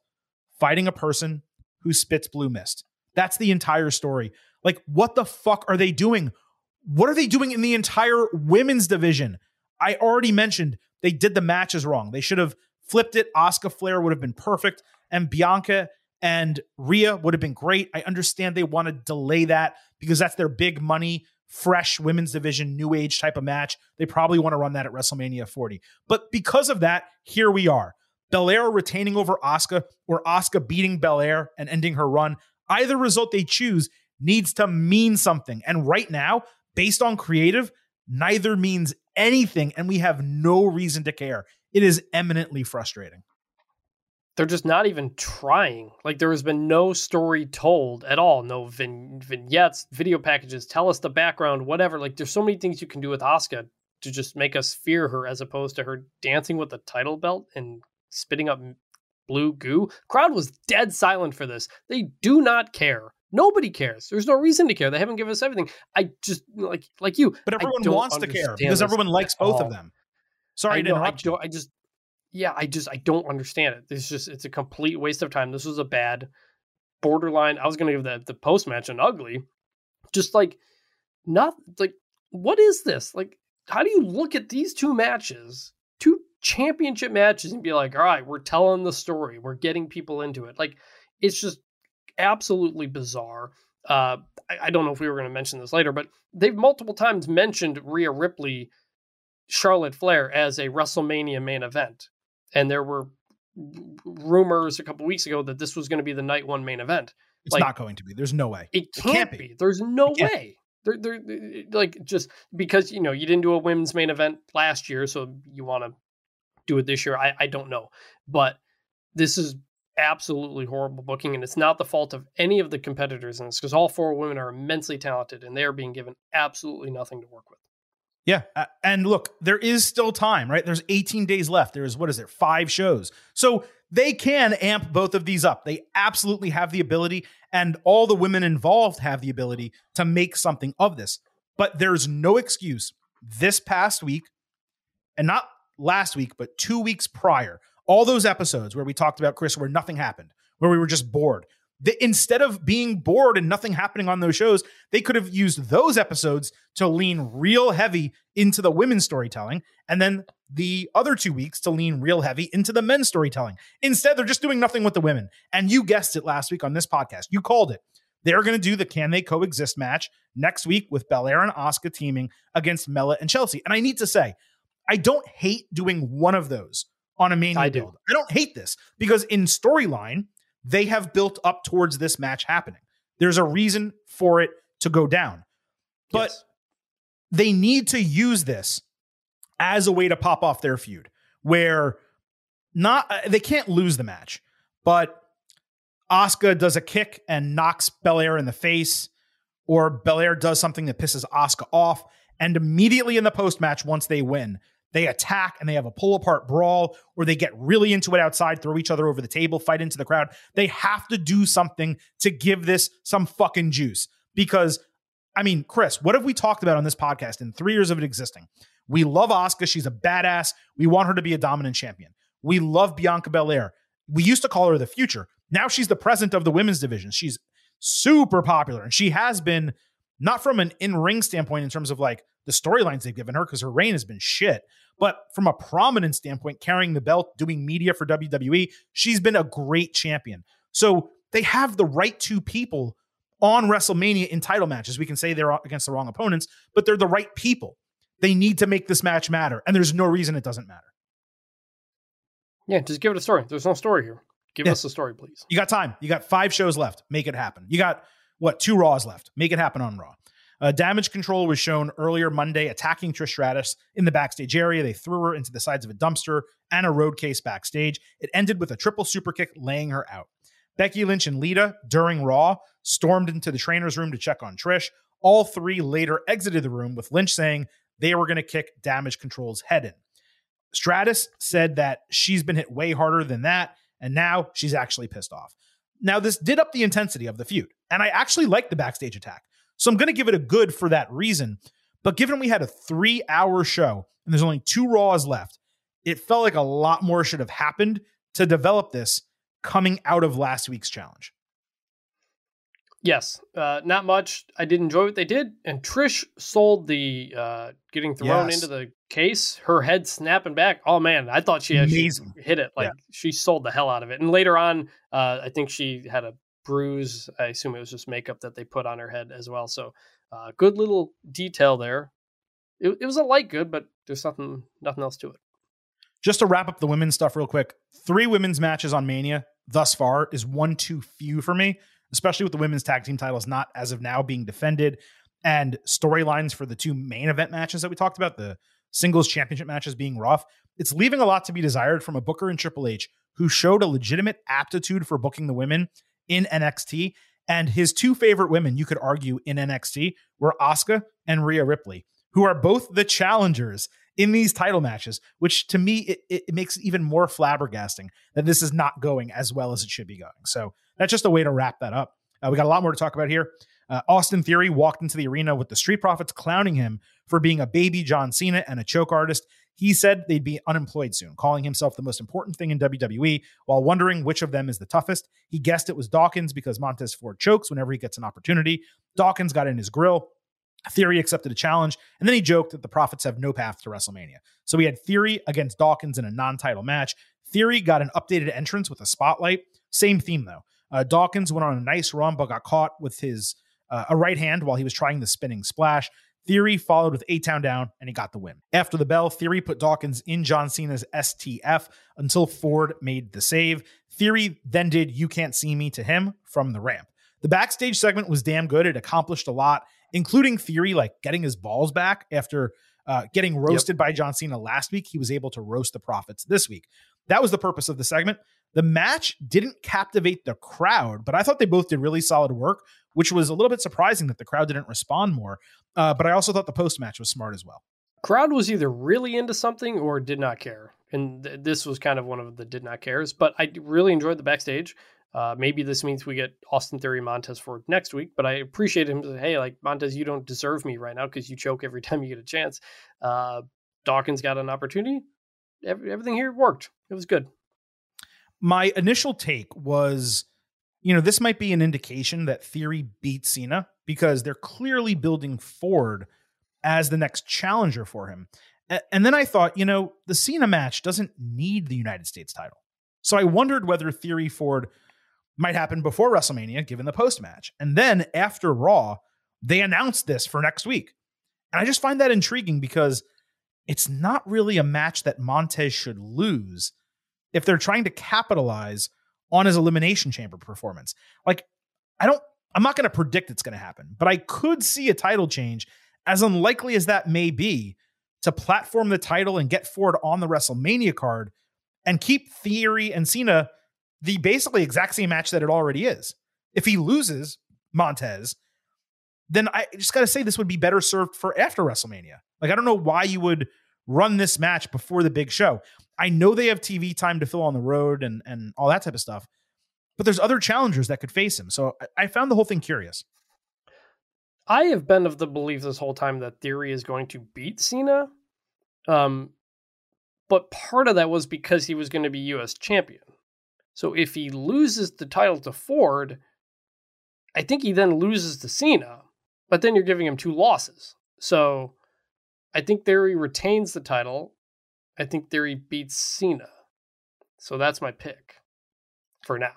fighting a person who spits blue mist. That's the entire story. Like, what the fuck are they doing? What are they doing in the entire women's division? I already mentioned they did the matches wrong. They should have flipped it. Asuka Flair would have been perfect, and Bianca and Rhea would have been great. I understand they want to delay that because that's their big money, fresh women's division, new age type of match. They probably want to run that at WrestleMania 40. But because of that, here we are. Belair retaining over Asuka or Asuka beating Belair and ending her run. Either result they choose needs to mean something. And right now, based on creative, neither means anything, and we have no reason to care. It is eminently frustrating. They're just not even trying. Like there has been no story told at all. No vin- vignettes, video packages. Tell us the background, whatever. Like there's so many things you can do with Asuka to just make us fear her, as opposed to her dancing with the title belt and spitting up blue goo. Crowd was dead silent for this. They do not care. Nobody cares. There's no reason to care. They haven't given us everything. I just like like you. But everyone wants to care because everyone likes both all. of them. Sorry I to know, I don't. I just, yeah, I just, I don't understand it. It's just, it's a complete waste of time. This was a bad, borderline. I was going to give the the post match an ugly, just like, not like, what is this? Like, how do you look at these two matches, two championship matches, and be like, all right, we're telling the story, we're getting people into it. Like, it's just absolutely bizarre. Uh, I, I don't know if we were going to mention this later, but they've multiple times mentioned Rhea Ripley Charlotte Flair as a WrestleMania main event. And there were rumors a couple weeks ago that this was going to be the night one main event. It's like- not going to be. There's no way. It It can't, can't be. be. There's no can't way. There, there, like just because you know you didn't do a women's main event last year, so you want to do it this year. I, I don't know, but this is absolutely horrible booking, and it's not the fault of any of the competitors in this because all four women are immensely talented and they are being given absolutely nothing to work with. Yeah. uh, And look, there is still time, right? There's 18 days left. There's, what is there, five shows. So they can amp both of these up. They absolutely have the ability, and all the women involved have the ability to make something of this. But there's no excuse this past week, and not last week, but two weeks prior, all those episodes where we talked about Chris, where nothing happened, where we were just bored. The, instead of being bored and nothing happening on those shows, they could have used those episodes to lean real heavy into the women's storytelling, and then the other two weeks to lean real heavy into the men's storytelling. Instead, they're just doing nothing with the women. And you guessed it last week on this podcast. You called it. They're going to do the Can They Coexist match next week with Belair and Asuka teaming against Mella and Chelsea. And I need to say, I don't hate doing one of those on a main I do. build. I don't hate this because in storyline, they have built up towards this match happening. There's a reason for it to go down. But Yes. they need to use this as a way to pop off their feud where not uh, they can't lose the match but Asuka does a kick and knocks Belair in the face or Belair does something that pisses Asuka off and immediately in the post match once they win they attack and they have a pull apart brawl or they get really into it outside throw each other over the table fight into the crowd they have to do something to give this some fucking juice because I mean, Chris, what have we talked about on this podcast in three years of it existing? We love Asuka. She's a badass. We want her to be a dominant champion. We love Bianca Belair. We used to call her the future. Now she's the present of the women's division. She's super popular. And she has been, not from an in ring standpoint in terms of like the storylines they've given her, because her reign has been shit, but from a prominent standpoint, carrying the belt, doing media for WWE, she's been a great champion. So they have the right two people on WrestleMania in title matches. We can say they're against the wrong opponents, but they're the right people. They need to make this match matter, and there's no reason it doesn't matter. Yeah, just give it a story. There's no story here. Give Yeah. us a story, please. You got time. You got five shows left. Make it happen. You got what? Two Raws left. Make it happen on Raw. Uh, damage control was shown earlier Monday attacking Trish Stratus in the backstage area. They threw her into the sides of a dumpster and a road case backstage. It ended with a triple super kick, laying her out. Becky Lynch and Lita, during Raw, stormed into the trainer's room to check on Trish. All three later exited the room with Lynch saying they were going to kick damage control's head in. Stratus said that she's been hit way harder than that, and now she's actually pissed off. Now, this did up the intensity of the feud, and I actually like the backstage attack. So I'm going to give it a good for that reason. But given we had a three hour show and there's only two Raws left, it felt like a lot more should have happened to develop this coming out of last week's challenge. Yes, uh, not much. I did enjoy what they did, and Trish sold the uh, getting thrown Yes. into the case, her head snapping back. Oh man, I thought she hit it. Like Yeah. she sold the hell out of it. And later on, uh, I think she had a bruise. I assume it was just makeup that they put on her head as well. So, uh, good little detail there. It, it was a light good, but there's nothing nothing else to it. Just to wrap up the women's stuff real quick, three women's matches on Mania thus far is one too few for me, especially with the women's tag team titles not as of now being defended and storylines for the two main event matches that we talked about, the singles championship matches being rough. It's leaving a lot to be desired from a Booker and Triple H who showed a legitimate aptitude for booking the women in NXT. And his two favorite women, you could argue, in NXT were Asuka and Rhea Ripley, who are both the challengers in these title matches, which to me, it, it makes it even more flabbergasting that this is not going as well as it should be going. So that's just a way to wrap that up. Uh, we got a lot more to talk about here. Uh, Austin Theory walked into the arena with the Street Profits clowning him for being a baby John Cena and a choke artist. He said they'd be unemployed soon, calling himself the most important thing in WWE while wondering which of them is the toughest. He guessed it was Dawkins because Montez Ford chokes whenever he gets an opportunity. Dawkins got in his grill. Theory accepted a challenge, and then he joked that the Profits have no path to WrestleMania. So we had Theory against Dawkins in a non title match. Theory got an updated entrance with a spotlight. Same theme, though. Uh, Dawkins went on a nice run, but got caught with his uh, a right hand while he was trying the spinning splash. Theory followed with A Town Down and he got the win. After the bell, Theory put Dawkins in John Cena's STF until Ford made the save. Theory then did You Can't See Me to him from the ramp. The backstage segment was damn good. It accomplished a lot, including Theory like getting his balls back after uh, getting roasted yep. by John Cena last week. He was able to roast the Profits this week. That was the purpose of the segment. The match didn't captivate the crowd, but I thought they both did really solid work, which was a little bit surprising that the crowd didn't respond more. Uh, but I also thought the post match was smart as well. Crowd was either really into something or did not care. And th- this was kind of one of the did not cares, but I really enjoyed the backstage. Uh, maybe this means we get Austin Theory Montez for next week, but I appreciate him. Hey, like Montez, you don't deserve me right now because you choke every *laughs* time you get a chance. Uh, Dawkins got an opportunity. Every, everything here worked. It was good. My initial take was you know, this might be an indication that Theory beat Cena because they're clearly building Ford as the next challenger for him. And then I thought, you know, the Cena match doesn't need the United States title. So I wondered whether Theory Ford might happen before WrestleMania, given the post match. And then after Raw, they announced this for next week. And I just find that intriguing because it's not really a match that Montez should lose if they're trying to capitalize on his elimination chamber performance. Like, I don't, I'm not going to predict it's going to happen, but I could see a title change, as unlikely as that may be, to platform the title and get Ford on the WrestleMania card and keep Theory and Cena the basically exact same match that it already is. If he loses Montez, then I just got to say this would be better served for after WrestleMania. Like, I don't know why you would run this match before the big show. I know they have TV time to fill on the road and and all that type of stuff, but there's other challengers that could face him. So I, I found the whole thing curious. I have been of the belief this whole time that Theory is going to beat Cena. Um, but part of that was because he was going to be U.S. champion. So if he loses the title to Ford, I think he then loses to Cena. But then you're giving him two losses. So I think Theory retains the title. I think Theory beats Cena. So that's my pick for now.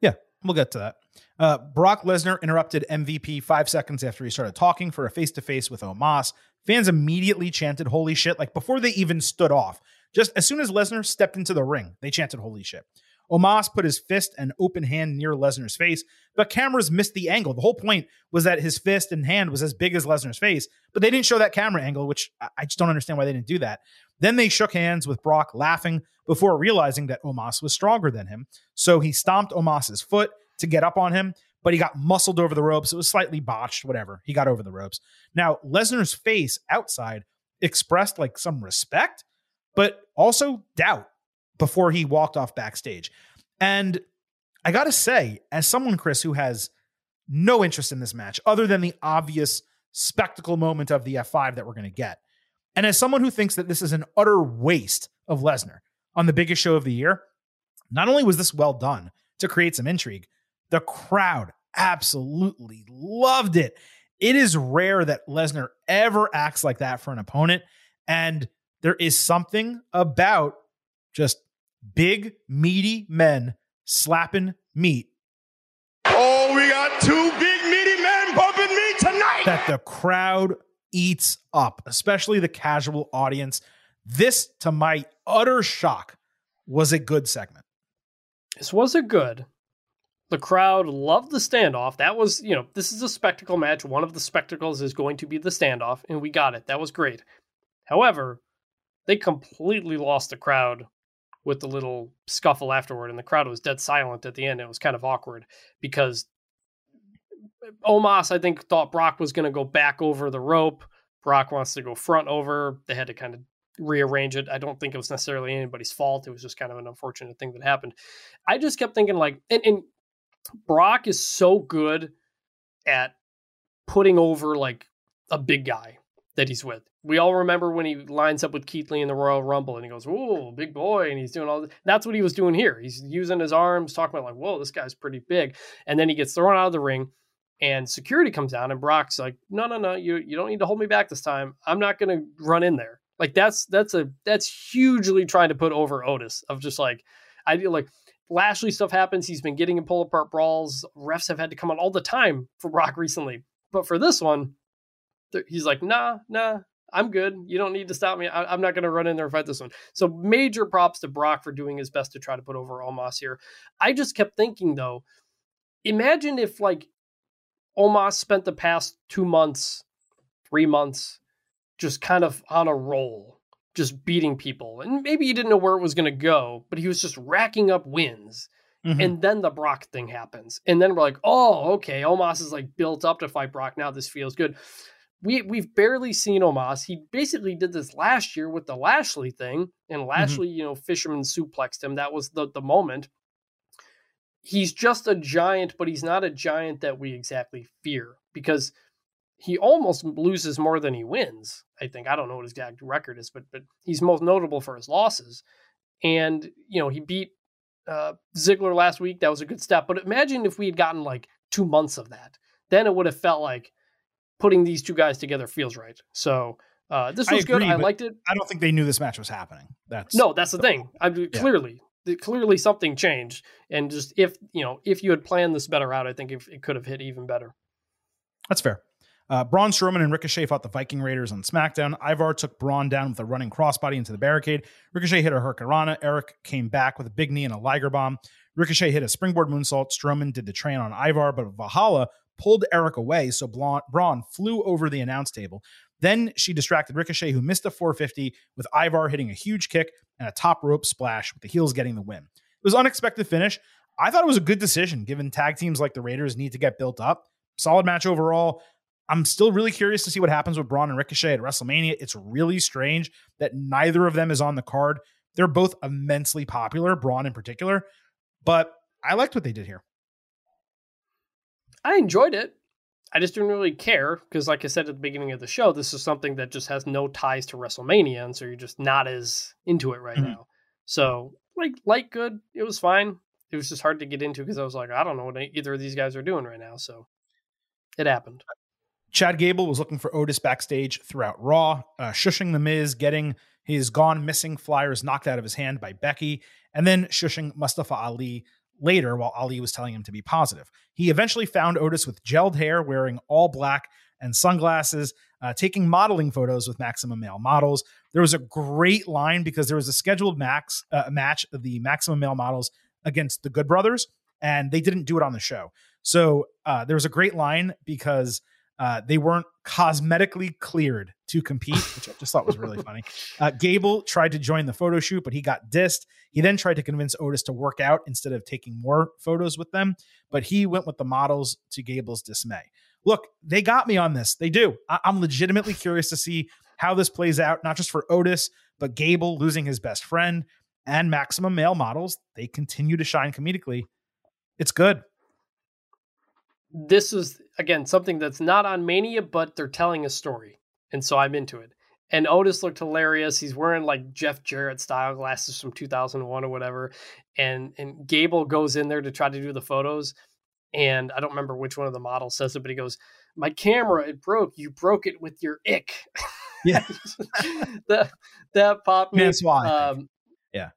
Yeah, we'll get to that. Uh, Brock Lesnar interrupted MVP five seconds after he started talking for a face to face with Omos. Fans immediately chanted "Holy shit!" like before they even stood off. Just as soon as Lesnar stepped into the ring, they chanted "Holy shit!" Omos put his fist and open hand near Lesnar's face, but cameras missed the angle. The whole point was that his fist and hand was as big as Lesnar's face, but they didn't show that camera angle, which I just don't understand why they didn't do that. Then they shook hands with Brock, laughing before realizing that Omos was stronger than him. So he stomped Omos's foot to get up on him, but he got muscled over the ropes. It was slightly botched, whatever. He got over the ropes. Now, Lesnar's face outside expressed like some respect, but also doubt before he walked off backstage. And I got to say, as someone, Chris, who has no interest in this match other than the obvious spectacle moment of the F5 that we're going to get, and as someone who thinks that this is an utter waste of Lesnar on the biggest show of the year, not only was this well done to create some intrigue, the crowd absolutely loved it. It is rare that Lesnar ever acts like that for an opponent. And there is something about just big, meaty men slapping meat. Oh, we got two big, meaty men bumping meat tonight. That the crowd eats up, especially the casual audience. This, to my utter shock, was a good segment. This was a good. The crowd loved the standoff. That was, you know, this is a spectacle match. One of the spectacles is going to be the standoff, and we got it. That was great. However, they completely lost the crowd with the little scuffle afterward, and the crowd was dead silent at the end. It was kind of awkward because Omos, I think, thought Brock was going to go back over the rope. Brock wants to go front over. They had to kind of rearrange it. I don't think it was necessarily anybody's fault. It was just kind of an unfortunate thing that happened. I just kept thinking, like, and, and Brock is so good at putting over like a big guy that he's with. We all remember when he lines up with Keith Lee in the Royal Rumble and he goes, "Whoa, big boy," and he's doing all this. That's what he was doing here. He's using his arms, talking about like, "Whoa, this guy's pretty big," and then he gets thrown out of the ring. And security comes down, and Brock's like, "No, no, no, you you don't need to hold me back this time. I'm not going to run in there." Like that's that's a that's hugely trying to put over Otis of just like I feel like Lashley stuff happens. He's been getting in pull apart brawls. Refs have had to come on all the time for Brock recently, but for this one, he's like, "Nah, nah, I'm good. You don't need to stop me. I, am not going to run in there and fight this one. So major props to Brock for doing his best to try to put over Omos here. I just kept thinking though, imagine if like Omos spent the past two months, three months, just kind of on a roll, just beating people. And maybe he didn't know where it was going to go, but he was just racking up wins. Mm-hmm. And then the Brock thing happens. And then we're like, oh, okay, Omos is like built up to fight Brock. Now this feels good we we've barely seen Omos. He basically did this last year with the Lashley thing, and mm-hmm. Lashley, mm-hmm. you know, Fisherman suplexed him. That was the the moment. He's just a giant, but he's not a giant that we exactly fear because he almost loses more than he wins. I think I don't know what his exact record is, but but he's most notable for his losses. And you know, he beat uh, Ziggler last week. That was a good step. But imagine if we had gotten like two months of that, then it would have felt like putting these two guys together feels right. So uh, this was I agree, good. I liked it. I don't think they knew this match was happening. That's no, that's the thing. I yeah. clearly, clearly something changed, and just if you know, if you had planned this better out, I think if it could have hit even better. That's fair. Uh, Braun Strowman and Ricochet fought the Viking Raiders on SmackDown. Ivar took Braun down with a running crossbody into the barricade. Ricochet hit a Hurricanrana. Erik came back with a big knee and a Liger bomb. Ricochet hit a springboard moonsault. Strowman did the train on Ivar, but Valhalla pulled Erik away, so Braun flew over the announce table. Then she distracted Ricochet, who missed a 450 with Ivar hitting a huge kick and a top rope splash with the heels getting the win. It was unexpected finish. I thought it was a good decision given tag teams like the Raiders need to get built up. Solid match overall. I'm still really curious to see what happens with Braun and Ricochet at WrestleMania. It's really strange that neither of them is on the card. They're both immensely popular, Braun in particular, but I liked what they did here. I enjoyed it. I just didn't really care because, like I said at the beginning of the show, this is something that just has no ties to WrestleMania, and so you're just not as into it right mm-hmm. now. So, like, like good, it was fine. It was just hard to get into because I was like, I don't know what either of these guys are doing right now. So, it happened. Chad Gable was looking for Otis backstage throughout Raw, uh, shushing The Miz, getting his gone missing flyers knocked out of his hand by Becky, and then shushing Mustafa Ali later while Ali was telling him to be positive. He eventually found Otis with gelled hair, wearing all black and sunglasses, uh, taking modeling photos with Maximum Male models. There was a great line because there was a scheduled max uh, match of the Maximum Male models against the Good Brothers, and they didn't do it on the show. So uh, there was a great line because uh, they weren't cosmetically cleared to compete, which I just thought was really *laughs* funny. Uh, Gable tried to join the photo shoot, but he got dissed. He then tried to convince Otis to work out instead of taking more photos with them, but he went with the models to Gable's dismay. Look, they got me on this. They do. I- I'm legitimately curious to see how this plays out, not just for Otis, but Gable losing his best friend and maximum male models. They continue to shine comedically. It's good this is again something that's not on Mania, but they're telling a story, and so I'm into it. And Otis looked hilarious. He's wearing like Jeff Jarrett style glasses from 2001 or whatever. And and Gable goes in there to try to do the photos. And I don't remember which one of the models says it, but he goes, "My camera, it broke. You broke it with your ick." Yeah, *laughs* that that popped me. That's why. Um, yeah.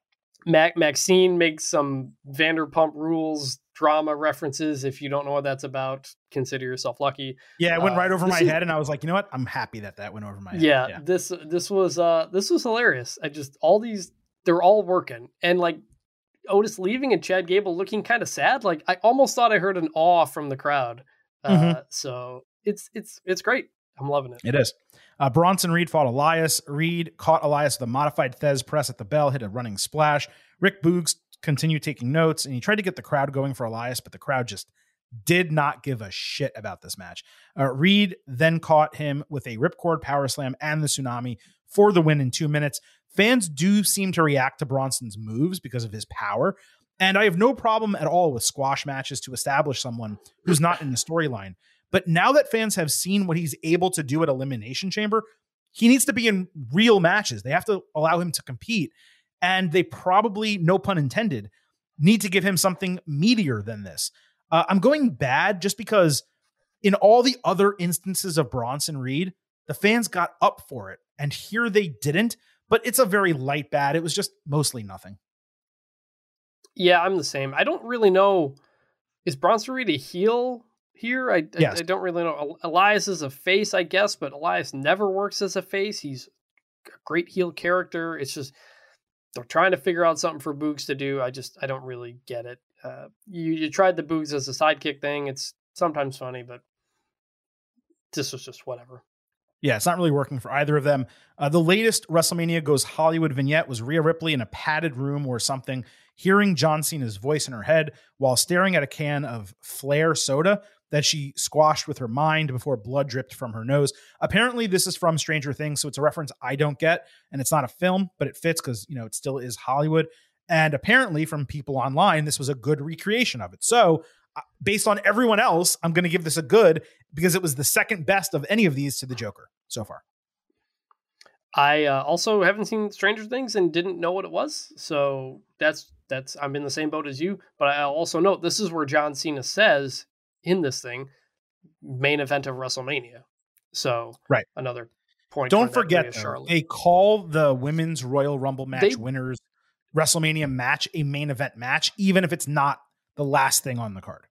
Mac Maxxine makes some Vanderpump Rules drama references. If you don't know what that's about, consider yourself lucky. Yeah, it went Uh, right over my is- head, and I was like, you know what? I'm happy that that went over my head. Yeah, this this was uh this was hilarious. I just all these they're all working and like Otis leaving and Chad Gable looking kind of sad. Like I almost thought I heard an awe from the crowd. Uh, Mhm. So it's it's it's great. I'm loving it. It is. Uh, Bronson Reed fought Elias. Reed caught Elias with a modified Thesz press at the bell, hit a running splash. Rick Boogs continued taking notes, and he tried to get the crowd going for Elias, but the crowd just did not give a shit about this match. Uh, Reed then caught him with a ripcord power slam and the tsunami for the win in two minutes. Fans do seem to react to Bronson's moves because of his power. And I have no problem at all with squash matches to establish someone who's not in the storyline. But now that fans have seen what he's able to do at Elimination Chamber, he needs to be in real matches. They have to allow him to compete. And they probably, no pun intended, need to give him something meatier than this. Uh, I'm going bad just because in all the other instances of Bronson Reed, the fans got up for it. And here they didn't. But it's a very light bad. It was just mostly nothing. Yeah, I'm the same. I don't really know. Is Bronson Reed a heel here? I, I- Yes. I, don't really know. Elias is a face, I guess, but Elias never works as a face. He's a great heel character. It's just they're trying to figure out something for Boogs to do. I just I don't really get it. Uh, you you tried the Boogs as a sidekick thing. It's sometimes funny, but this was just whatever. Yeah, it's not really working for either of them. Uh, the latest WrestleMania Goes Hollywood vignette was Rhea Ripley in a padded room or something, hearing John Cena's voice in her head while staring at a can of Flair soda that she squashed with her mind before blood dripped from her nose. Apparently, this is from Stranger Things, so it's a reference I don't get, and it's not a film, but it fits because you know it still is Hollywood. And apparently, from people online, this was a good recreation of it. So, uh, based on everyone else, I'm going to give this a good because it was the second best of any of these to the Joker so far. I uh, also haven't seen Stranger Things and didn't know what it was, so that's that's I'm in the same boat as you. But I also note this is where John Cena says in this thing, main event of WrestleMania. So Right. another point. Don't for forget, though, Charlotte. they call the women's Royal Rumble match They- winners WrestleMania match a main event match, even if it's not the last thing on the card.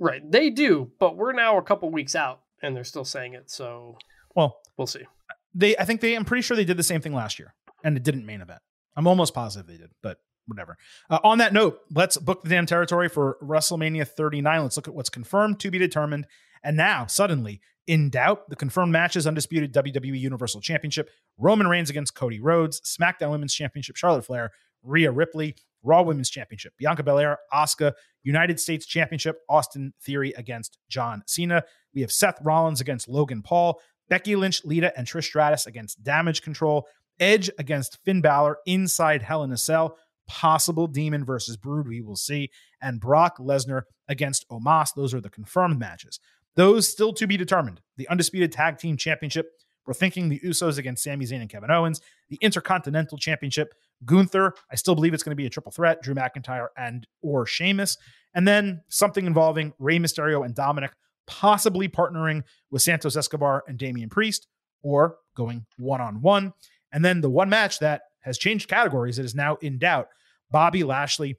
right? They do, but we're now a couple weeks out, and they're still saying it. So Well, we'll see. they, I think they, I'm pretty sure they did the same thing last year, and it didn't main event. I'm almost positive they did, but whatever. Uh, on that note, let's book the damn territory for WrestleMania 39. Let's look at what's confirmed to be determined. And now, suddenly, in doubt, the confirmed matches undisputed WWE Universal Championship, Roman Reigns against Cody Rhodes, SmackDown Women's Championship, Charlotte Flair, Rhea Ripley, Raw Women's Championship, Bianca Belair, Asuka, United States Championship, Austin Theory against John Cena. We have Seth Rollins against Logan Paul, Becky Lynch, Lita, and Trish Stratus against Damage Control, Edge against Finn Balor inside Hell in a Cell, possible Demon versus Brood, we will see, and Brock Lesnar against Omos. Those are the confirmed matches. Those still to be determined. The Undisputed Tag Team Championship, we're thinking the Usos against Sami Zayn and Kevin Owens. The Intercontinental Championship, Gunther. I still believe it's going to be a triple threat, Drew McIntyre and or Sheamus. And then something involving Rey Mysterio and Dominic, possibly partnering with Santos Escobar and Damian Priest, or going one on one. And then the one match that has changed categories It is now in doubt Bobby Lashley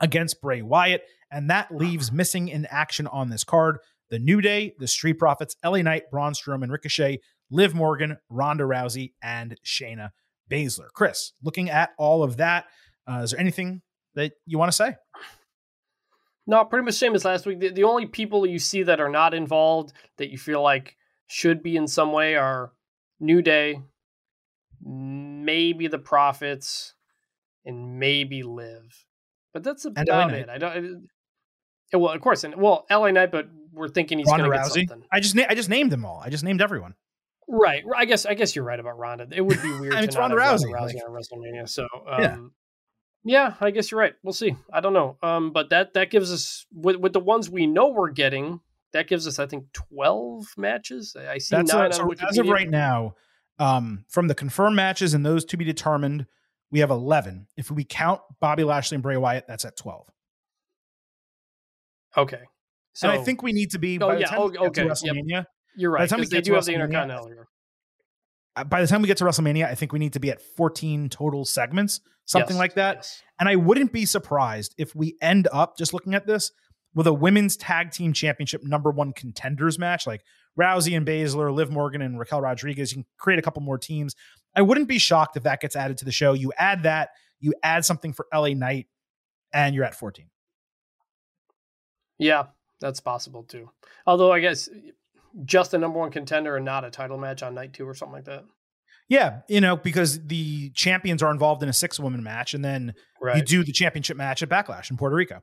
against Bray Wyatt. And that leaves missing in action on this card the New Day, the Street Profits, LA Knight, Braun Strowman, Ricochet, Liv Morgan, Ronda Rousey, and Shayna Baszler. Chris, looking at all of that, uh, is there anything that you want to say? No, pretty much same as last week. The, the only people you see that are not involved that you feel like should be in some way are New Day, maybe the Profits, and maybe Liv. But that's about it. I don't. it- well, of course, and well, LA Knight, but we're thinking he's going to get something. I just na- I just named them all. I just named everyone. Right. I guess I guess you're right about Ronda. It would be *laughs* weird I mean, to it's Ronda Rousey, Ronda Rousey like- on WrestleMania. So um, Yeah. yeah. I guess you're right. We'll see. I don't know. Um, but that that gives us with with the ones we know we're getting. That gives us, I think, twelve matches. I see That's nine on so as of right now. Um, from the confirmed matches and those to be determined, we have eleven. If we count Bobby Lashley and Bray Wyatt, that's at twelve. Okay. So and I think we need to be Oh, by the yeah. Oh, okay. Yep. WrestleMania. you're right. by the time we get to do have the WrestleMania, uh, By the time we get to WrestleMania, I think we need to be at fourteen total segments, something Yes, like that. yes. And I wouldn't be surprised if we end up just looking at this with a women's tag team championship number one contenders match, like Rousey and Baszler, Liv Morgan and Raquel Rodriguez. You can create a couple more teams. I wouldn't be shocked if that gets added to the show. You add that, you add something for LA Knight, and you're at 14. Yeah, that's possible too. Although I guess just a number one contender and not a title match on night two or something like that. Yeah, you know, because the champions are involved in a six woman match, and then Right. you do the championship match at Backlash in Puerto Rico.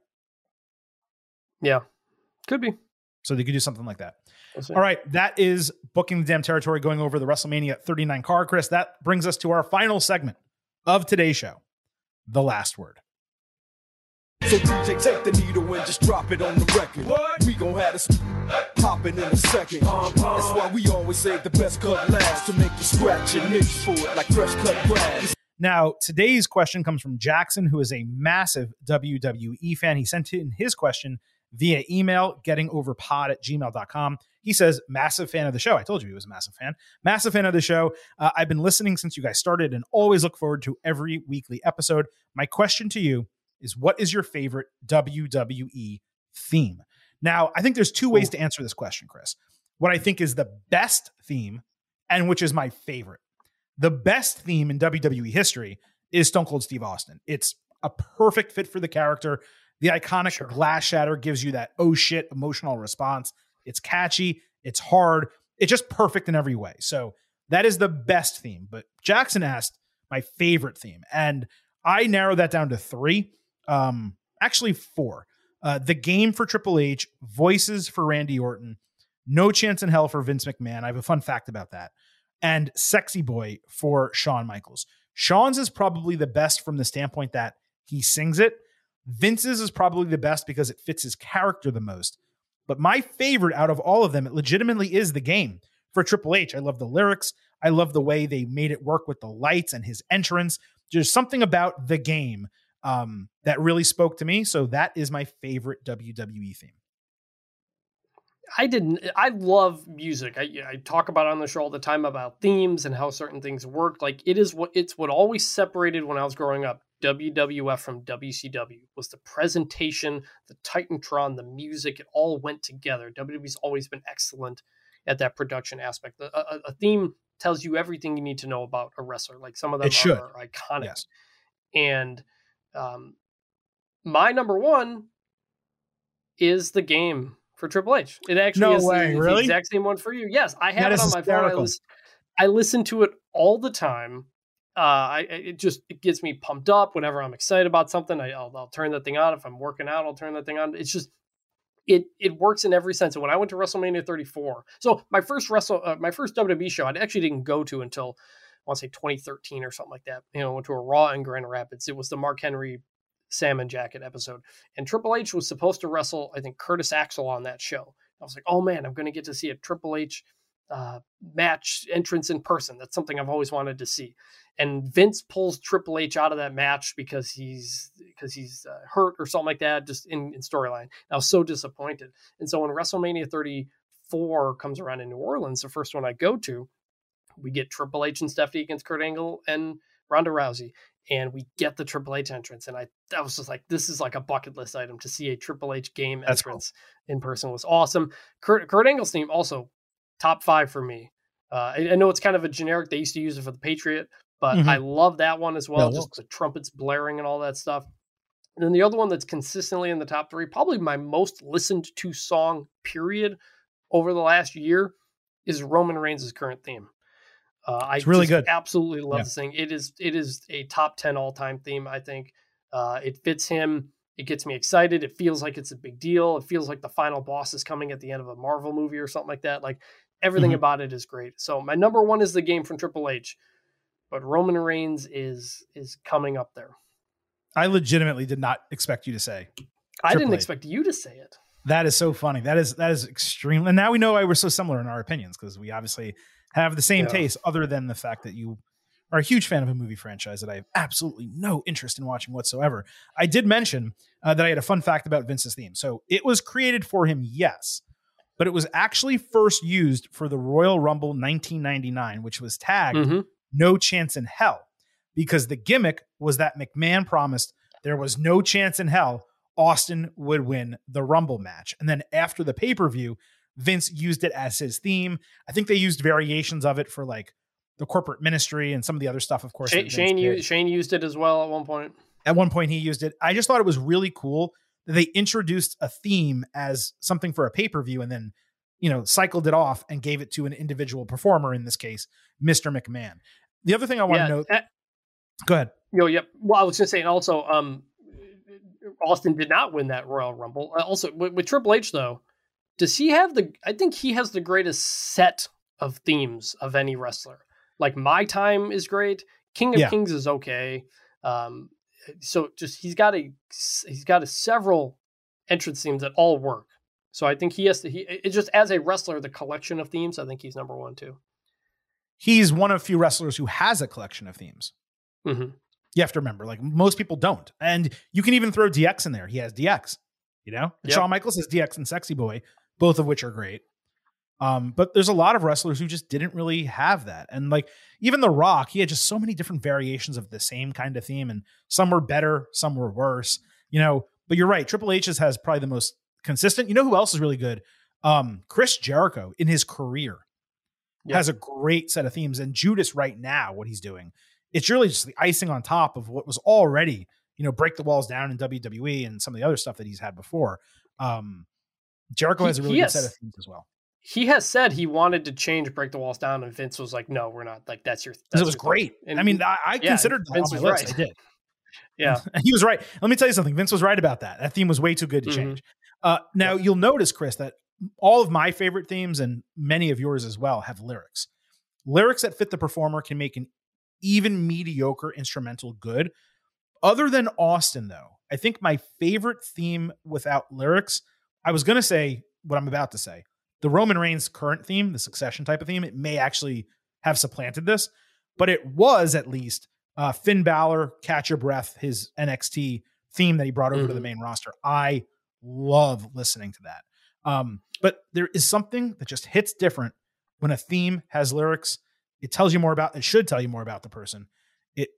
Yeah. Could be. So they could do something like that. All right, that is booking the damn territory, going over the WrestleMania 39 car, Chris. That brings us to our final segment of today's show, the last word. So DJ, take the needle and just drop it on the record. We gon' have this popping in a second. Uh-huh. That's why we always save the best cut last to make you scratch and itch for it like fresh cut grass. Now, today's question comes from Jackson, who is a massive WWE fan. He sent in his question via email, gettingoverpod at gmail.com. He says, massive fan of the show. I told you he was a massive fan. Massive fan of the show. Uh, I've been listening since you guys started and always look forward to every weekly episode. My question to you is what is your favorite WWE theme? Now, I think there's two ways to answer this question, Chris. What I think is the best theme and which is my favorite. The best theme in WWE history is Stone Cold Steve Austin. It's a perfect fit for the character. The iconic glass shatter gives you that oh shit emotional response. It's catchy, it's hard, it's just perfect in every way. So that is the best theme. But Jackson asked my favorite theme, and I narrowed that down to three. Um, actually four. Uh, the game for Triple H, voices for Randy Orton, No Chance in Hell for Vince McMahon. I have a fun fact about that. And Sexy Boy for Shawn Michaels. Shawn's is probably the best from the standpoint that he sings it. Vince's is probably the best because it fits his character the most. But my favorite out of all of them, it legitimately is the game for Triple H. I love the lyrics. I love the way they made it work with the lights and his entrance. There's something about the game um, that really spoke to me. So that is my favorite WWE theme. I didn't. I love music. I, I talk about on the show all the time about themes and how certain things work. Like it is what it's what always separated when I was growing up WWF from WCW was the presentation, the Titantron, the music. It all went together. WWE's always been excellent at that production aspect. A, a, a theme tells you everything you need to know about a wrestler. Like some of them It should. are iconic. Yes. And um, my number one is the game for Triple H. It actually No is the- way, the, really? exact same one for you. Yes, I have That it on my phone. I listen, I listen to it all the time. Uh, I it just it gets me pumped up whenever I'm excited about something. I, I'll, I'll turn that thing on. If I'm working out, I'll turn that thing on. It's just it it works in every sense. And when I went to WrestleMania 34, so my first wrestle uh, my first WWE show, I actually didn't go to until I want to say 2013 or something like that. You know, went to a Raw in Grand Rapids. It was the Mark Henry Salmon Jacket episode, and Triple H was supposed to wrestle, I think Curtis Axel on that show. I was like, oh man, I'm going to get to see a Triple H uh, match entrance in person. That's something I've always wanted to see. And Vince pulls Triple H out of that match because he's because he's uh, hurt or something like that, just in, in storyline. I was so disappointed. And so when WrestleMania 34 comes around in New Orleans, the first one I go to, we get Triple H and Stephanie against Kurt Angle and Ronda Rousey, and we get the Triple H entrance. And I, I was just like, this is like a bucket list item to see a Triple H game That's cool. entrance in person was awesome. Kurt, Kurt Angle's theme also top five for me. Uh, I, I know it's kind of a generic. They used to use it for the Patriot, but Mhm. I love that one as well. That just works. the trumpets blaring and all that stuff. And then the other one that's consistently in the top three, probably my most listened to song period over the last year, is Roman Reigns' current theme. Uh, I It's really just good. Absolutely love Yeah. this thing. It is it is a top ten all time theme. I think uh, it fits him. It gets me excited. It feels like it's a big deal. It feels like the final boss is coming at the end of a Marvel movie or something like that. Like everything Mhm. about it is great. So my number one is the game from Triple H, but Roman Reigns is is coming up there. I legitimately did not expect you to say I Triple didn't H. expect you to say it. That is so funny. That is that is extreme. And now we know why we're so similar in our opinions because we obviously have the same Yeah. taste, other than the fact that you are a huge fan of a movie franchise that I have absolutely no interest in watching whatsoever. I did mention uh, that I had a fun fact about Vince's theme. So it was created for him, yes, but it was actually first used for the Royal Rumble 1999, which was tagged Mhm. no chance in hell because the gimmick was that McMahon promised there was no chance in hell. Austin would win the Rumble match. And then after the pay per view, Vince used it as his theme. I think they used variations of it for like the corporate ministry and some of the other stuff, of course. Shane, Shane used, Shane used it as well at one point. At one point, he used it. I just thought it was really cool they introduced a theme as something for a pay per view and then, you know, cycled it off and gave it to an individual performer, in this case, Mr. McMahon. The other thing I want Yeah, to note. that- go ahead. Yo, yep. Well, I was just saying also, um, Austin did not win that Royal Rumble. Uh, also, with, with Triple H though, does he have the? I think he has the greatest set of themes of any wrestler. Like My Time is great. King of Yeah. Kings is okay. Um, so just he's got a he's got a several entrance themes that all work. So I think he has to. He it just as a wrestler, the collection of themes. I think he's number one too. He's one of few wrestlers who has a collection of themes. hmm You have to remember, like most people don't. And you can even throw DX in there. He has DX, you know? And Yep. Shawn Michaels has DX and Sexy Boy, both of which are great. Um, but there's a lot of wrestlers who just didn't really have that. And like even The Rock, he had just so many different variations of the same kind of theme, and some were better, some were worse, you know. But you're right, Triple H's has probably the most consistent. You know who else is really good? Um, Chris Jericho in his career Yep. has a great set of themes. And Judas right now, what he's doing, it's really just the icing on top of what was already, you know, break the walls down in WWE and some of the other stuff that he's had before. Um, Jericho has a really he good has- set of themes as well. He has said he wanted to change Break the Walls Down, and Vince was like, "No, we're not. Like that's your." That's it was your thing." great. And I mean, I, I yeah, considered Vince was right. I did. *laughs* yeah, And *laughs* he was right. Let me tell you something. Vince was right about that. That theme was way too good to Mhm. change. Uh, now you'll notice, Chris, that all of my favorite themes and many of yours as well have lyrics. Lyrics that fit the performer can make an even mediocre instrumental good. Other than Austin, though, I think my favorite theme without lyrics, I was going to say what I'm about to say. The Roman Reigns current theme, the succession type of theme, it may actually have supplanted this, but it was at least uh, Finn Balor, Catch Your Breath, his NXT theme that he brought over to the Mhm. main roster. I love listening to that. Um, but there is something that just hits different when a theme has lyrics. It tells you more about, it should tell you more about the person. It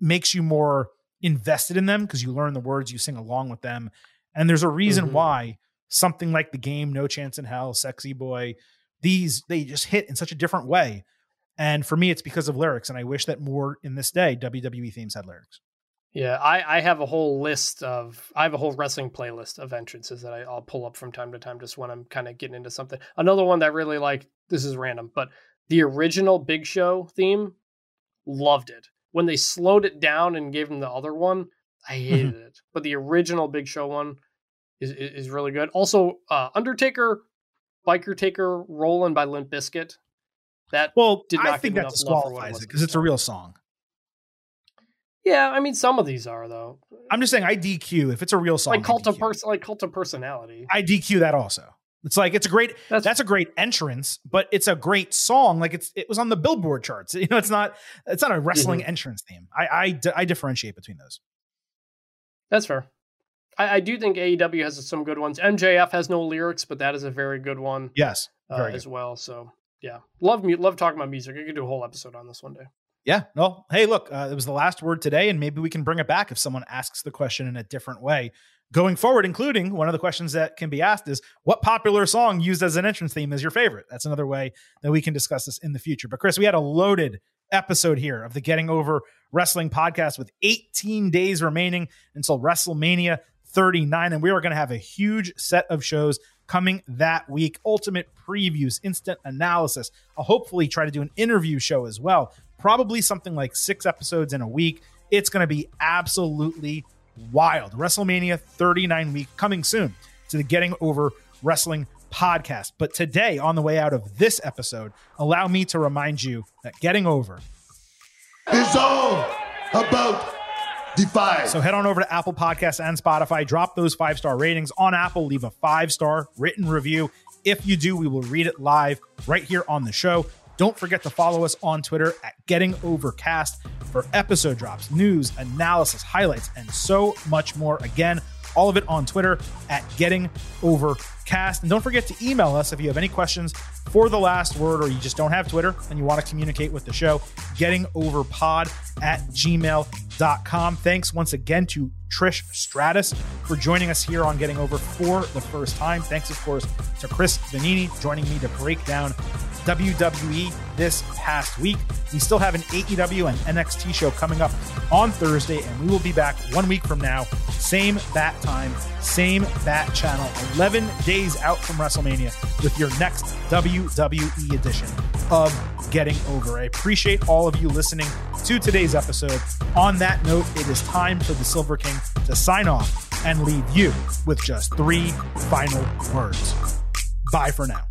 makes you more invested in them because you learn the words, you sing along with them. And there's a reason Mhm. why something like the game, No Chance in Hell, Sexy Boy, these, they just hit in such a different way. And for me, it's because of lyrics. And I wish that more in this day, WWE themes had lyrics. yeah. I I have a whole list of I have a whole wrestling playlist of entrances that I, I'll pull up from time to time just when I'm kind of getting into something. Another one that really like. This is random, but the original Big Show theme, loved it. When they slowed it down and gave him the other one, I *laughs* hated it. But the original Big Show one is is, really good. Also, uh, Undertaker, Biker Taker, Rolling by Limp Bizkit. That Well, Did I think that enough for what it disqualifies it because it's a real song. yeah, I mean some of these are though. I'm just saying, I DQ if it's a real song. like cult of person, like cult of personality. I DQ that also. It's like it's a great That's, that's a great entrance, but it's a great song. Like it's it was on the Billboard charts. *laughs* You know, it's not it's not a wrestling entrance theme. I I, I differentiate between those. that's fair. I, I do think AEW has some good ones. MJF has no lyrics, but that is a very good one Yes, uh, very as well. So yeah, love mu- love talking about music. I could do a whole episode on this one day. Yeah. Well, hey, look, uh, it was the last word today, and maybe we can bring it back if someone asks the question in a different way going forward. Including one of the questions that can be asked is, "What popular song used as an entrance theme is your favorite?" That's another way that we can discuss this in the future. But Chris, we had a loaded episode here of the Getting Over Wrestling podcast with 18 days remaining until WrestleMania 39, and we are going to have a huge set of shows coming that week. Ultimate previews, instant analysis. I'll hopefully try to do an interview show as well. Probably something like six episodes in a week. It's going to be absolutely wild. WrestleMania 39 week coming soon to the Getting Over Wrestling podcast. But today, on the way out of this episode, allow me to remind you that Getting Over is all about Defy. So head on over to Apple Podcasts and Spotify. Drop those five star ratings on Apple. Leave a five star written review. If you do, we will read it live right here on the show. Don't forget to follow us on Twitter at Getting Overcast for episode drops, news, analysis, highlights, and so much more. Again, all of it on Twitter at Getting Overcast. And don't forget to email us if you have any questions for the last word or you just don't have Twitter and you want to communicate with the show, gettingoverpod at gmail.com. Thanks once again to Trish Stratus for joining us here on Getting Over for the first time. Thanks, of course, to Chris Vannini joining me to break down WWE this past week. We still have an AEW and NXT show coming up on Thursday, and we will be back one week from now. Same bat time, same bat channel, 11 days out from WrestleMania with your next WWE edition of Getting Over. I appreciate all of you listening to today's episode. On that note, it is time for the Silver King to sign off and leave you with just three final words. Bye for now.